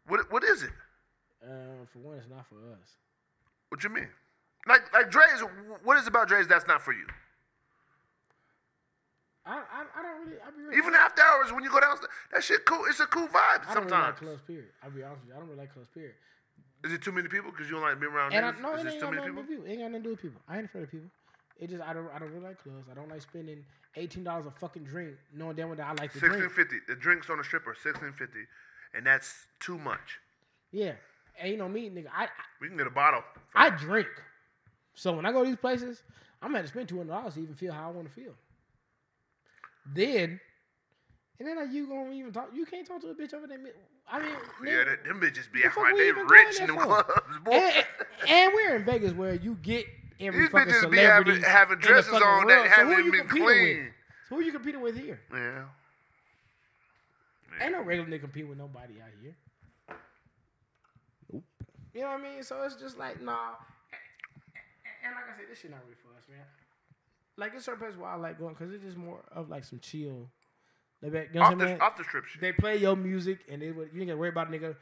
What what is it? uh, for one, it's not for us. What you mean? Like like Drai's. What is it about Drai's that's not for you? I, I, I don't really. I be real. Even after hours when you go downstairs, that shit cool. It's a cool vibe sometimes. I don't really like clubs. Period. I'll be honest with you. I don't really like clubs. Period. Is it too many people? Because you don't like being around And I, no, Is it ain't too many people? with people. It ain't got nothing to do with people. I ain't afraid of people. It just I don't I don't really like clubs. I don't like spending eighteen dollars a fucking drink, knowing damn well that I like to Sixteen drink. fifty. The drinks on the strip are sixteen fifty, and that's too much. Yeah, and no me, nigga. I We can get a bottle. I, I drink, so when I go to these places, I'm gonna spend two hundred dollars to even feel how I want to feel. Then, and then like you gonna even talk? You can't talk to a bitch over there. I mean, yeah, nigga, that, them bitches be the acting fuck like they rich in for? clubs, boy. and, and we're in Vegas where you get every These fucking bitches be celebrity having, having dresses on world. that So haven't been clean. With? So who you competing with here? Yeah. Ain't no regular nigga compete with nobody out here. You know what I mean? So it's just like, nah. And like I said, this shit not really for us, man. Like it's certain places where I like going because it's just more of like some chill. They, you know Off I'm saying? the, off the strip shit. They play your music and they would, you ain't got to worry about a nigga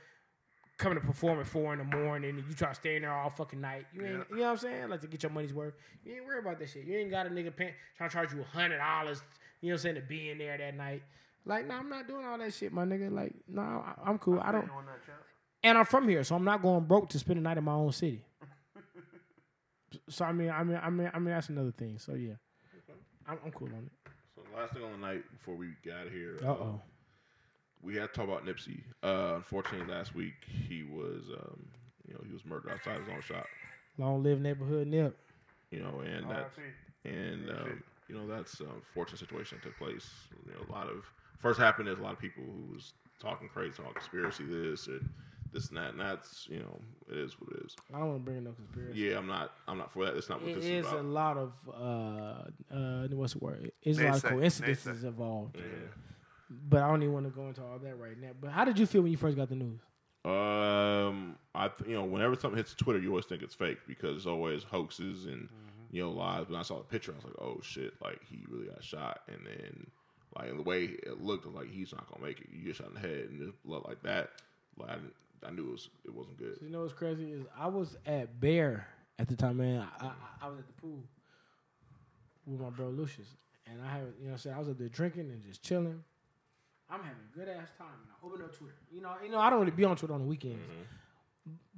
coming to perform at four in the morning and you try to stay in there all fucking night. You ain't, you know what I'm saying? Like to get your money's worth. You ain't worry about that shit. You ain't got a nigga trying to charge you a hundred dollars. You know what I'm saying to be in there that night. Like, no, I'm not doing all that shit, my nigga. Like, no, I, I'm cool. I don't. And I'm from here, so I'm not going broke to spend the night in my own city. so I mean, I mean, I mean, I mean, that's another thing. So yeah, I'm, I'm cool on it. So last thing on the night before we got here, Uh oh. we had to talk about Nipsey. Uh, unfortunately, last week he was, um, you know, he was murdered outside his own shop. Long live neighborhood nip. You know, and Oh, that, and um, you know that's an unfortunate situation that took place. You know, a lot of first happened. is a lot of people who was talking crazy, talking conspiracy, this and this and that, and that's you know, it is what it is. I don't want to bring no conspiracy. Yeah, I'm not, I'm not for that. That's not what It this is is a lot of uh uh what's the word? It's a lot of coincidences naysay. involved. Yeah. But I don't even want to go into all that right now. But how did you feel when you first got the news? Um, I th- you know whenever something hits Twitter, you always think it's fake because it's always hoaxes and you know lies. When I saw the picture, I was like, oh shit, like he really got shot, and then like the way it looked, like he's not gonna make it. You get shot in the head and it looked like that. Like I, didn't- I knew it was it wasn't good. You know what's crazy is I was at Bear at the time, man. I, I, I was at the pool with my bro Lucius, and I have you know what I'm saying I was up there drinking and just chilling. I'm having a good ass time. And I open up Twitter. You know, you know I don't really be on Twitter on the weekends,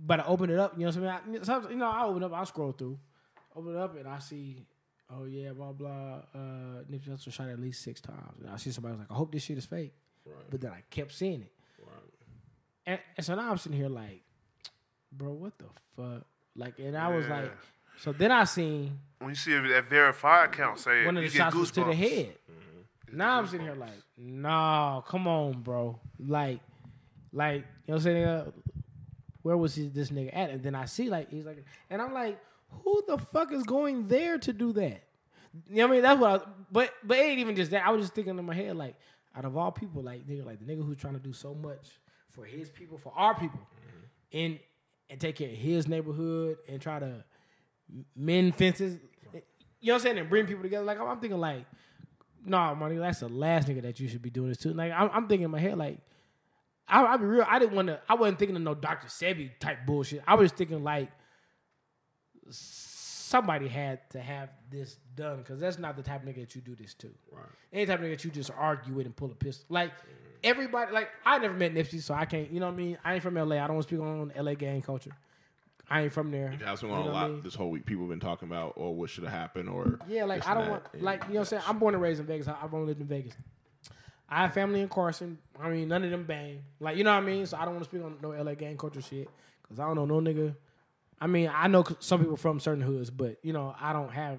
but I open it up. You know what I mean? I, sometimes, you know, I open up, I scroll through, open it up, and I see. Oh yeah, blah blah. Uh, Nipsey Hussle shot at least six times. And I see somebody was like, "I hope this shit is fake," Right. but then I kept seeing it. Right. And, and so now I'm sitting here like, bro, what the fuck? Like, and I was like, so then I seen When you see that verified account say one of the shots was to the head. Now I'm sitting here like, nah, come on, bro. Like, like you know what I'm saying? Uh, where was he, this nigga at? And then I see like he's like, and I'm like, who the fuck is going there to do that? You know what I mean? That's what I was, but but it ain't even just that. I was just thinking in my head like, out of all people, like nigga, like the nigga who's trying to do so much for his people, for our people, and and take care of his neighborhood and try to mend fences. You know what I'm saying? And bring people together. Like I'm, I'm thinking like, no, money. That's the last nigga that you should be doing this to. Like I'm, I'm thinking in my head like, I, I'll be real. I didn't want to. I wasn't thinking of no Dr. Sebi type bullshit. I was thinking like somebody had to have this done because that's not the type of nigga that you do this to. Right. Any type of nigga that you just argue with and pull a pistol. Like everybody, like I never met Nipsey, so I can't. You know what I mean? I ain't from LA. I don't want to speak on LA gang culture. I ain't from there. That's been You on know a what I lot mean? this whole week. People have been talking about, oh, what should have happened, or Yeah, like I don't that. want, And like you know, what I'm saying I'm born and raised in Vegas. I, I've only lived in Vegas. I have family in Carson. I mean, none of them bang. Like you know what I mean. So I don't want to speak on no LA gang culture shit because I don't know no nigga. I mean, I know some people from certain hoods, but you know, I don't have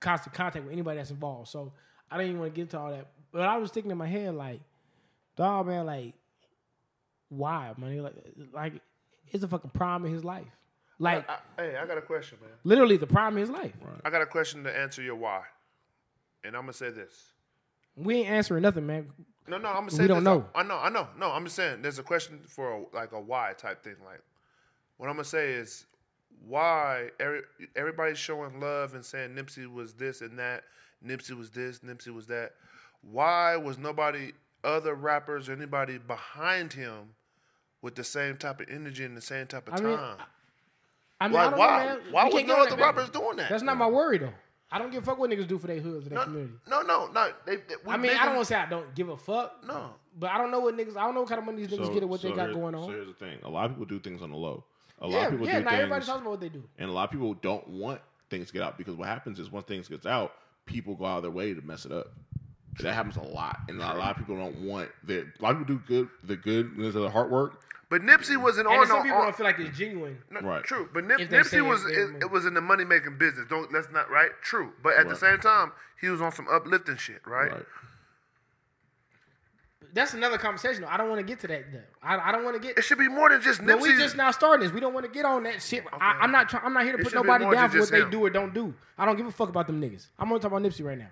constant contact with anybody that's involved. So I don't even want to get into all that. But I was thinking in my head, like, dog, man, like, why, man? Like, like it's a fucking prime in his life. Like, I, hey, I got a question, man. literally the prime in his life. I got a question to answer your why, and I'm gonna say this. We ain't answering nothing, man. No, no, I'm gonna say We say don't this. know. I know, I know. No, I'm just saying. There's a question for a, like a why type thing. Like, what I'm gonna say is why every, everybody's showing love and saying Nipsey was this and that, Nipsey was this, Nipsey was that. Why was nobody, other rappers, or anybody behind him, with the same type of energy and the same type of I time? mean, I mean, Why- I don't why? know, man. Why We was can't no get other that, rappers doing that? That's not my worry though. I don't give a fuck what niggas do for their hoods or their No, community. no, no, no. They, they, I mean, I don't want to say I don't give a fuck, No. but I don't know what niggas. I don't know what kind of money these niggas get or what they got here- going So on. here's the thing: a lot of people do things on the low. A lot yeah, of people yeah. do Not everybody things, talks about what they do. and a lot of people don't want things to get out because what happens is once things gets out, people go out of their way to mess it up. That happens a lot, and a lot of people don't want that. A lot of people do good, the good, the hard work. But Nipsey wasn't And on some no. people on- don't feel like it's genuine. No, Right. True, but Nip, If they say Nipsey was it, it was in the money making business. Don't let's not right. True, but at the same time, he was on some uplifting shit, right? Right. That's another conversation. Though. I don't want to get to that. Though. I, I don't want to get. It should be more than just But Nipsey. we just now starting this. We don't want to get on that shit. I, I'm not. Try, I'm not here to It put nobody down for what just they do or don't do. I don't give a fuck about them niggas. I'm gonna talk about Nipsey right now.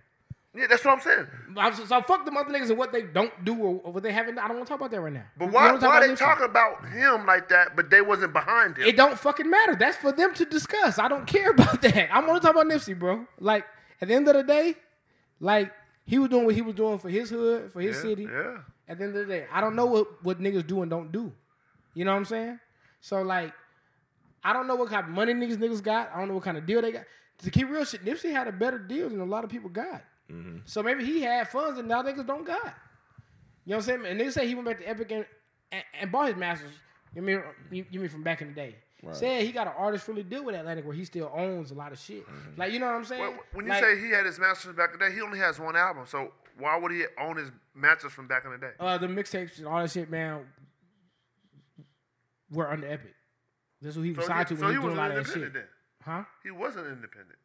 Yeah, that's what I'm saying. I'm- So, so fuck the other niggas and what they don't do or, or what they haven't. I don't want to talk about that right now. But why talk why about they talking about him like that, but they wasn't behind him? It don't fucking matter. That's for them to discuss. I don't care about that. I'm gonna talk about Nipsey, bro. Like at the end of the day, like he was doing what he was doing for his hood, for his yeah, city. yeah. At the end of the day, I don't know what, what niggas do and don't do. You know what I'm saying? So like, I don't know what kind of money niggas niggas got. I don't know what kind of deal they got. To keep real shit, Nipsey had a better deal than a lot of people got. So maybe he had funds and now niggas don't got. You know what I'm saying? And niggas say he went back to Epic and, and, and bought his masters. You mean you, you mean from back in the day? Said he got an artist really deal with Atlantic where he still owns a lot of shit. Like you know what I'm saying? Well, when you Like, say he had his masters back in the day, he only has one album. So why would he own his masters from back in the day? uh, the mixtapes and all that shit, man, were under Epic. That's who he was So signed he, to so he he was was doing a lot of that independent shit. then. Huh? He wasn't independent.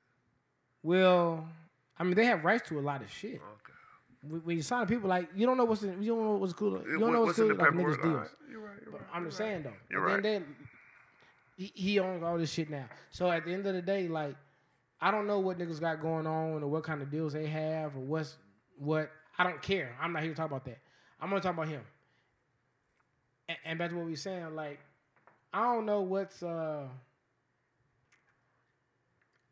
Well, I mean, they have rights to a lot of shit. Okay. When- you sign people, like you don't know what's in, you don't know what's cool. You don't know what's, What's cool like niggas deals. Right, You're right. You're right. I'm just saying though. You're at the end of the day, he, he owns all this shit now. So at the end of the day, like I don't know what niggas got going on or what kind of deals they have or what's what. I don't care. I'm not here to talk about that. I'm gonna talk about him. And, and back to what we were saying, like I don't know what's uh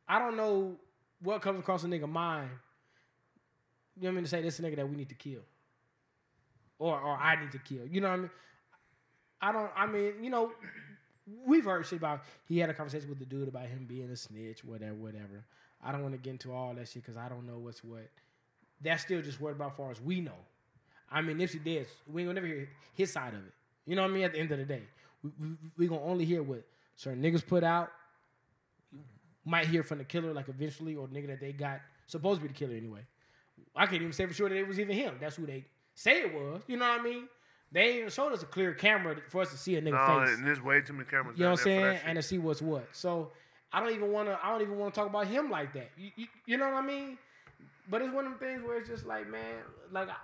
I don't know what comes across a nigga mind. You know what I mean to say this nigga that we need to kill. Or or I need to kill. You know what I mean? I don't. I mean, you know, we've heard shit about. He had a conversation with the dude about him being a snitch, whatever, whatever. I don't want to get into all that shit because I don't know what's what. That's still just worried about far as we know. I mean, if he did, we ain't gonna never hear his side of it. You know what I mean? At the end of the day, we we, we gonna only hear what certain niggas put out. Might hear from the killer, like eventually, or the nigga that they got supposed to be the killer anyway. I can't even say for sure that it was even him. That's who they say it was. You know what I mean? They even showed us a clear camera for us to see a nigga No, face. and there's way too many cameras. You know what I'm down there for saying? And to see what's what. So I don't even want to. I don't even want to talk about him like that. You, you, you know what I mean? But it's one of them things where it's just like, man, like I,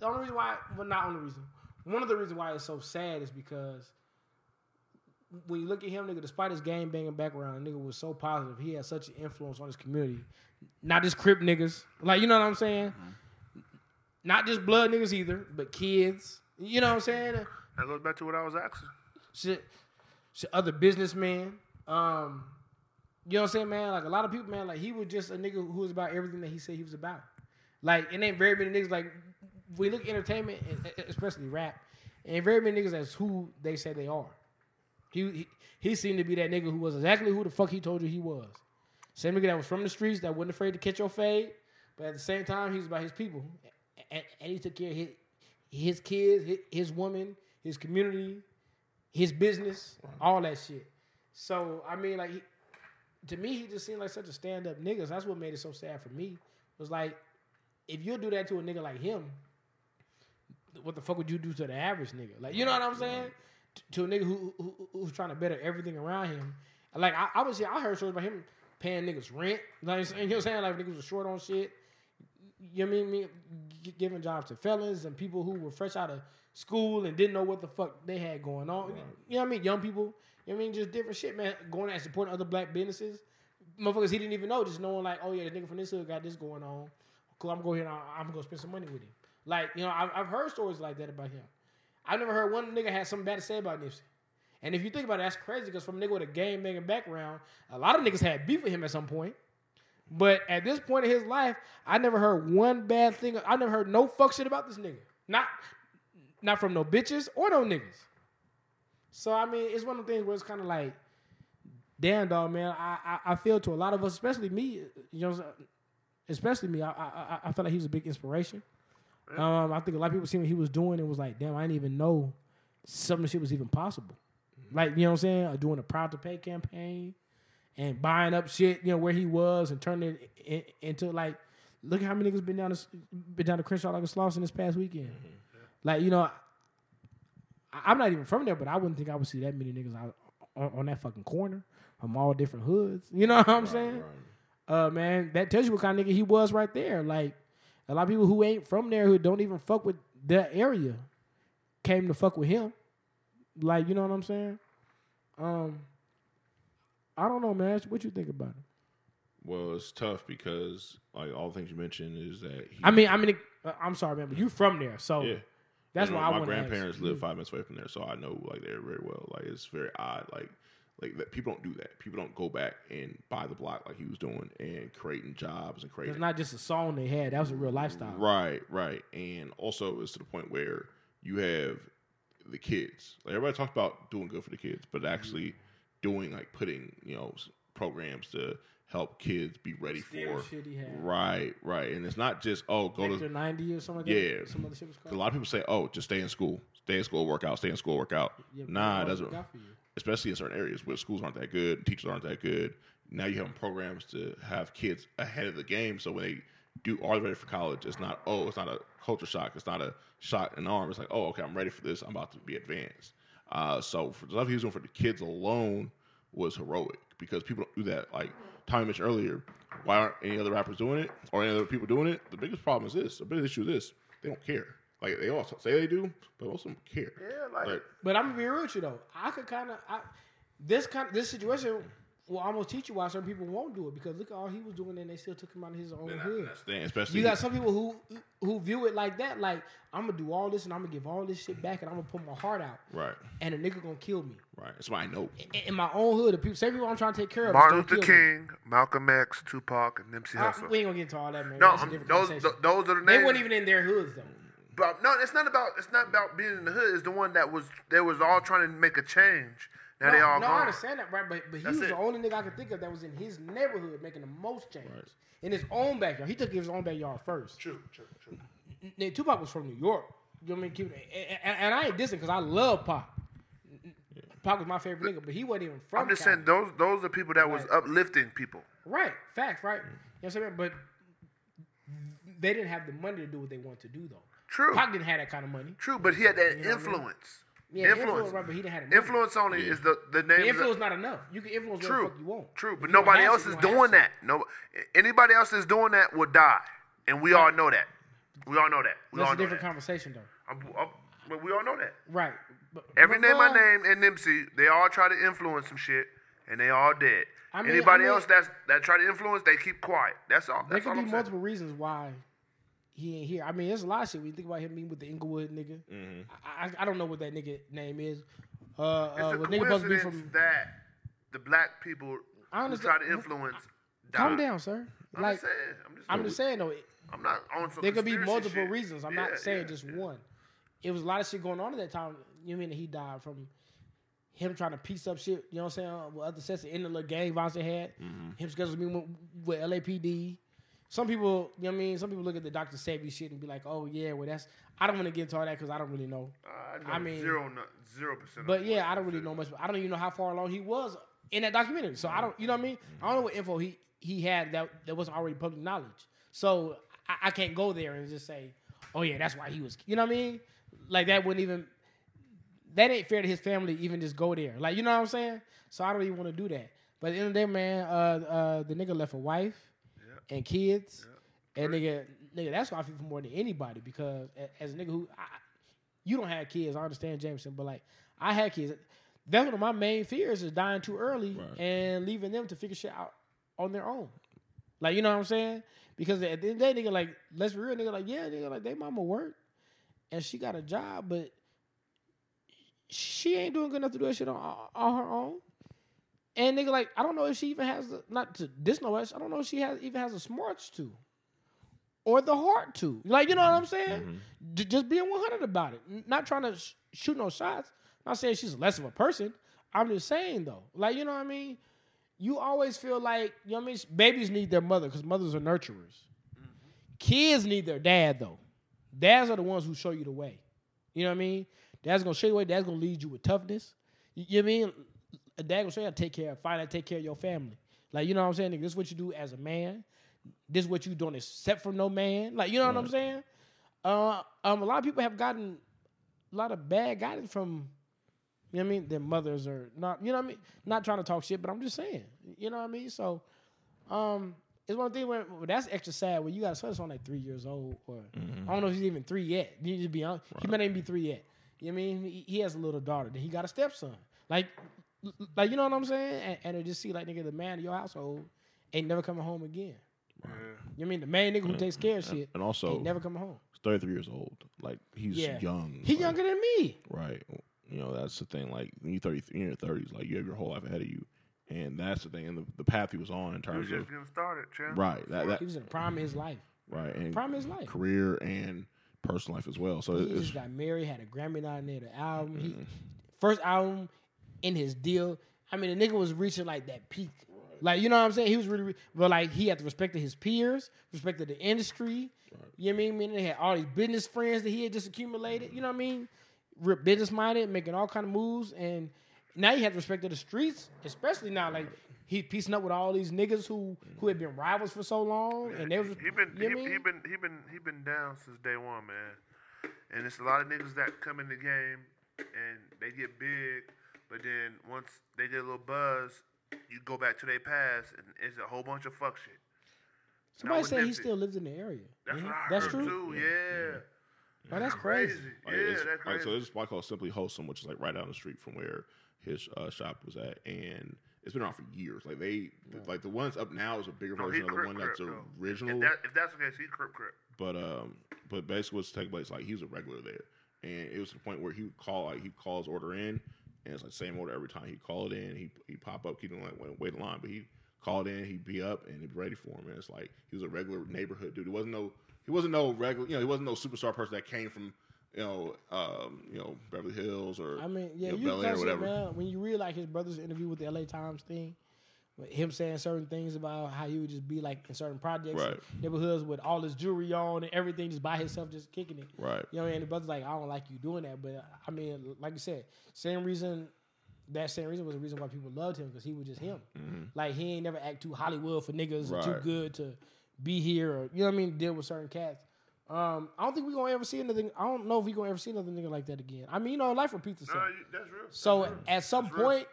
the only reason why, well, not only reason, one of the reasons why it's so sad is because when you look at him, nigga, despite his game banging background, nigga was so positive. He had such an influence on his community. Not just crip niggas, like you know what I'm saying. Not just blood niggas either, but kids. You know what I'm saying? That goes back to what I was asking. shit, shit other businessmen. Um, you know what I'm saying, man? Like a lot of people, man, like he was just a nigga who was about everything that he said he was about. Like it ain't very many niggas like we look at entertainment, especially rap, and very many niggas as who they say they are. He, he he seemed to be that nigga who was exactly who the fuck he told you he was. Same nigga that was from the streets that wasn't afraid to catch your fade, but at the same time he was about his people, and, and he took care of his his kids, his, his woman, his community, his business, all that shit. So I mean, like, he, to me, he just seemed like such a stand up nigga. So that's what made it so sad for me. It Was like, if you'll do that to a nigga like him, what the fuck would you do to the average nigga? Like, you know what I'm saying? To a nigga who, who who's trying to better everything around him. Like, I, I was, I heard stories about him paying niggas rent. Like, you know what I'm saying? Like, niggas was short on shit. You know what I mean? Me giving jobs to felons and people who were fresh out of school and didn't know what the fuck they had going on. You know what I mean? Young people. You know what I mean? Just different shit, man. Going out and supporting other black businesses. Motherfuckers he didn't even know, just knowing like, oh yeah, the nigga from this hood got this going on. Cool, I'm going here and I'm gonna spend some money with him. Like, you know, I've, I've heard stories like that about him. I've never heard one nigga had something bad to say about Nipsey. And if you think about it, that's crazy because from a nigga with a game banging background, a lot of niggas had beef with him at some point. But at this point in his life, I never heard one bad thing. I never heard no fuck shit about this nigga. Not not from no bitches or no niggas. So I mean, it's one of the things where it's kind of like, damn dog, man. I, I I feel to a lot of us, especially me, you know, especially me. I I, I- I felt like he was a big inspiration. Um, I think a lot of people seen what he was doing and was like, damn, I didn't even know some of the shit was even possible. Like, you know what I'm saying? Uh, Doing a proud to pay campaign and buying up shit, you know, where he was and turning it in, into like, look at how many niggas been down to been down to Crenshaw like a Slauson this past weekend. Like, you know, I, I'm not even from there, but I wouldn't think I would see that many niggas out on, on that fucking corner from all different hoods. You know what I'm saying? Uh, man, that tells you what kind of nigga he was right there. Like a lot of people who ain't from there who don't even fuck with that area came to fuck with him. Like, you know what I'm saying? Um, I don't know, man. What you think about it? Well, it's tough because like all the things you mentioned is that he, I mean, I mean, uh, I'm sorry, man, but you from there, so yeah. that's why my to grandparents live five minutes away from there, so I know like they're very well. Like it's very odd. Like like that people don't do that. People don't go back and buy the block like he was doing and creating jobs and creating It's not just a song they had; that was a real lifestyle. Right, right. And also it's to the point where you have the kids. Like everybody talks about doing good for the kids, but actually mm-hmm. doing like putting, you know, programs to help kids be ready Still for shit he had. Right, right. And it's not just oh go Vector to 90 or something like that. Yeah. Some other shit was called. a lot of people say, "Oh, just stay in school, stay in school, work out, stay in school, work out." Yeah, nah, it doesn't. Especially in certain areas where schools aren't that good, teachers aren't that good. Now you have programs to have kids ahead of the game, so when they do are ready for college, it's not oh, it's not a culture shock, it's not a shot in the arm. It's like oh, okay, I'm ready for this. I'm about to be advanced. Uh, so for the stuff he was doing for the kids alone was heroic because people don't do that. Like Tommy mentioned earlier, why aren't any other rappers doing it or any other people doing it? The biggest problem is this. The biggest issue is this: they don't care. Like they all say they do, but most of them care. Yeah, like- But I'm gonna be real with you though. I could kind of, I this kind this situation will almost teach you why certain people won't do it because look at all he was doing and they still took him out of his own hood. That's the thing, especially You got some people who who view it like that, like I'm gonna do all this and I'm gonna give all this shit back and I'm gonna put my heart out, right, and a nigga gonna kill me right. That's why I know. in, in my own hood. The people, same people I'm trying to take care of. Martin Luther kill me. King, Malcolm X, Tupac, and Nipsey I- Hussle. we ain't gonna get into all that, man. No, That's a I'm- different those those are the names. They weren't even in their hoods though. But no, it's not about it's not about being in the hood. It's the one that was they was all trying to make a change. Now they no, all no, I understand that, right? But but he That's was it. the only nigga I could think of that was in his neighborhood making the most change Right. in his own backyard. He took his own backyard first. True, true, true. N- Tupac was from New York. You know what I mean? Keep And, and- and I ain't dissing because I love Pac. Pac was my favorite nigga, but he wasn't even from. I'm just Cali. saying those those are people that was Right. uplifting people. Right, facts, right. You know what I'm saying? But they didn't have the money to do what they wanted to do, though. True, Pac didn't have that kind of money. true. But he had that You know what I mean? influence. Yeah, influence, influence. right? But he didn't have money. Influence only is the the name. The influence not enough. You can influence whatever True, the fuck you want. true. But nobody else to, is doing that. No, anybody else is doing that will die, and we all know that. We all know that. We That's all a know different that. conversation, though. I'm- I'm- but we all know that. Right. But, Every but, name I name and Nipsey, they all try to influence some shit, and they all dead. I mean- Anybody I mean- else that's that try to influence, they keep quiet. That's all. There That's could all be I'm saying. multiple reasons why he ain't here. I mean, there's a lot of shit. When you think about him meeting with the Inglewood nigga, I, I I don't know what that nigga name is. Uh, It's uh, a nigga supposed to be coincidence from? that the black people I who understand. try to influence. Calm down, sir. I'm like just saying. I'm just, I'm just saying though, I'm not on some there could be multiple shit. reasons. I'm Yeah, not saying yeah, just yeah. one. It was a lot of shit going on at that time. You mean that he died from him trying to peace up shit? You know what I'm saying? With other sets in the little gang violence they had. Him scheduling me with, with LAPD. Some people, you know what I mean? Some people look at the Dr. Sebi shit and be like, "Oh yeah, well that's." I don't want to get into all that because I don't really know. I, know I mean- zero, zero percent. But yeah, I don't really know much. I don't even know how far along he was in that documentary. So I don't, you know what I mean? I don't know what info he he had that that wasn't already public knowledge. So I, I can't go there and just say, oh yeah, that's why he was. You know what I mean? Like that wouldn't even. That ain't fair to his family even just go there. Like you know what I'm saying? So I don't even want to do that. But at the end of the day, man, uh, uh, the nigga left a wife and kids, and nigga, nigga, that's why I feel for more than anybody because as a nigga who, I, you don't have kids, I understand Jameson, but like I had kids. That's one of my main fears is dying too early Right. and leaving them to figure shit out on their own. Like you know what I'm saying? Because at the end of the day, nigga, like let's be real, nigga, like yeah, nigga, like they mama work and she got a job, but she ain't doing good enough to do that shit on, on her own. And nigga, like I don't know if she even has the, not to diss no ass, I don't know if she has even has the smarts to. Or the heart to, like you know what I'm mm-hmm. saying? Mm-hmm. J- just being 100 about it, N- not trying to sh- shoot no shots. Not saying she's less of a person. I'm just saying though, like you know what I mean. You always feel like you know what I mean. Babies need their mother because mothers are nurturers. Mm-hmm. Kids need their dad though. Dads are the ones who show you the way. You know what I mean? Dad's gonna show you the way. Dad's gonna lead you with toughness. You, you know what I mean? A dad gonna you how to take care of, out, take care of your family. Like you know what I'm saying? Nigga, this is what you do as a man. This is what you don't accept from no man. Like you know what I'm saying? Uh, um, a lot of people have gotten a lot of bad guidance from. You know what I mean? Their mothers are not. You know what I mean? Not trying to talk shit, but I'm just saying. You know what I mean? So, um, it's one thing where well, that's extra sad when you got a son that's only like three years old, or I don't know if he's even three yet. You need to be honest. He might not even be three yet. You know what I mean? He, he has a little daughter. Then he got a stepson. Like, like you know what I'm saying? And, and to just see like nigga, the man of your household ain't never coming home again. You know what I mean? The main nigga who takes care of shit And also, ain't never coming home. he's 33 years old. Like he's Yeah. young. He like, younger than me. Right. You know, that's the thing. Like when you're 30, in your 30s, like you have your whole life ahead of you. And that's the thing. And the, the path he was on in He was terms of just getting started, champ. right, that, that He was in the prime of his life. right, and Prime of his life. career and personal life as well. So He it's just got married, had a Grammy nominated album. He Mm-hmm. first album in his deal. I mean, the nigga was reaching like that peak. Like you know what I'm saying? He was really, re- but like he had the respect of his peers, respect of the industry. You know what I mean? Mean, he had all these business friends that he had just accumulated. You know what I mean? Business minded, making all kind of moves, and now he had the respect of the streets, especially now. Like he peacing up with all these niggas who who had been rivals for so long, and they was He been you he, know I he been he been he been down since day one, man. And it's a lot of niggas that come in the game and they get big, but then once they get a little buzz, you go back to their past and it's a whole bunch of fuck shit. Somebody said he still lives in the area. That's what I That's heard true. too. Yeah, Oh, that's crazy. Like, yeah, it's- that's like, crazy. so there's a spot called Simply Wholesome, which is like right down the street from where his uh, shop was at, and it's been around for years. Like they, like the ones up now is a bigger No, version of the crip one that's though. original. If, that, if that's the case, he crip crip. But um, but basically what's taking place, like he was a regular there, and it was to the point where he would call, like he call his order in, and it's like same order every time. He called it in, he he pop up, he didn't like wait, in line, but he called in, he'd be up and he'd be ready for him. And it's like he was a regular neighborhood dude. He wasn't no, he wasn't no regular, you know, he wasn't no superstar person that came from. You know, um, you know Beverly Hills or I mean, yeah, you know, you Bel Air or whatever. man. When you read like his brother's interview with the LA Times thing, him saying certain things about how he would just be like in certain projects, Right. neighborhoods with all his jewelry on and everything, just by himself, just kicking it. Right. You know, and the brother's like, I don't like you doing that, but I mean, like you said, same reason. That same reason was the reason why people loved him because he was just him. Like he ain't never act too Hollywood for niggas or too Mm-hmm. Good to be here or you know what I mean. Deal with certain cats. Um, I don't think we gonna ever see anything. I don't know if we gonna ever see another nigga like that again. I mean, you know, life repeats itself. No, you, that's real. So That's real. at some That's real. point,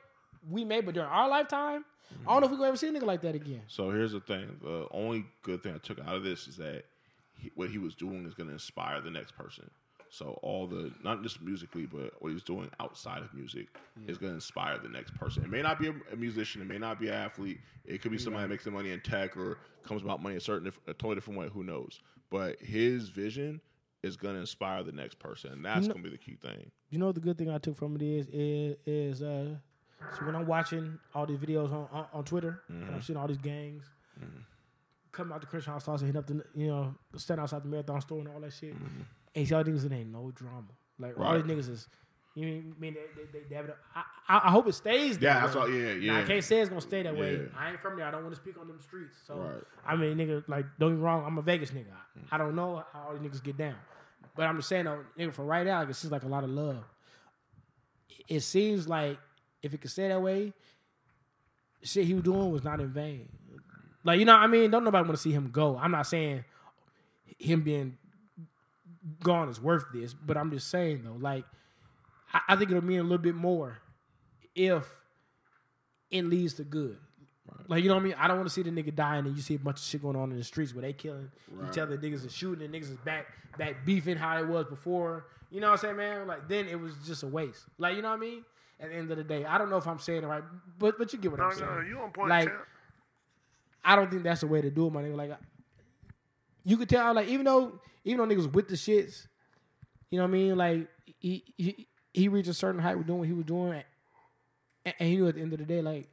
we may, but during our lifetime, I don't know if we're gonna ever see a nigga like that again. So here's the thing: the only good thing I took out of this is that he, what he was doing is going to inspire the next person. So all the not just musically, but what he's doing outside of music is going to inspire the next person. It may not be a, a musician, it may not be an athlete. It could be somebody that makes their money in tech or comes about money a certain a totally different way. Who knows? But his vision is going to inspire the next person, and that's You know- going to be the key thing. You know the good thing I took from it is is, is uh, so when I'm watching all these videos on on, on Twitter and I'm mm-hmm. seeing all these gangs mm-hmm. come out the Christian house and hit up the you know stand outside the marathon store and all that shit, mm-hmm. and you see all these niggas it ain't no drama. Like all these niggas is. You know I mean they, they, they, have it- I, I, I hope it stays. Yeah, that that's way. all. Yeah, Now, yeah. I can't say it's gonna stay that way. Yeah. I ain't from there. I don't want to speak on them streets. So Right. I mean, nigga, like don't get me wrong. I'm a Vegas nigga. I, I don't know how all these niggas get down, but I'm just saying though, nigga, for right now, like, it seems like a lot of love. It seems like if it could stay that way, shit he was doing was not in vain. Like you know, what I mean, don't nobody want to see him go. I'm not saying him being gone is worth this, but I'm just saying though, like I, I think it'll mean a little bit more if it leads to good. Like you know what I mean? I don't want to see the nigga dying and you see a bunch of shit going on in the streets where they killing each other, niggas is shooting and niggas is back back beefing how it was before. You know what I'm saying, man? Like then it was just a waste. Like you know what I mean? At the end of the day, I don't know if I'm saying it right, but but you get what No, I'm saying. no, you on point, Like champ. I don't think that's the way to do it, my nigga. Like, I- you could tell, like, even though even though niggas with the shits, you know what I mean? Like, he he, he reached a certain height with doing what he was doing, and, and he knew at the end of the day, like,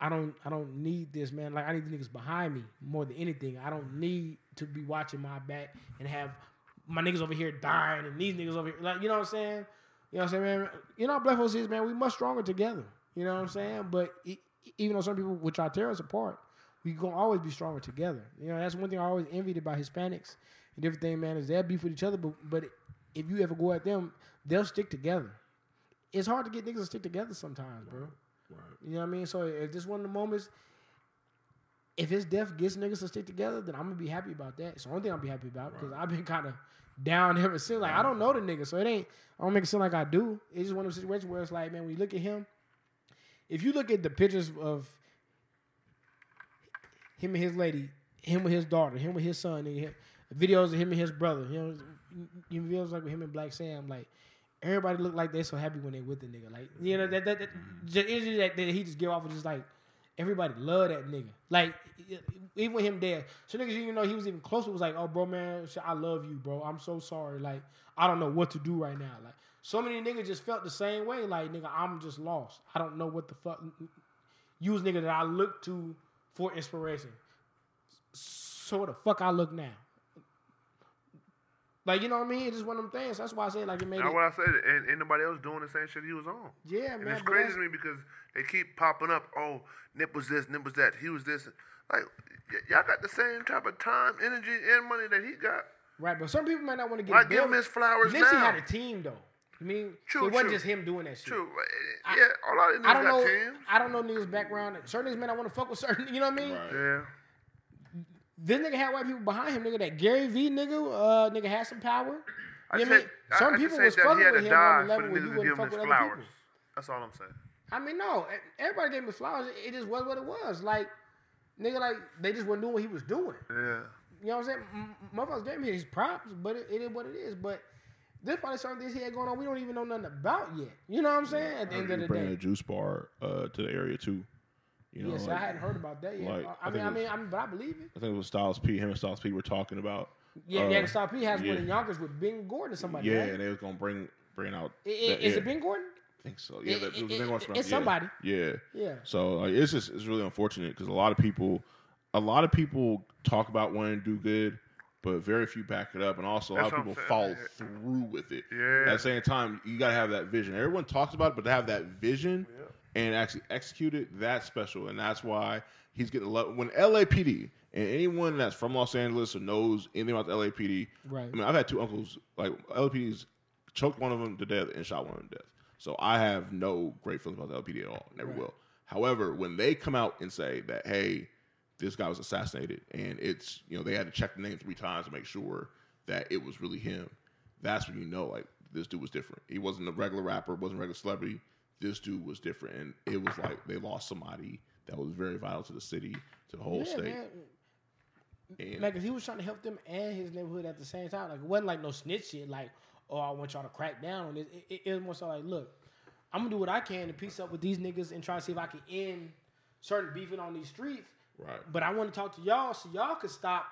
I don't I don't need this, man. Like, I need the niggas behind me more than anything. I don't need to be watching my back and have my niggas over here dying and these niggas over here, like, you know what I'm saying? You know what I'm saying, man? You know how Black folks is, man. We much stronger together. You know what I'm saying? But even though some people would try to tear us apart, we gonna always be stronger together. You know, that's one thing I always envied about Hispanics and everything, man, is they'll beef with each other, but but if you ever go at them, they'll stick together. It's hard to get niggas to stick together sometimes, bro. You know what I mean? So if this one of the moments, if his death gets niggas to stick together, then I'm gonna be happy about that. It's the only thing I'll be happy about because I've been kind of down ever since. Like I don't know the nigga, so it ain't. I don't make it seem like I do. It's just one of those situations where it's like, man, when you look at him, if you look at the pictures of him and his lady, him with his daughter, him with his son, nigga, him- videos of him and his brother, you know, you videos like with him and Blacc Sam, like everybody look like they're so happy when they with the nigga, like you know mm-hmm. that that, that the energy that, that he just give off is just like everybody love that nigga, like even with him dead, so niggas you know he was even closer it was like, oh bro man, I love you, bro, I'm so sorry, like I don't know what to do right now, like so many niggas just felt the same way, like nigga, I'm just lost, I don't know what the fuck. You was nigga that I look to for inspiration. So the fuck I look now? Like you know what I mean? It's just one of them things. That's why I say like it made That's it. what I said. And ain't nobody else doing the same shit he was on. Yeah, And man. it's crazy to me because they keep popping up. Oh, Nip was this, Nip was that. He was this. Like, y- y'all got the same type of time, energy, and money that he got. Right, but some people might not want to get. Like, a give bill. him his flowers Nipsey now. had a team though. I mean, True, it wasn't true. just him doing that shit. True. Eh, I- yeah, a lot of niggas I don't got know. teams. I don't know niggas background. Certain niggas may not want to fuck with certain. You know what I mean? Right. Yeah. This nigga had white people behind him. Nigga, that Gary Vee nigga, uh, nigga had some power. I You know said, mean? Some I people just was that he fucking had with to him on die the level where you wouldn't fuck his with other flowers. people. That's all I'm saying. I mean, no, everybody gave him his flowers. It just was what it was. Like, nigga, like they just weren't doing what he was doing. Yeah. You know what I'm saying? M- Motherfuckers gave him his props, but it, it is what it is. But there's probably certain things he had going on we don't even know nothing about yet. You know what I'm saying? At the end of the bringing day. a juice bar uh, to the area too. You know, Yes, like, I hadn't heard about that yet. like, I, I mean, think I mean, was- I mean, but I believe it. I think it was Styles P. Him and Styles P. were talking about. Yeah, uh, yeah. Stop P has yeah. one in Yonkers with Ben Gordon or somebody. Yeah, right? and they was gonna bring bring out. I- I- that- is yeah, it Ben Gordon? I think so. Yeah, It- that, it, was it- Ben Gordon it- it's yeah. somebody. Yeah. Yeah. So like, it's just it's really unfortunate because a lot of people, a lot of people talk about wanting to do good, but very few back it up, and also a lot That's of people saying. follow through with it. Yeah. At the same time, you gotta have that vision. Everyone talks about it, but to have that vision and actually executed, it, that's special, and that's why he's getting love. When LAPD and anyone that's from Los Angeles or knows anything about the LAPD, Right. I mean, I've had two uncles like LAPD's choked one of them to death and shot one of them to death. So I have no great feelings about the LPD at all. Never will. However, when they come out and say that, hey, this guy was assassinated, and it's you know they had to check the name three times to make sure that it was really him. That's when you know like this dude was different. He wasn't a regular rapper, wasn't a regular celebrity. This dude was different, and it was like they lost somebody that was very vital to the city, to the whole Yeah, state. man. And Man, 'cause he was trying to help them and his neighborhood at the same time. Like it wasn't like no snitch shit. Like, oh, I want y'all to crack down on this. It, it, it was more so like, look, I'm gonna do what I can to piece up with these niggas and try to see if I can end certain beefing on these streets. right, But I want to talk to y'all so y'all could stop.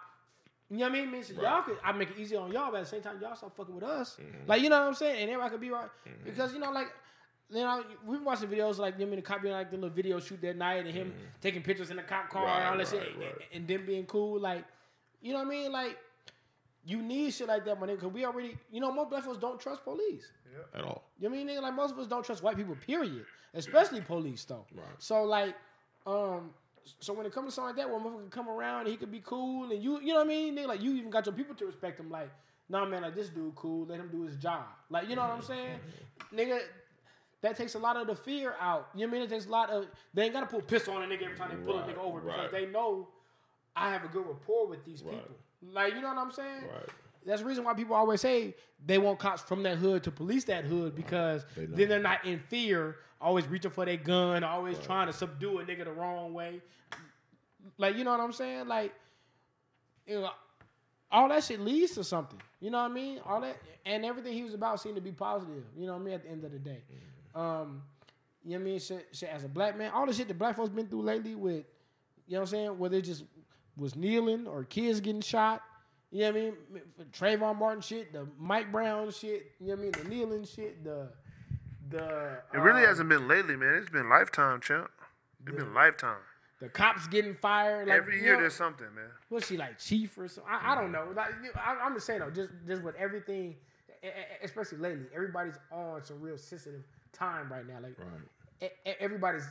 You know what I mean? Man, so y'all could. I make it easier on y'all, but at the same time, y'all stop fucking with us. Mm-hmm. Like you know what I'm saying? And everybody could be right mm-hmm. because you know, like. You know, we've been watching videos like you know, I mean the cop being like the little video shoot that night and him taking pictures in the cop car Right, and all that right, shit, right. and them being cool. Like, you know what I mean? Like, you need shit like that, my nigga. Because we already, you know, most black folks don't trust police. yeah. at all. You know what I mean? Nigga, like most of us don't trust white people, period. Especially police, though. Right. So like, um, so when it comes to something like that, where a motherfucker can come around and he could be cool, and you, you know what I mean? Nigga, like you even got your people to respect him. Like, nah, man, like this dude cool. Let him do his job. Like, you know what I'm saying? Nigga, that takes a lot of the fear out. You know what I mean? It takes a lot of. They ain't gotta pull a pistol on a nigga every time they pull a nigga over because right. they know I have a good rapport with these Right. people. Like, you know what I'm saying? Right. That's the reason why people always say they want cops from that hood to police that hood because They then they're not in fear, always reaching for their gun, always trying to subdue a nigga the wrong way. Like, you know what I'm saying? Like, you know, all that shit leads to something. You know what I mean? All that and everything he was about seemed to be positive. You know what I mean? At the end of the day, mm. Um, you know what I mean? Shit, shit, as a black man, all the shit that black folks been through lately with, you know what I'm saying? Whether it just was kneeling or kids getting shot. You know what I mean? Trayvon Martin shit, the Mike Brown shit. You know what I mean? The kneeling shit, the the. It really uh, hasn't been lately, man. It's been lifetime, champ. It's been lifetime. The cops getting fired. Like, Every you year know, there's something, man. what's she like chief or something? I, I don't know. Like you- I, I'm just saying though, just just with everything, especially lately, everybody's on some real sensitive time right now. Like Right. e- everybody's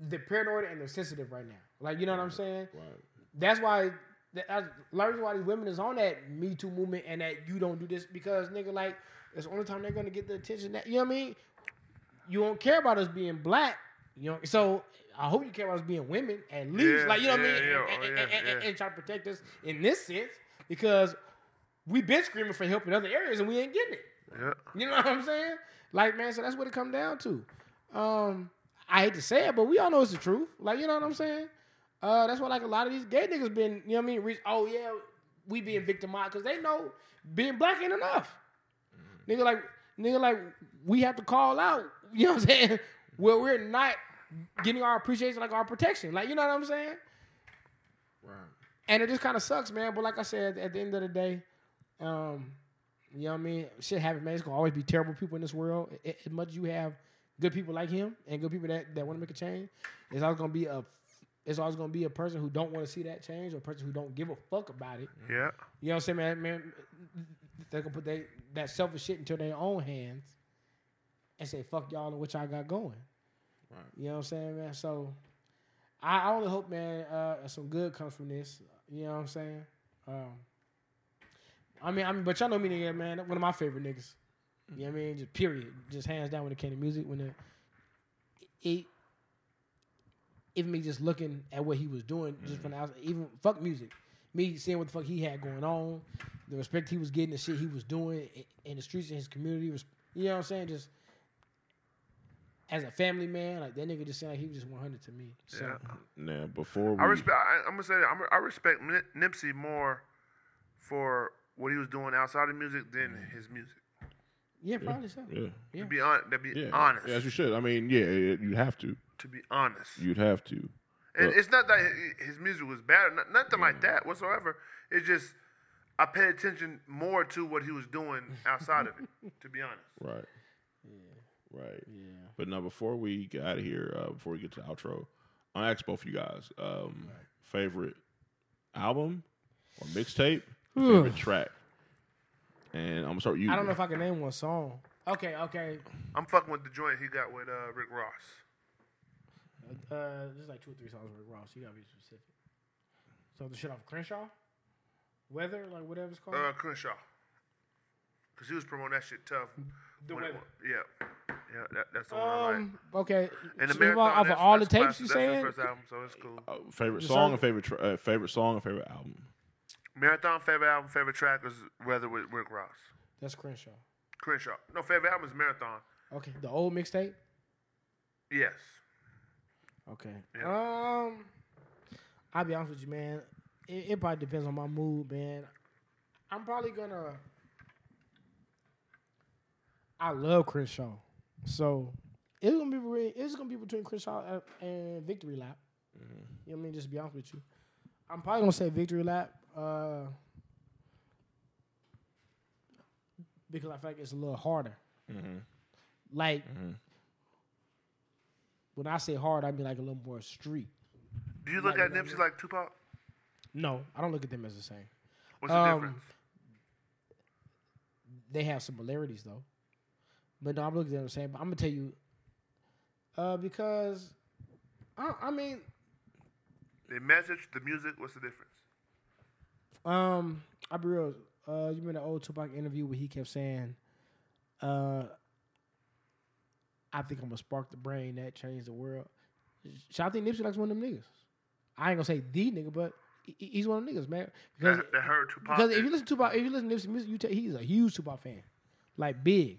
they're paranoid and they're sensitive right now. Like you know what I'm saying? Right. That's why that's largely why these women is on that Me Too movement and that you don't do this because nigga like it's the only time they're gonna get the attention that you know what I mean. You don't care about us being black, you know. So I hope you care about us being women at least, Yeah, like you know what I mean, yeah, and, oh, and- yeah, and- and- yeah. and try to protect us in this sense because we've been screaming for help in other areas and we ain't getting it. Yeah. You know what I'm saying? Like, man, so that's what it come down to. Um, I hate to say it, but we all know it's the truth. Like, you know what I'm saying? Uh, that's why like a lot of these gay niggas been, you know what I mean? Reach, oh yeah, we being victimized because they know being black ain't enough. Nigga like, nigga like, we have to call out. You know what I'm saying? Where we're not getting our appreciation, like our protection. Like, you know what I'm saying? Right. And it just kind of sucks, man. But like I said, at the end of the day, um, you know what I mean? Shit happens, man. It's gonna always be terrible people in this world. As much as you have good people like him and good people that, that want to make a change, it's always gonna be a it's always gonna be a person who don't want to see that change or a person who don't give a fuck about it. Yeah. You know what I'm saying, man? Man, they're gonna put they, that selfish shit into their own hands and say, "Fuck y'all and what y'all got going." Right. You know what I'm saying, man? So I, I only hope, man, uh, some good comes from this. You know what I'm saying? Um, I mean, I mean, but y'all know me, nigga, man. One of my favorite niggas. You know what I mean? Just period. Just hands down when it came to music. When the it, even me just looking at what he was doing, just mm. from the outside, even fuck music. Me seeing what the fuck he had going on, the respect he was getting, the shit he was doing in the streets in his community. Was, you know what I'm saying? Just as a family man, like that nigga just seemed like he was just 100 to me. So Yeah. Now before we I respect. I, I'm gonna say that. I'm, I respect Nip- Nipsey more for what he was doing outside of music than his music. yeah, probably so. yeah Yeah. To be on, to be yeah honest. as you should. I mean yeah you'd have to to be honest. you'd have to. And Well- it's not that hi- his music was bad, or not- nothing like that whatsoever. It's just I paid attention more to what he was doing outside of it. To be honest, Right. Right. Yeah. But now, before we get out of here, uh, before we get to the outro, I ask both of you guys um, favorite album or mixtape, favorite track, and I'm gonna start with you. I don't know if I can name one song. Okay, okay. I'm fucking with the joint he got with uh, Rick Ross. Uh, there's like two or three songs with Rick Ross. You gotta be specific. So the shit off Crenshaw, Weather, like whatever it's called. Uh, Crenshaw, because he was promoting that shit tough. The when it Weather. yeah, yeah, that, that's the one I like. um, okay. And the So marathon, off of all the tapes classic. you that's saying? first album, so it's cool. Uh, favorite song song- and favorite tra- uh, favorite song and favorite album. Marathon favorite album, favorite track is Weather with Rick Ross. That's Crenshaw. Crenshaw, no favorite album is Marathon. Okay, the old mixtape. Yes, Okay. Yeah. Um, I'll be honest with you, man. It, it probably depends on my mood, man. I'm probably gonna. I love Crenshaw, so it's gonna be re- it's gonna be between Crenshaw and- and Victory Lap. You know what I mean? Just to be honest with you, I'm probably gonna say Victory Lap. Uh, because I feel like it's a little harder. Like when I say hard, I mean like a little more street. Do you look Like at that, Nipsey yeah. like Tupac? No, I don't look at them as the same. What's the Um, difference? They have similarities though, but no, I'm looking at them the same. But I'm gonna tell you, uh, because I, I mean, The message, the music. What's the difference? Um, I'll be real. Uh, you remember the old Tupac interview where he kept saying, uh, "I think I'm gonna spark the brain that changed the world." So I think Nipsey likes one of them niggas. I ain't gonna say the nigga, but he's one of them niggas, man. Because That, that hurt Tupac. Because if you listen to Tupac, if you listen to Nipsey music, you tell he's a huge Tupac fan, like big.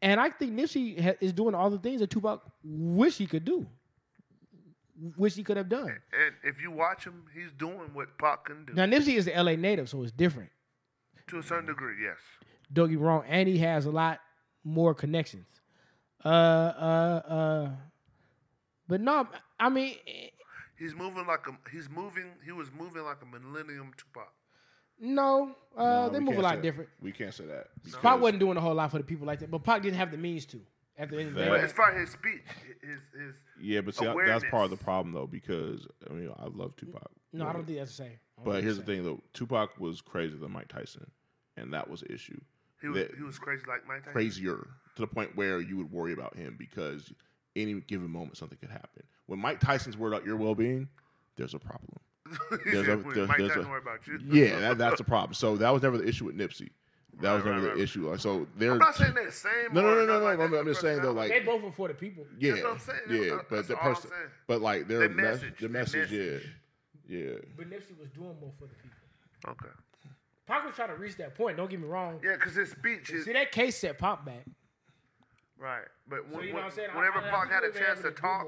And I think Nipsey ha- is doing all the things that Tupac wish he could do, wish he could have done. and if you watch him, he's doing what Pac can do Now Nipsey is the LA native, so it's different. to a certain degree. Yes. Don't get me wrong, and he has a lot more connections. Uh, uh, uh. But no, I mean, He's moving like a. He's moving. He was moving like a Millennium Tupac. no, uh, No, they move a lot say- different. We can't say that. Pac wasn't doing a whole lot for the people like that, but Pac didn't have the means to. At the end of the day, But as far as his speech, his his Yeah, but see, I- that's part of the problem though, because I mean, I love Tupac. no, I don't think that's the same. But here's the thing, though: Tupac was crazier than Mike Tyson, and that was the issue. he was he was crazy like Mike Tyson. crazier to the point where you would worry about him because any given moment something could happen. When Mike Tyson's worried about your well being, there's a problem. There's a- "When there- Mike there's Tyson a- worry about you. Yeah, that, that's the problem. So that was never the issue with Nipsey. That was Right, never right, the right. issue. Uh, so they're I'm not saying they're the same. No, no, no, no, no. like. I'm- I'm just saying, though, like- They both were for the people. yeah, what I'm saying. yeah. That's- But the person, but like their Their mes- message, the message, message. yeah, yeah. But Nipsey was doing more for the people. Okay. Pac was trying to reach that point. Don't get me wrong. Yeah, because his speech is See that case set Pac back. right. But So when, you know what I'm saying? Whenever I- I Pac think had a chance to talk,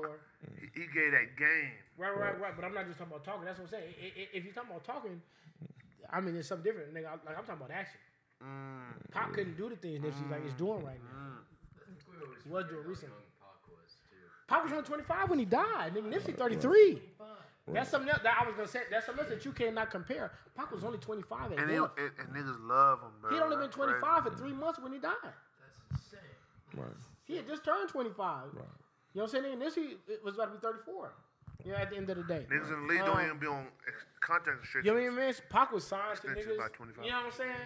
he, he gave that game. Right, right, right. But I'm not just talking about talking. That's what I'm saying. I- I- If you're talking about talking, I mean, it's something different. Nigga, like I'm talking about action. Mm. Pac couldn't do the things Nipsey like is doing right now. He was doing recently. Pac was only 25 when he died. Nigga, Nipsey 33. That's something else that I was gonna say. That's something else that you cannot compare. Pac was only 25 at And, he, death. and, and niggas love him, bro. He had only been 25 crazy. for three months when he died. That's insane. Right. He had just turned 25. You know what I'm saying? And Nipsey it was about to be 34. You know, at the end of the day. Niggas in the league Um, don't even be on ex- contact restrictions. You know what I mean? Pac was signed to niggas. by 25. You know what I'm saying?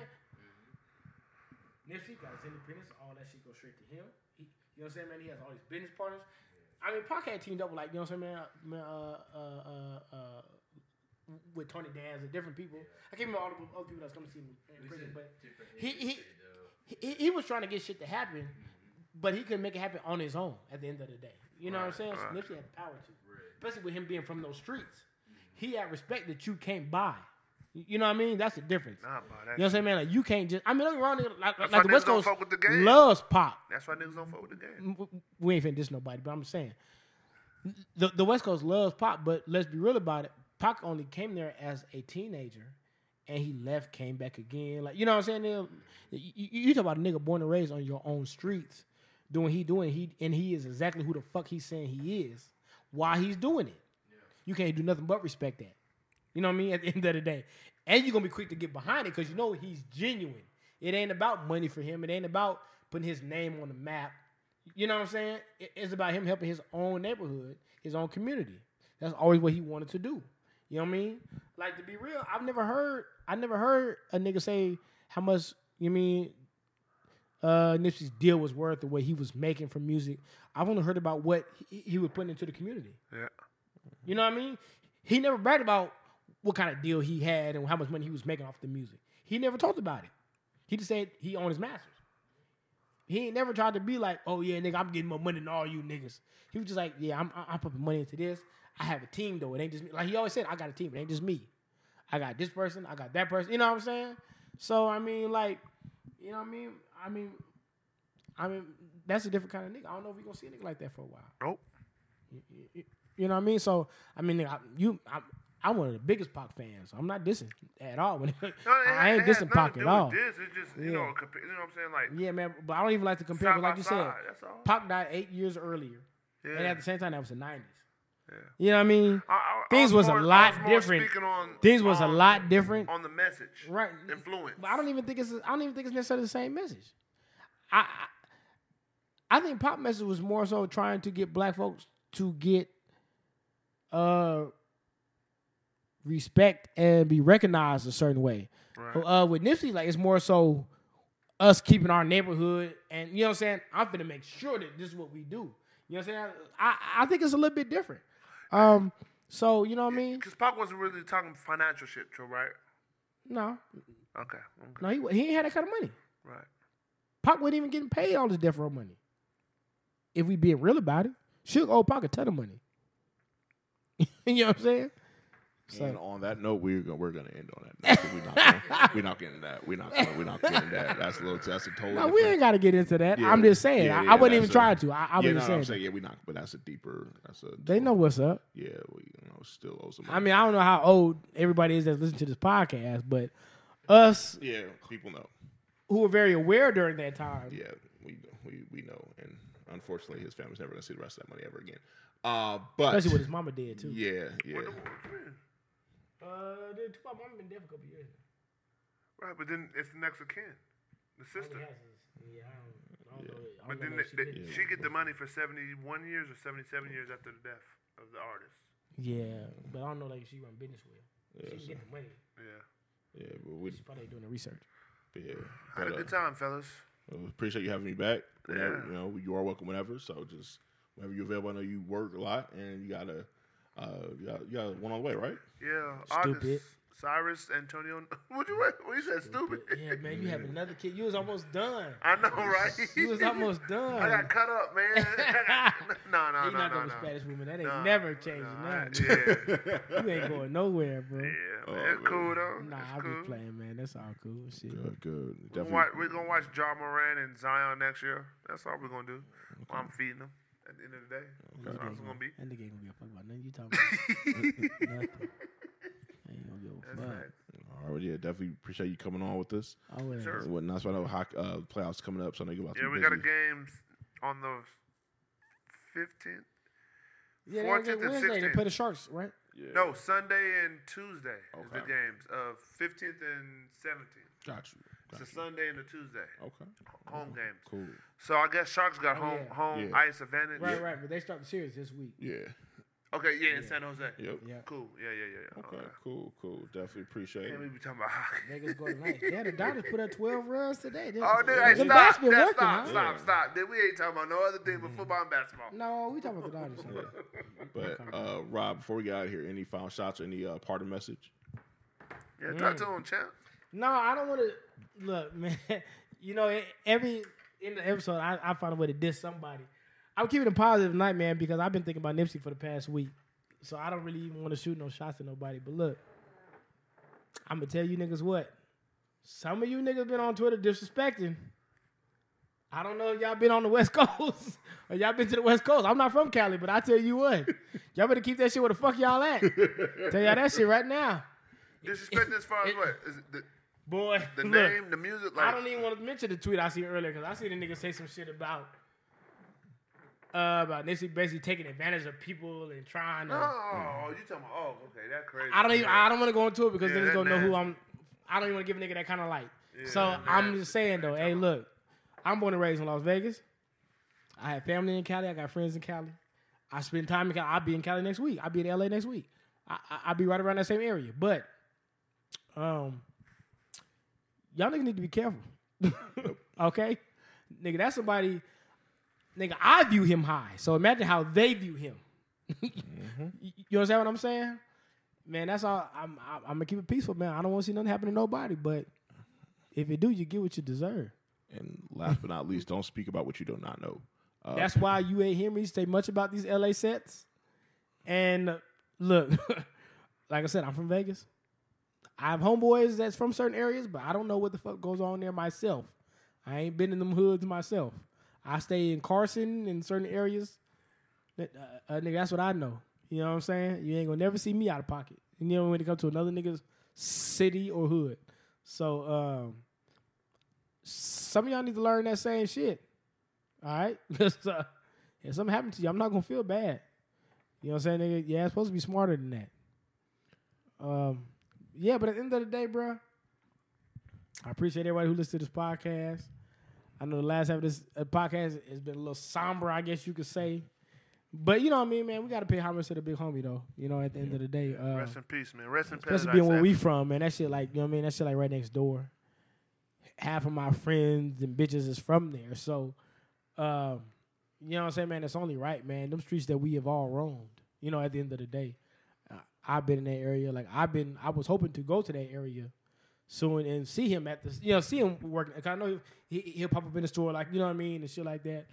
Nipsey got his independence. All that shit goes straight to him. He, you know what I'm saying, man? He has all these business partners. I mean, Pac had teamed up with like, you know what I'm saying, man? man uh, uh, uh, uh, with Tony Danza and different people. I can't remember all the other people that's coming to see him in prison, but he, he, he, he was trying to get shit to happen, but he couldn't make it happen on his own at the end of the day. You know what I'm saying? So Nipsey had the power to, especially with him being from those streets. He had respect that you can't buy. You know what I mean? That's the difference. Nah, bro, You know what I'm saying, man? Like you can't just. I mean, don't get wrong. Like, like the West Coast fuck with the game. loves Pac. that's why niggas don't fuck with the game. We ain't finna diss nobody, but I'm saying the the West Coast loves Pac. But let's be real about it. Pac only came there as a teenager, and he left, came back again. Like you know what I'm saying? You, you, you talk about a nigga born and raised on your own streets, doing he doing he and he is exactly who the fuck he's saying he is. Why he's doing it? You can't do nothing but respect that. You know what I mean? At the end of the day. And you're gonna be quick to get behind it because you know he's genuine. It ain't about money for him. It ain't about putting his name on the map. You know what I'm saying? It's about him helping his own neighborhood, his own community. That's always what he wanted to do. You know what I mean? Like to be real, I've never heard I never heard a nigga say how much you mean uh Nipsey's deal was worth the way he was making for music. I've only heard about what he, he was putting into the community. Yeah. You know what I mean? He never bragged about what kind of deal he had and how much money he was making off the music. He never talked about it. He just said he owned his masters. He ain't never tried to be like, oh yeah, nigga, I'm getting more money than all you niggas. He was just like, yeah, I'm, I'm putting money into this. I have a team though. It ain't just me. Like he always said, I got a team. It ain't just me. I got this person. I got that person. You know what I'm saying? So I mean, like, you know what I mean? I mean, I mean, that's a different kind of nigga. I don't know if we gonna see a nigga like that for a while. Nope. You know what I mean? So I mean, I, you, I'm one of the biggest Pac fans. I'm not dissing at all. When No, it I ain't dissing Pac at all. This it's just you Yeah. know, compa- you know what I'm saying? Like Yeah, man. But I don't even like to compare. By like you said, side, that's all. Pac died eight years earlier, yeah. and at the same time, that was the '90s. Yeah. You know what I mean? I- I- I Things was a more- I lot more different. On, Things was a lot different. on the message, Right. Influence. But I don't even think it's. I don't even think it's necessarily the same message. I, I, I think Pac message was more so trying to get black folks to get, uh, respect and be recognized a certain way. Right. Uh, with Nipsey, like it's more so us keeping our neighborhood, and you know what I'm saying. I'm gonna make sure that this is what we do. You know what I'm saying? I, I think it's a little bit different. Um, so you know what I mean? Because Pac wasn't really talking financial shit, too, right? No, Okay. okay. no, he he ain't had that kind of money. Right. Pac wasn't even getting paid all this Death Row money. If we being real about it, Suge owed Pac a ton of money. you know what I'm saying? And on that note, we're gonna we're gonna end on that. Note. We're not gonna, we're not getting that. We're not gonna, we're not getting that. That's a little that's a total. No, we ain't got to get into that. Yeah, I'm just saying. yeah, I, yeah, I wasn't even that's a- trying to. I, I yeah, was no, just no, saying. I'm saying yeah, we not, but that's a deeper. That's a. They know what's up. Yeah, we you know still owe some. I mean, I don't know how old everybody is that's listening to this podcast, but us yeah, people know. who were very aware during that time. Yeah, we we we know, and unfortunately, his family's never gonna see the rest of that money ever again. Uh, but Especially what his mama did too. yeah, yeah, What the- what you mean? Uh, Tupac mama been dead for a couple years. Right, but then it's the next of kin, the sister. Yeah, I don't, I don't know. I But then know she they, did. she get the money for 71 years or 77 years after the death of the artist. Yeah, but I don't know like she run business with. Yeah, she can get the money. Yeah. yeah. But we, She's probably doing the research. yeah. Had But, a good uh, time, fellas. I appreciate you having me back. Whenever, Yeah. You know, you are welcome whenever. So just whenever you're available. I know you work a lot, and you got a uh, you got, you got one on the way, right? Yeah, Stupid. August. Cyrus Antonio. What you what you said? Stupid. Yeah, man, you have another kid. You was almost done. I know, right? You was almost done. I got cut up, man. no, no, He no, not no, going no. to Spanish women. That ain't No, never changing no, now. I- nigga. Yeah, You ain't going nowhere, bro. yeah, man. Oh, it's cool though. Nah, it's I'm cool. just playing, man. That's all cool. Shit. Good, good. We're Definitely. gonna, watch, we're gonna watch Ja Morant and Zion next year. That's all we're gonna do. While I'm feeding them at the end of the day. That's how it's gonna be. That nigga ain't gonna give a fuck about nothing you talking about. nothing. Ain't gonna give a That's fuck. right. All right, yeah, definitely appreciate you coming on with us. Always. Sure. And whatnot. So I know hockey, uh, playoffs coming up, so I know you're about to Yeah, be we got a busy. game on the 15th. Yeah, they 14th get and Wednesday. They 16th. play the Sharks, right? Yeah. No, Sunday and Tuesday is the Okay. games of 15th and 17th. Got you. It's a. Sunday and a Tuesday. Okay. Home games. Cool. So I guess Sharks got Oh, home yeah. home Yeah. ice advantage. Right, right. But they start the series this week. Yeah. Okay, yeah, in San Jose. Yep. Yeah. Cool. Yeah, yeah, yeah, yeah. Okay. Cool. Cool. Definitely appreciate Can't we it. be talking about hockey? Vegas go tonight. Yeah, the Dodgers put up 12 runs today. They- Oh, dude, hey, stop, bats been That- working, stop, huh? stop, Yeah. stop. Dude, we ain't talking about no other thing but football and basketball. No, we talking about the Dodgers. But uh, Rob, before we get out of here, any final shots or any uh, parting message? Yeah, talk to him, champ. No, I don't want to. Look, man. You know, every in the episode, I, I find a way to diss somebody. I'm keeping it positive tonight, man, because I've been thinking about Nipsey for the past week. So I don't really even want to shoot no shots at nobody. But look, I'm gonna tell you niggas what. Some of you niggas been on Twitter disrespecting. I don't know if y'all been on the West Coast or y'all been to the West Coast. I'm not from Cali, but I tell you what, y'all better keep that shit where the fuck y'all at. tell y'all that shit right now, Disrespect as far as it- what? Is it the, boy. the look. name, the music? Like, I don't even want to mention the tweet I see earlier because I see the nigga say some shit about uh about Nipsey basically taking advantage of people and trying to. Oh, you talking about? Oh, okay, that crazy. I don't even. I don't want to go into it because Yeah, then it's that gonna know who. I'm. I don't even want to give a nigga that kind of light. Yeah, so I'm just saying though. Hey, look, I'm born and raised in Las Vegas. I have family in Cali. I got friends in Cali. I spend time in Cali. I'll be in Cali next week. I'll be in LA next week. I, I, I'll be right around that same area. But um, y'all niggas need to be careful. okay, nigga, that's somebody. Nigga, I view him high. So imagine how they view him. You you understand what I'm saying? Man, that's all. I'm, I'm, I'm gonna keep it peaceful, man. I don't want to see nothing happen to nobody. But if you do, you get what you deserve. And last but not least, don't speak about what you do not know. Uh, That's why you ain't hear me say much about these LA sets. And look, like I said, I'm from Vegas. I have homeboys that's from certain areas, but I don't know what the fuck goes on there myself. I ain't been in them hoods myself. I stay in Carson in certain areas. Uh, uh, nigga, that's what I know. You know what I'm saying? You ain't gonna never see me out of pocket. You know when it comes to another nigga's city or hood. So um, some of y'all need to learn that same shit. All right, because uh, if something happened to you, I'm not gonna feel bad. You know what I'm saying, nigga? Yeah, it's supposed to be smarter than that. Um, yeah, but at the end of the day, bro, I appreciate everybody who listens to this podcast. I know the last half of this uh, podcast has been a little somber, I guess you could say. But you know what I mean, man. We got to pay homage to the big homie, though. You know, at the end of the day, uh, Rest in peace, man. Rest in peace. especially being where we from, man. That shit, like, you know what I mean. That shit, like, right next door. Half of my friends and bitches is from there, so, um, you know what I'm saying, man. It's only right, man. Them streets that we have all roamed. You know, at the end of the day, uh, I've been in that area. Like, I've been. I was hoping to go to that area soon and see him at the, you know, see him working. Cause I know he, he he'll pop up in the store, like, you know what I mean, and shit like that.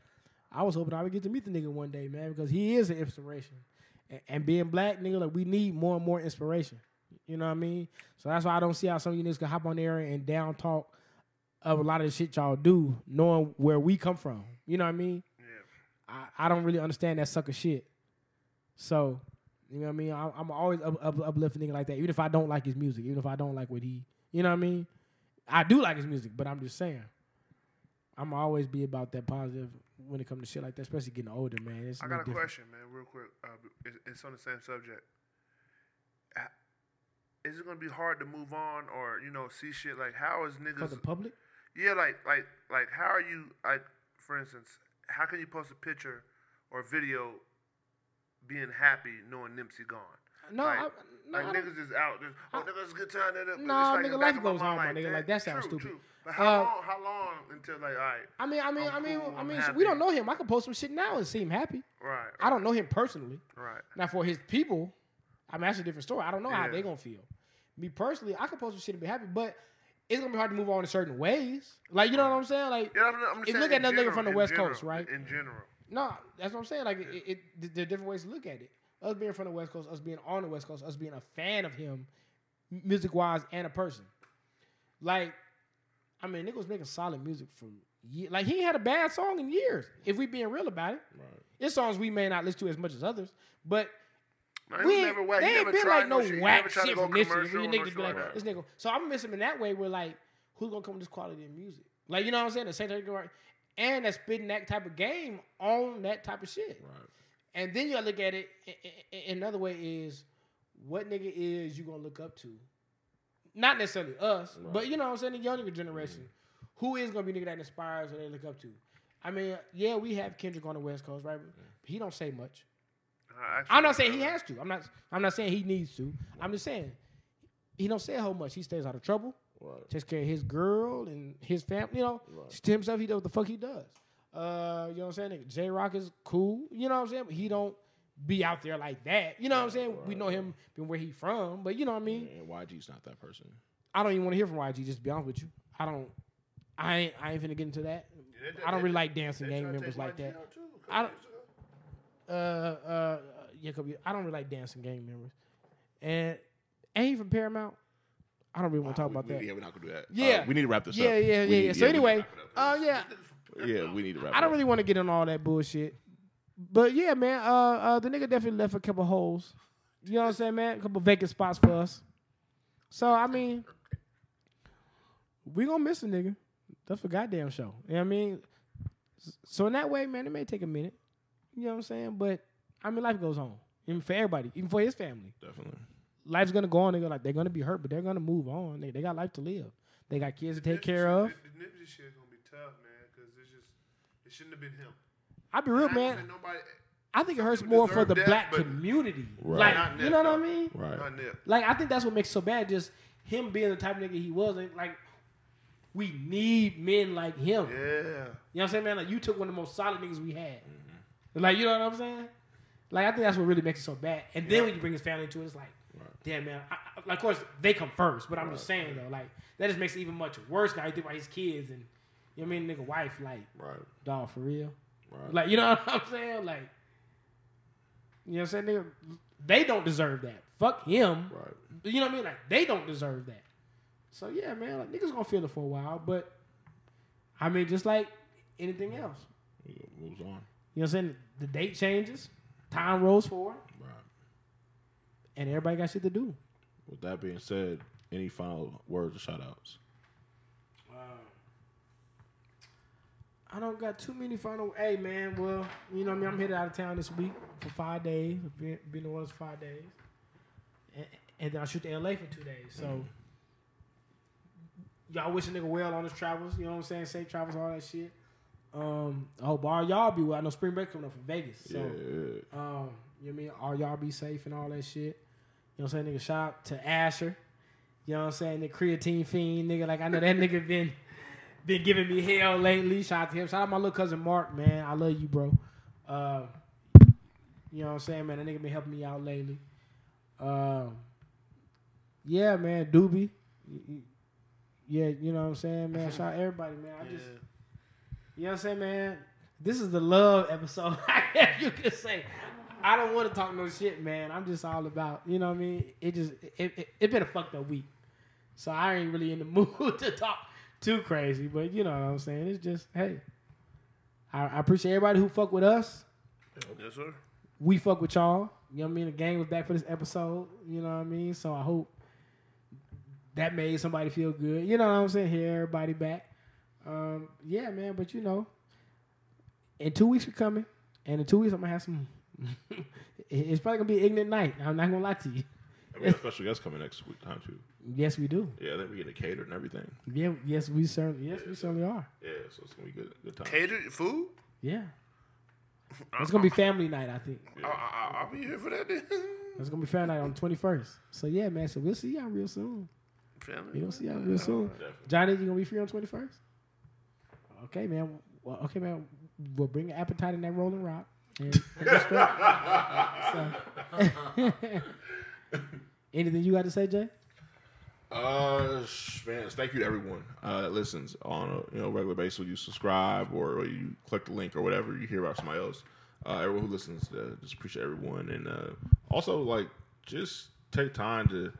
I was hoping I would get to meet the nigga one day, man, because he is an inspiration. And, and being black, nigga, like we need more and more inspiration. You know what I mean? So that's why I don't see how some of you niggas can hop on there and down talk of a lot of the shit y'all do, knowing where we come from. You know what I mean? Yeah. I, I don't really understand that sucker shit. So, you know what I mean? I, I'm always up, up, uplifting nigga like that, even if I don't like his music, even if I don't like what he, you know what I mean? I do like his music, but I'm just saying, I'm always be about that positive when it comes to shit like that, especially getting older, man. It's I got a different. question, man, real quick. Uh, it's, it's on the same subject. Is it gonna be hard to move on, or you know, see shit like how is for niggas? the public. Yeah, like like like how are you like for instance, how can you post a picture or video being happy knowing Nipsey gone? No, Like- I, Like I niggas is out. Just, oh, niggas, it's a good time. That, Nah, like nigga, life back of my goes on, my nigga. Like, that sounds True, stupid. true. But how Uh, long? How long until like, all right, I mean, I mean, I'm I mean, cool, I mean, happy. we don't know him. I can post some shit now and seem happy. right, I don't know him personally. right. Now for his people, I mean that's a different story. I don't know how they gonna feel. Me personally, I can post some shit and be happy, but it's gonna be hard to move on in certain ways. Like you know what I'm saying? Like Yeah, I'm, I'm If you look at another nigga from the West general, Coast, right? In general, no, that's what I'm saying. Like it, it, there are different ways to look at it. Us being from the West Coast, us being on the West Coast, us being a fan of him, music wise and a person. Like, I mean, nigga was making solid music for years. Like he had a bad song in years. If we being real about it, Right. it's songs we may not listen to as much as others, but we ain't, never they ain't been like no shit. Whack never tried to shit from this shit. commercial You or niggas no be like, like this nigga. So I'm miss him in that way. Where like, who's gonna come with this quality in music? Like, you know what I'm saying? The same of and that's spitting that type of game on that type of shit. Right. And then you gotta look at it. i- i- i- Another way is what nigga is you gonna look up to? Not necessarily us, but you know what I'm saying the younger generation. Who is gonna be nigga that inspires or they look up to? I mean, yeah, we have Kendrick on the West Coast, right? But he don't say much. I'm not saying he has to. I'm not. I'm not saying he needs to. I'm just saying he don't say a whole much. He stays out of trouble. Right. Takes care of his girl and his family. You know, Right. to himself, he does what the fuck he does. Uh, you know what I'm saying? Jay Rock is cool. You know what I'm saying? But he don't be out there like that. You know what I'm saying? We know him from where he from, but you know what I mean. And YG's not that person. I don't even want to hear from YG. Just to be honest with you, I don't. I ain't. I ain't finna get into that. Yeah, they- I don't they- really like dancing gang members like YG that. too I don't- uh, uh, yeah, could be- I don't really like dancing gang members, and ain't from Paramount. I don't really want to talk We- about we- that. Yeah, we're not gonna do that. Yeah. Uh, we need to wrap this yeah, up. yeah, yeah, need- yeah. So anyway, need to wrap uh, yeah, yeah, we need to wrap. I don't up. really want to get in all that bullshit, but yeah, man, uh, uh, the nigga definitely left a couple holes. You know what I'm saying, man? A couple vacant spots for us. So I mean, we gonna miss a nigga. That's a goddamn show. You know what I mean? So in that way, man, it may take a minute. You know what I'm saying? But I mean, life goes on. Even for everybody, even for his family. Definitely. Life's gonna go on. They're like they're gonna be hurt, but they're gonna move on. They, they got life to live. They got kids to take Nipsey care shit- of. The, the Nipsey shit gonna be tough, man, because it's just it shouldn't have been him. I'll be real, man. Nobody, I think it hurts more for the that, black community. Right. Like Not you know what though. I mean? Right. not Nip. Like I think that's what makes it so bad. Just him being the type of nigga he was. and, Like we need men like him. Yeah. You know what I'm saying, man? Like you took one of the most solid niggas we had. Mm-hmm. Like you know what I'm saying? Like I think that's what really makes it so bad. And then when you bring his family into it, it's like, damn man. I, I, of course they come first, but I'm just saying though, like that just makes it even much worse. Now you think about his kids and you know what I mean, nigga wife, like Right. dog for real. Right. Like you know what I'm saying? Like you know what I'm saying? Nigga, they don't deserve that. Fuck him. Right. You know what I mean? Like they don't deserve that. So yeah, man, like niggas gonna feel it for a while, but I mean, just like anything else, It moves on. you know what I'm saying? The date changes, time rolls forward, Right. And everybody got shit to do. With that being said, any final words or shout outs? I don't got too many final. Hey man, well, you know what I mean. I'm headed out of town this week for five days. I've been, been to Orleans for five days, and, and then I shoot to LA for two days. So y'all wish a nigga well on his travels. You know what I'm saying? Safe travels, all that shit. Um, I hope all y'all be well. I know spring break coming up from Vegas, so yeah. um, you know what I mean. All y'all be safe and all that shit. You know what I'm saying? Nigga, shout out to Asher. You know what I'm saying? The creatine fiend, nigga. Like I know that nigga been been giving me hell lately. Shout out to him. Shout out my little cousin Mark, man. I love you, bro. Uh, you know what I'm saying, man? That nigga been helping me out lately. Um, yeah, man. Doobie. Yeah, you know what I'm saying, man. Shout out everybody, man. I just, you know what I'm saying, man. This is the love episode. You could say. I don't want to talk no shit, man. I'm just all about, you know what I mean. It just, it, it, it been a fucked up week, so I ain't really in the mood to talk too crazy. But you know what I'm saying. It's just, hey, I, I appreciate everybody who fuck with us. Yes, sir. We fuck with y'all. You know what I mean. The gang was back for this episode. You know what I mean. So I hope that made somebody feel good. You know what I'm saying. Hear everybody back. Um, yeah, man. But you know, in two weeks we're coming, and in two weeks I'm gonna have some. It- it's probably gonna be an ignorant night. I'm not gonna lie to you. And we have special guests coming next week time too. Yes, we do. Yeah, then we get it catered and everything. Yeah, yes, we certainly. Yes, we certainly are. Yeah, so it's gonna be good. Good time. Catered food? Yeah, it's gonna be family night. I think. I, I, I'll be here for that then. That's gonna be family night on the twenty first. So yeah, man. So we'll see y'all real soon. Family. We gonna see y'all real soon. Johnny, you gonna be free on twenty first? Okay, man. Well, okay, man. We'll bring an appetite in that Rolling Rock. And, and just straight. so. Anything you got to say, Jay? Uh, man, thank you to everyone uh, that listens on a you know regular basis. When you subscribe or, or you click the link or whatever, you hear about somebody else. Uh, everyone who listens, uh, just appreciate everyone, and uh, also like just take time to.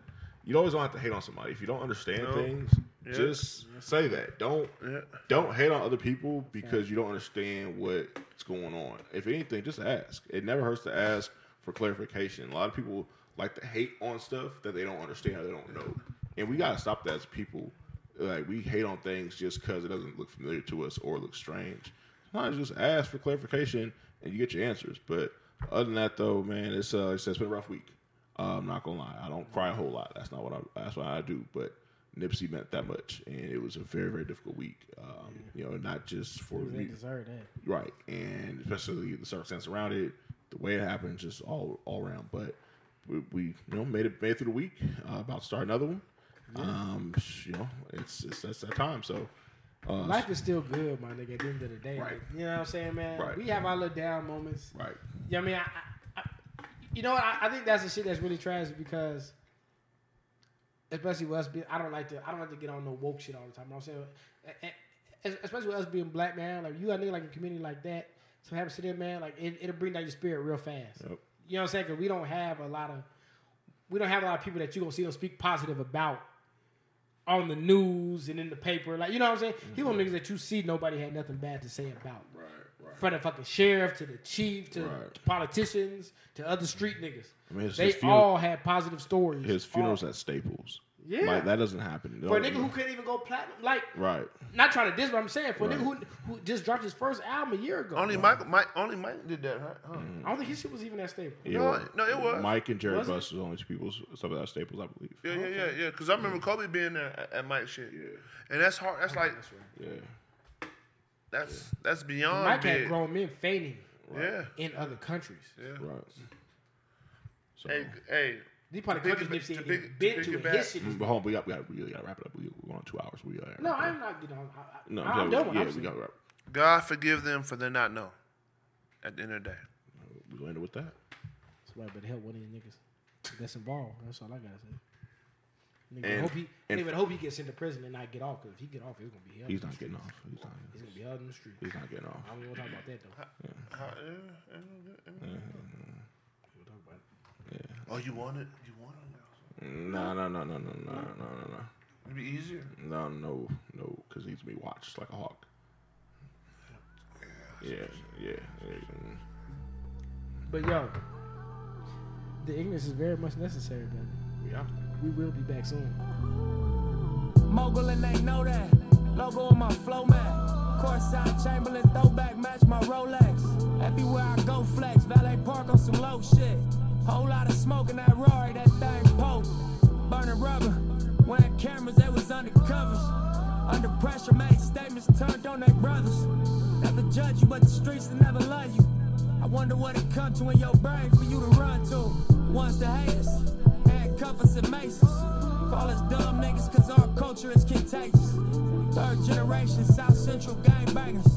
You always don't have to hate on somebody if you don't understand No. things. Yeah. Just say that. Don't Yeah. don't hate on other people because you don't understand what's going on. If anything, just ask. It never hurts to ask for clarification. A lot of people like to hate on stuff that they don't understand or they don't know. And we gotta stop that as people. Like we hate on things just because it doesn't look familiar to us or look strange. Sometimes just ask for clarification and you get your answers. But other than that, though, man, it's uh, it's, it's been a rough week. Uh, I'm not gonna lie. I don't cry a whole lot. That's not what I. That's what I do. But Nipsey meant that much, and it was a very very difficult week. Um, You know, not just for They me, deserve that. right, and especially the circumstance around it, the way it happened, just all all around. But we, we you know made it made it through the week. Uh, about to start another one. Um, you know, it's it's that's that time. So. Uh, Life is still good, my nigga. At the end of the day, Right. You know what I'm saying, man. Right. We have our little down moments. right. Yeah, I mean, I, I, I, you know what? I, I think that's the shit that's really tragic because, especially with us being, I don't like to, I don't like to get on no woke shit all the time. You know what I'm saying, especially with us being black, man. Like you got a nigga like a community like that, so have to sit there, man. Like it, it'll bring down your spirit real fast. Yep. You know what I'm saying? Because we don't have a lot of, we don't have a lot of people that you gonna see them speak positive about on the news and in the paper. Like you know what I'm saying? He want mm-hmm. niggas that you see nobody had nothing bad to say about Right. Right. from the fucking sheriff to the chief to Right. politicians to other street niggas. I mean, his- they his funeral- all had positive stories. His funeral's All- at Staples. Yeah. Like that doesn't happen. for a Don't- nigga who couldn't even go platinum. Like, Right. not trying to diss what I'm saying. For a nigga who, who just dropped his first album a year ago. Only Mike, Mike, only Mike did that, huh? huh? Mm-hmm. I don't think his shit was even that stable. Yeah, No, well, no, it was. Mike and Jerry Was it? Buss was the only two people some of that staples, I believe. Yeah, yeah, yeah, yeah. Because I remember Kobe being there at, at Mike's shit. Yeah. And that's hard. That's like Yeah. that's that's beyond Mike big. had grown men fainting Yeah, in other countries. yeah. Right. So, Hey, hey. These probably To countries pick- Nipsey to ain't pick- even to been to. it back. His shit is. Mm, but hold on, we got we got we really got to wrap it up. We we're on two hours. We got No, I'm not getting on. I, I, no. I'm done with yeah, we got to wrap. God forgive them for they not know. At the end of the day. We gonna end it with that. Somebody better help one of these niggas that's involved. That's all I gotta say. Nigga, And- hope he, and- nigga, hope he gets into prison and not get off. Because if he get off, it's gonna be hell. He's not getting off. He's not. He's gonna be held in the street. He's not getting off. I don't even want to talk about that though. How- yeah, yeah, yeah. We'll talk about it. Oh, you want it? You want it? No, no, no, no, no, no, no, no, no. It'd be easier. No, no, no, because he needs to be watched like a hawk. Yeah, yeah. yeah. But yo, the ignorance is very much necessary, baby. Yeah. We will be back soon. Mogul and they know that. Logo on my flow mat. Courtside Chamberlain throwback match my Rolex. Everywhere I go flex. Valet park on some low shit. Whole lot of smoke in that Rory, that thing potent. Burning rubber. Wearing cameras, they was undercovers. Under pressure, made statements turned on their brothers. Never judge you, but the streets will never love you. I wonder what it come to in your brain for you to run to. Ones to hate us, handcuff and mace us. Call us dumb niggas cause our culture is contagious. Third generation South Central gangbangers.